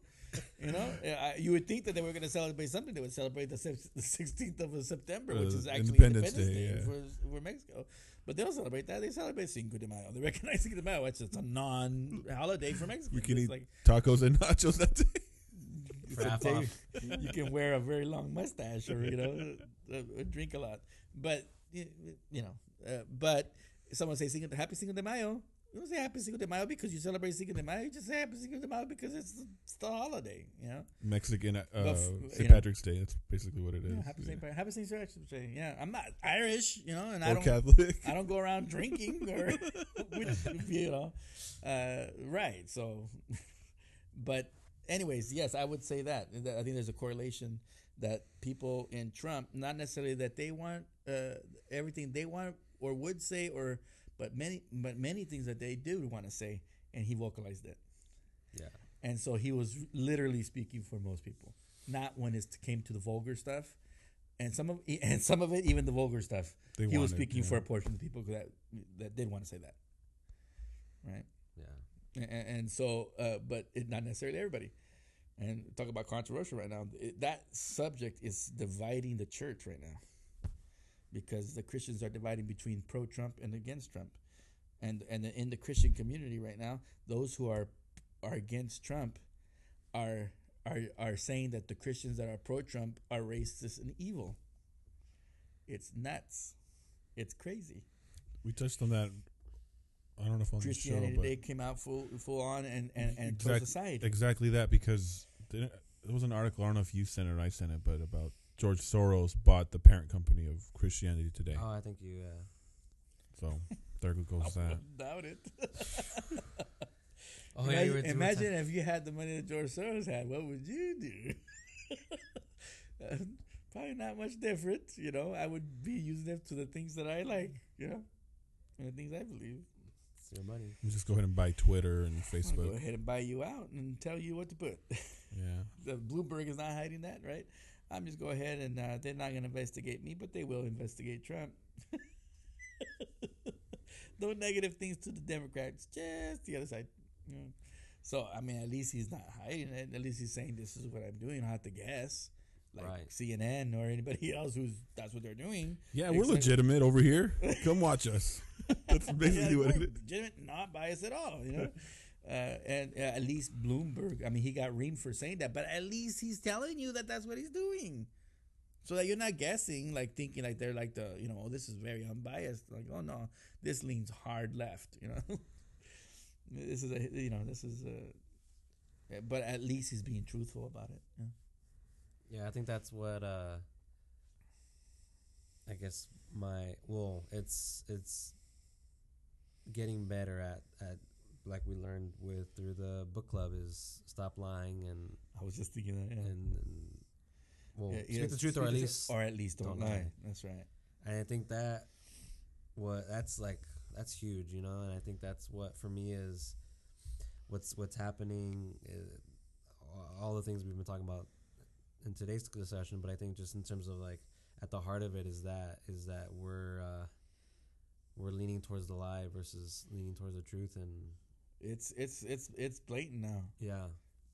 You know, Uh, you would think that they were going to celebrate something. They would celebrate the 16th of September, which Uh, is actually Independence Independence, Day, Day, yeah. for, for Mexico. But they don't celebrate that. They celebrate Cinco de Mayo. They recognize Cinco de Mayo. It's, it's a non-holiday for Mexico. You can it's eat like tacos and nachos that day. it's For a half day- You can wear a very long mustache or you know drink a lot. But you know, uh, but someone say Cinco, Happy Cinco de Mayo. You don't say Happy Cinco de Mayo because you celebrate Cinco de Mayo. You just say Happy Cinco de Mayo because it's, it's the holiday. You know. Mexican uh, But f- you St. know- Patrick's Day. That's basically what it is. Yeah, happy. St. Happy St. Patrick's Day. Yeah, I'm not Irish, you know, and I Or don't Catholic. I don't go around drinking or, which, you know, uh, right. So, but anyways, yes, I would say that. That I think there's a correlation that people in Trump, not necessarily that they want uh, everything they want or would say, or but many, but many things that they do want to say, and he vocalized it. Yeah. And so he was literally speaking for most people, not when it came to the vulgar stuff, and some of and some of it, even the vulgar stuff. They he was speaking yeah. for a portion of the people that that did want to say that, right? Yeah. And, and so, uh, but it, not necessarily everybody. and talk about controversial right now. It, that subject is dividing the church right now because the Christians are dividing between pro Trump and against Trump, and and in the Christian community right now, those who are are against Trump are are are saying that the Christians that are pro Trump are racist and evil. It's nuts. It's crazy. We touched on that. I don't know if on the show, Christianity but Today came out full full on and and and Exact- aside. exactly that because there there was an article. I don't know if you sent it or I sent it, but about George Soros bought the parent company of Christianity Today. Oh, I think you. Uh, So there goes I that. wouldn't doubt it. oh yeah, you were, imagine you imagine if you had the money that George Soros had. What would you do? Uh, Probably not much different. You know, I would be using it to the things that I like. You know, and the things I believe. ta- it's your money. You just go ahead and buy Twitter and I'll go Facebook. ahead and buy you out and tell you what to put. Yeah. the Bloomberg is not hiding that, right? I'm just go ahead and uh, they're not going to investigate me, but they will investigate Trump. no negative things to the Democrats, just the other side. You know? So I mean, at least he's not hiding it. At least he's saying this is what I'm doing. I don't have to guess, like Right. CNN or anybody else who's that's what they're doing. Yeah, we're legitimate over here. Come watch us. That's basically Yeah, what it is. legitimate, not biased at all. You know. Uh, and uh, at least Bloomberg, I mean, he got reamed for saying that, but at least he's telling you that that's what he's doing, so that you're not guessing, like thinking like they're like the, you know, oh, this is very unbiased. Like, oh no, this leans hard left. You know, this is a, you know, this is a, but at least he's being truthful about it. Yeah. Yeah, I think that's what. uh I guess my well, it's it's getting better at at like we learned with through the book club is stop lying and I was just thinking that. Yeah. and, and well Yeah, speak yeah, the truth or at least or at least don't, don't lie. lie. That's right. And I think that what that's like that's huge, you know. And I think that's what for me is what's what's happening. Uh, all the things we've been talking about in today's discussion, but I think just in terms of like at the heart of it is that is that we're uh, we're leaning towards the lie versus leaning towards the truth, and It's it's it's it's blatant now. yeah,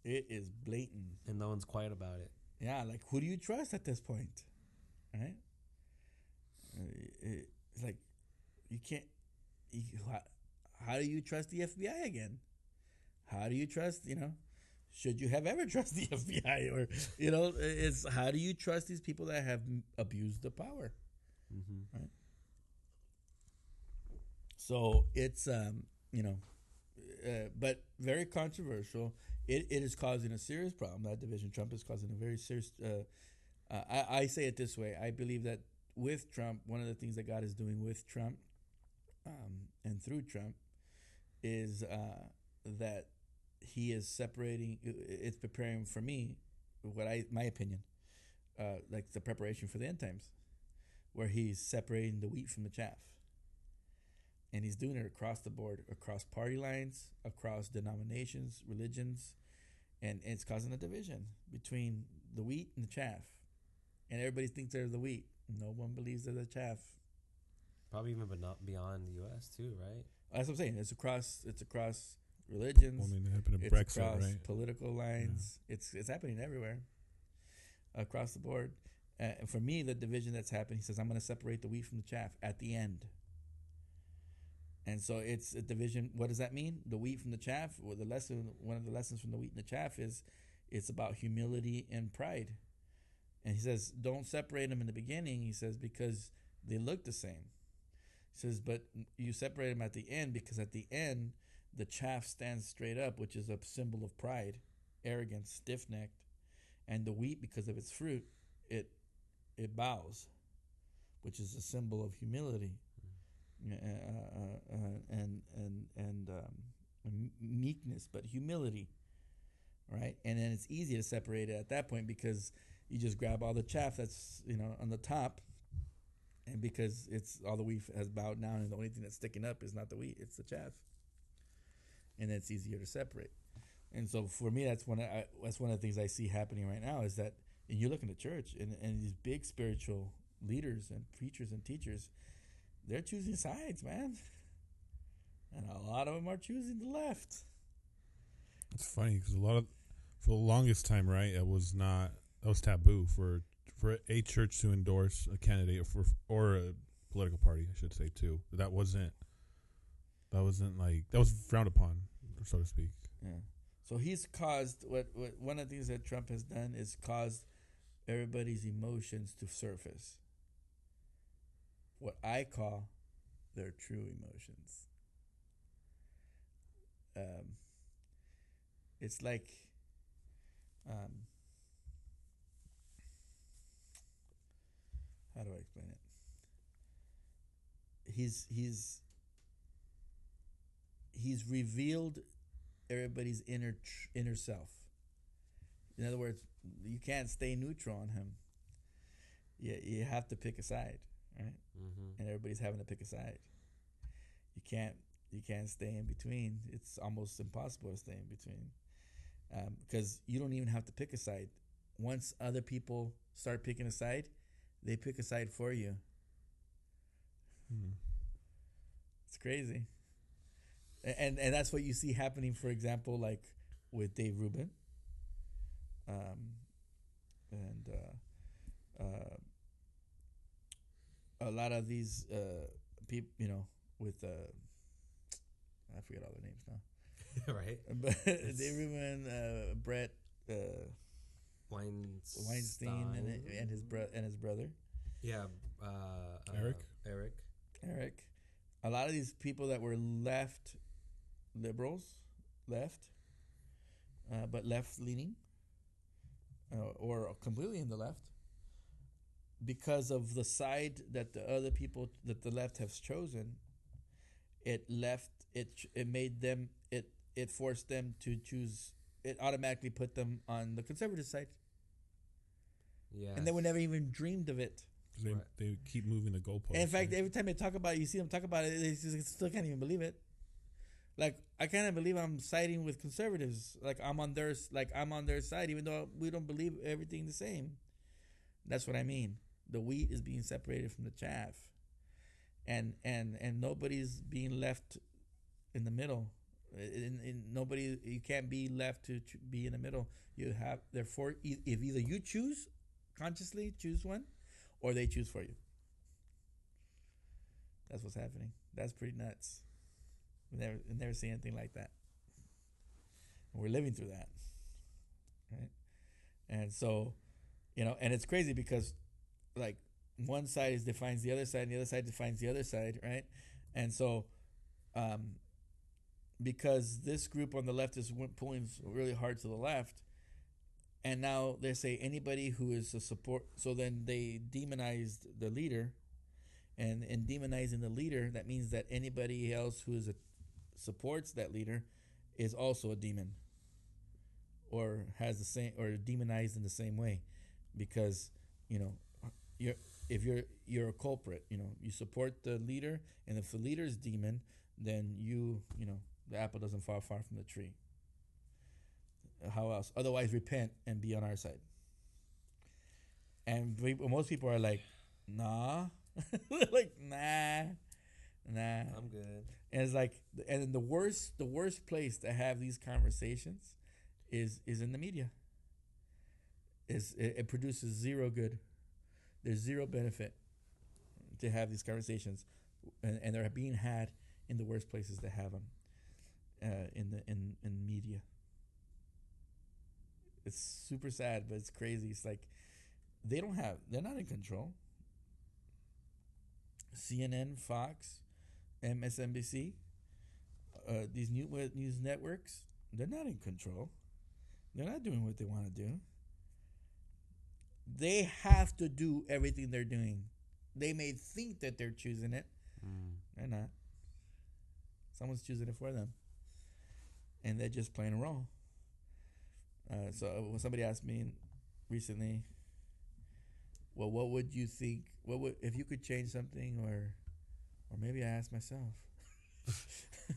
It is blatant. and no one's quiet about it. Yeah, like who do you trust at this point? Right? Uh, it- It's like you can't. You, how, how do you trust the FBI again? How do you trust? You know, should you have ever trust the FBI or you know? It's how do you trust these people that have abused the power? Mm-hmm. So it's um you know, uh, but very controversial. It, it is causing a serious problem. That division, Trump is causing a very serious. Uh, I I say it this way. I believe that with Trump, one of the things that God is doing with Trump, um, and through Trump, is uh, that He is separating. It's preparing for me, what I my opinion, uh, like the preparation for the end times, where He's separating the wheat from the chaff and he's doing it across the board, across party lines, across denominations, religions, and it's causing a division between the wheat and the chaff. And everybody thinks they're the wheat. No one believes they're the chaff. Probably even but not beyond the U.S. too, right? That's what I'm saying. It's across. It's across Well, religions. I mean, it happened to it's Brexit, across right? political lines. It's it's happening everywhere, across the board. Uh, and for me, the division that's happening, he says, I'm going to separate the wheat from the chaff at the end. And so it's a division. What does that mean? The wheat from the chaff. Well, the lesson, one of the lessons from the wheat and the chaff is, it's about humility and pride. And he says, don't separate them in the beginning. He says because they look the same. He says, but you separate them at the end because at the end the chaff stands straight up, which is a symbol of pride, arrogance, stiff necked, and the wheat, because of its fruit, it it bows, which is a symbol of humility, Uh, uh, uh, and and and um, meekness, but humility, right? And then it's easy to separate it at that point because you just grab all the chaff that's you know on the top. And because it's all the wheat has bowed down, and the only thing that's sticking up is not the wheat; it's the chaff and it's easier to separate. And so for me, that's one. Of, I, that's one of the things I see happening right now is that, and you look in the church and, and these big spiritual leaders and preachers and teachers, they're choosing sides, man. And a lot of them are choosing the left. It's funny because a lot of, for the longest time, right? It was not. That was taboo for for a church to endorse a candidate or for or a political party, I should say too. That wasn't. That wasn't like that was frowned upon, so to speak. Yeah. So he's caused what, what one of the things that Trump has done is caused everybody's emotions to surface. What I call their true emotions. Um, it's like um, how do I explain it? He's he's he's revealed everybody's inner tr- inner self. In other words, you can't stay neutral on him. You you have to pick a side, right? Mm-hmm. And everybody's having to pick a side. You can't you can't stay in between. It's almost impossible to stay in between um, because you don't even have to pick a side. Once other people start picking a side, they pick a side for you. Hmm. It's crazy. And and that's what you see happening, for example, like with Dave Rubin. Um, and uh, uh, a lot of these uh, people, you know, with uh, I forget all their names now, right. but Dave Rubin, uh, Bret uh, Weinstein. Weinstein, and, and his bro- and his brother Yeah. Uh, uh, Eric? Eric. Eric. A lot of these people that were left liberals, left, uh, but left leaning, uh, or completely in the left, because of the side that the other people that the left has chosen, it left it it made them it it forced them to choose it automatically put them on the conservative side, Yeah. and they would never even dreamed of it. They Right. they keep moving the goalposts. And in fact, right? every time they talk about it, you see them talk about it, they just still can't even believe it. Like I can't believe I'm siding with conservatives. Like I'm on their like I'm on their side, even though we don't believe everything the same. That's what I mean. The wheat is being separated from the chaff, and and and nobody's being left in the middle. In, in nobody, you can't be left to ch- be in the middle. You have therefore, e- if either you choose consciously choose one, or they choose for you. That's what's happening. That's pretty nuts. We never we never seen anything like that. And we're living through that. Right? And so, you know, and it's crazy because like one side is defines the other side and the other side defines the other side, right? And so um because this group on the left is pulling really hard to the left, and now they say anybody who is a support. So then they demonized the leader, and in demonizing the leader, that means that anybody else who is a, supports that leader is also a demon, or has the same or demonized in the same way, because you know you're if you're you're a culprit, you know you support the leader, and if the leader is demon, then you you know the apple doesn't fall far from the tree. How else? Otherwise, repent and be on our side. And we, most people are like, nah, like nah, nah. I'm good. And it's like, and the worst, the worst place to have these conversations is is in the media. Is it, it produces zero good. There's zero benefit to have these conversations, and, and they're being had in the worst places to have them, uh, in the in in media. It's super sad, but it's crazy. It's like they don't have, they're not in control. CNN, Fox, MSNBC, uh, these new uh, news networks, they're not in control. They're not doing what they want to do. They have to do everything they're doing. They may think that they're choosing it. Mm. They're not. Someone's choosing it for them. And they're just playing a role. Uh, so uh, when somebody asked me recently, well, what would you think? What would if you could change something, or, or maybe I asked myself,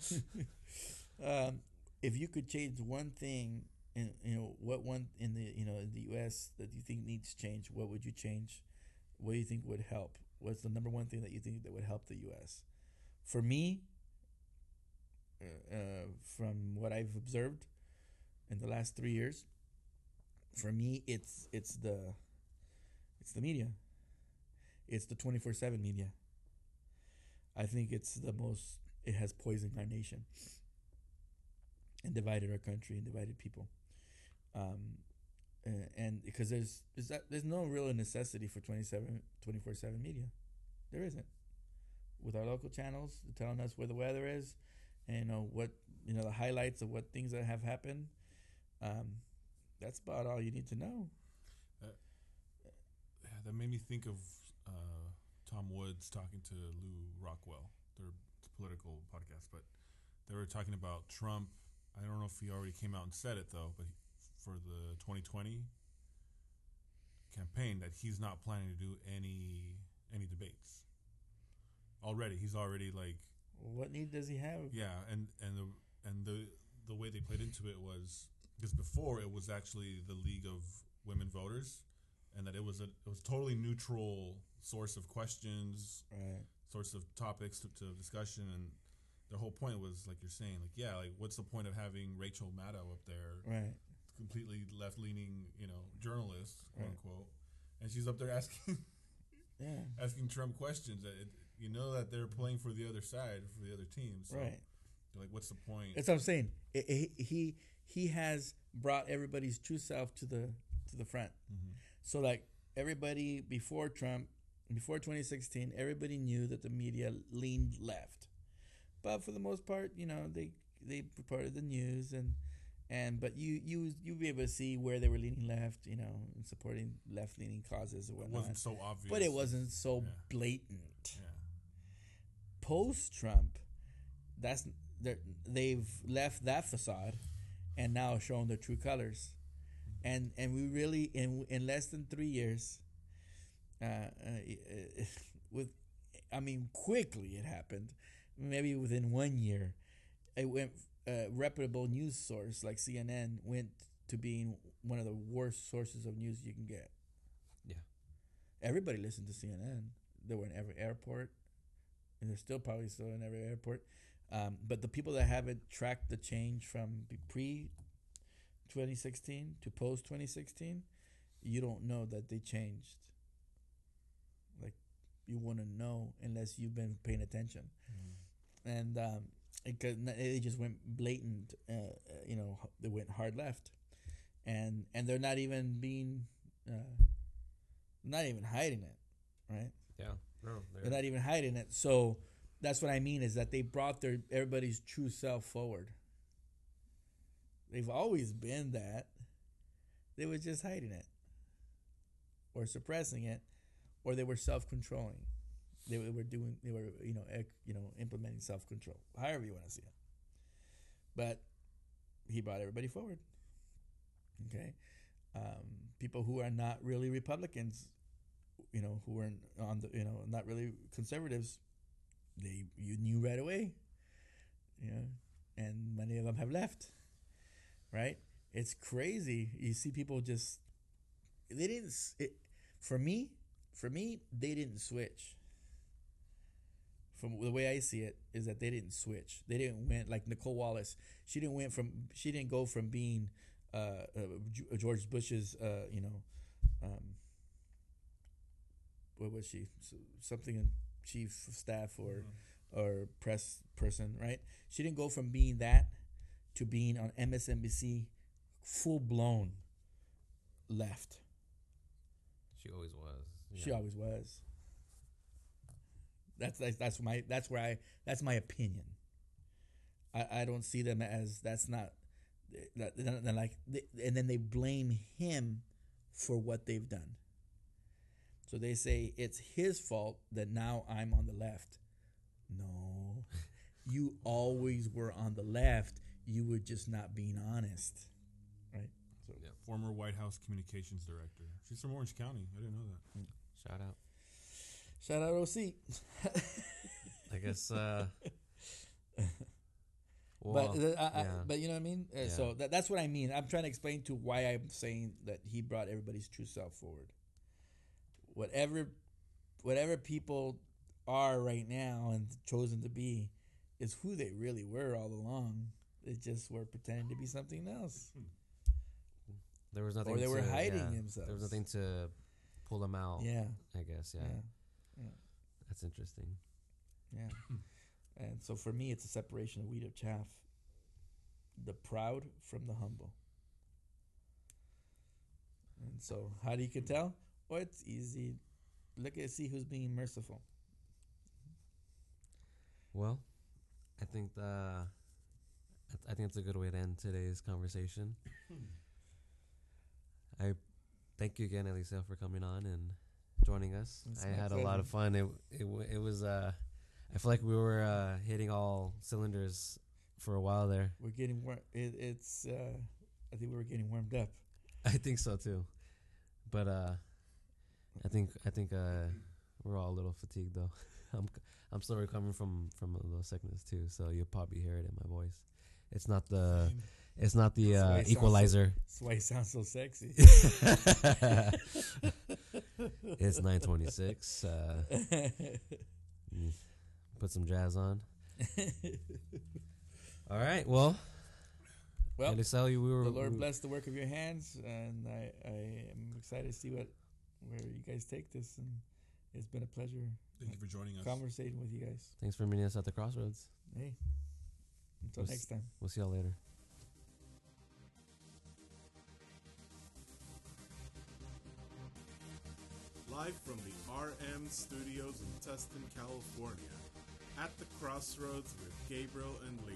um, if you could change one thing, in you know what one in the you know in the U.S. that you think needs change, what would you change? What do you think would help? What's the number one thing that you think that would help the U.S. For me, uh, uh, from what I've observed in the last three years, for me, it's it's the it's the media. It's the twenty four seven media. I think it's the most. It has poisoned our nation and divided our country and divided people. Um, uh, and because there's there's, that, there's no real necessity for 27 24 7 media there isn't with our local channels telling us where the weather is and you know what you know the highlights of what things that have happened um, that's about all you need to know Yeah, that made me think of uh, Tom Woods talking to Lew Rockwell. Their political podcast, but they were talking about Trump. I don't know if he already came out and said it though, but he, for the 2020 campaign, that he's not planning to do any any debates. Already, he's already like what need does he have? Yeah, and and the and the the way they played into it was because before it was actually the League of Women Voters, and that it was a it was totally neutral source of questions, right. source of topics to, to discussion, and the whole point was like you're saying, like yeah, like what's the point of having Rachel Maddow up there, right completely left leaning, you know, journalist, quote Right. unquote, and she's up there asking yeah asking Trump questions. That it, you know that they're playing for the other side, for the other team. So right like, what's the point? that's what i'm saying I- I- he he has brought everybody's true self to the to the front Mhm. So like everybody before Trump, before 2016, everybody knew that the media leaned left, but for the most part, you know they they reported the news and and but you you you be able to see where they were leaning left, you know, and supporting left leaning causes or It wasn't so obvious. But it wasn't so Yeah. blatant. Yeah. Post Trump, that's they've left that facade and now shown their true colors. And and we really in in less than three years, uh, uh, with, I mean, quickly it happened. Maybe within one year, it went. A reputable news source like CNN went to being one of the worst sources of news you can get. Yeah. Everybody listened to CNN. They were in every airport, and they're still probably still in every airport. Um, but the people that haven't tracked the change from pre 2016 to post 2016, you don't know that they changed. Like, you want to know unless you've been paying attention. And um, it, could- they just went blatant, uh, uh, you know, they went hard left. And, and they're not even being, uh, not even hiding it, right? Yeah. No, They're they're, not even hiding it. So that's what I mean is that they brought their everybody's true self forward. They've always been that. They were just hiding it, or suppressing it, or they were self controlling. They were doing. They were you know you know implementing self control. However you want to see it. But he brought everybody forward. Okay, um, people who are not really Republicans you know, who weren't on the, you know, not really conservatives, they you knew right away, you know, and many of them have left, right? It's crazy. You see people just they didn't. It, for me, for me, they didn't switch. From the way I see it, is that they didn't switch. They didn't win like Nicolle Wallace. She didn't went from. She didn't go from being uh, uh, George Bush's, uh, you know, um, what was she? S- Something in chief of staff or or press person, right? She didn't go from being that to being on MSNBC, full blown left. she always was. She always was. That's that's that's my that's where I that's my opinion. I, I don't see them as that's not that they're they're like and then they blame him for what they've done. So they say it's his fault that now I'm on the left. No, you always were on the left. You were just not being honest, right? So Yep. Former White House communications director. She's from Orange County. I didn't know that. Shout out. Shout out OC. I guess. uh Well, but uh, I, I, but you know what I mean. Uh, Yeah. So that, that's what I mean. I'm trying to explain to why I'm saying that he brought everybody's true self forward. Whatever, whatever people are right now and chosen to be, is who they really were all along. They just were pretending to be something else. there was nothing. or they were hiding yeah, themselves. There was nothing to pull them out. Yeah, I guess. Yeah, yeah, that's interesting. yeah. and so for me, it's a separation of wheat of chaff. The proud from the humble. And so, how do you can tell? Well, it's easy. Look at see who's being merciful. Well, I think the, I, I think it's a good way to end today's conversation. I thank you again, Elisa, for coming on and joining us. I had a lot of fun. It it it was uh, I feel like we were uh, hitting all cylinders for a while there. We're getting war- it, It's. Uh, I think we were getting warmed up. I think so too, but uh, I think I think uh, we're all a little fatigued though. I'm I'm still recovering from from a little sickness too, so you'll probably hear it in my voice. It's not the Same. it's not the uh, sounds so- equalizer. That's why you sound so sexy. it's 926. Uh, put some jazz on. All right. Well, well, Eliseo, you we were the Lord we- bless the work of your hands, and I, I am excited to see what where you guys take this. And it's been a pleasure Thank you for joining us. conversating with you guys. Thanks for meeting us at the crossroads. Hey, until Was- next time. We'll see y'all later. Live from the RM studios in Tustin, California, at the crossroads with Gabriel and Lee.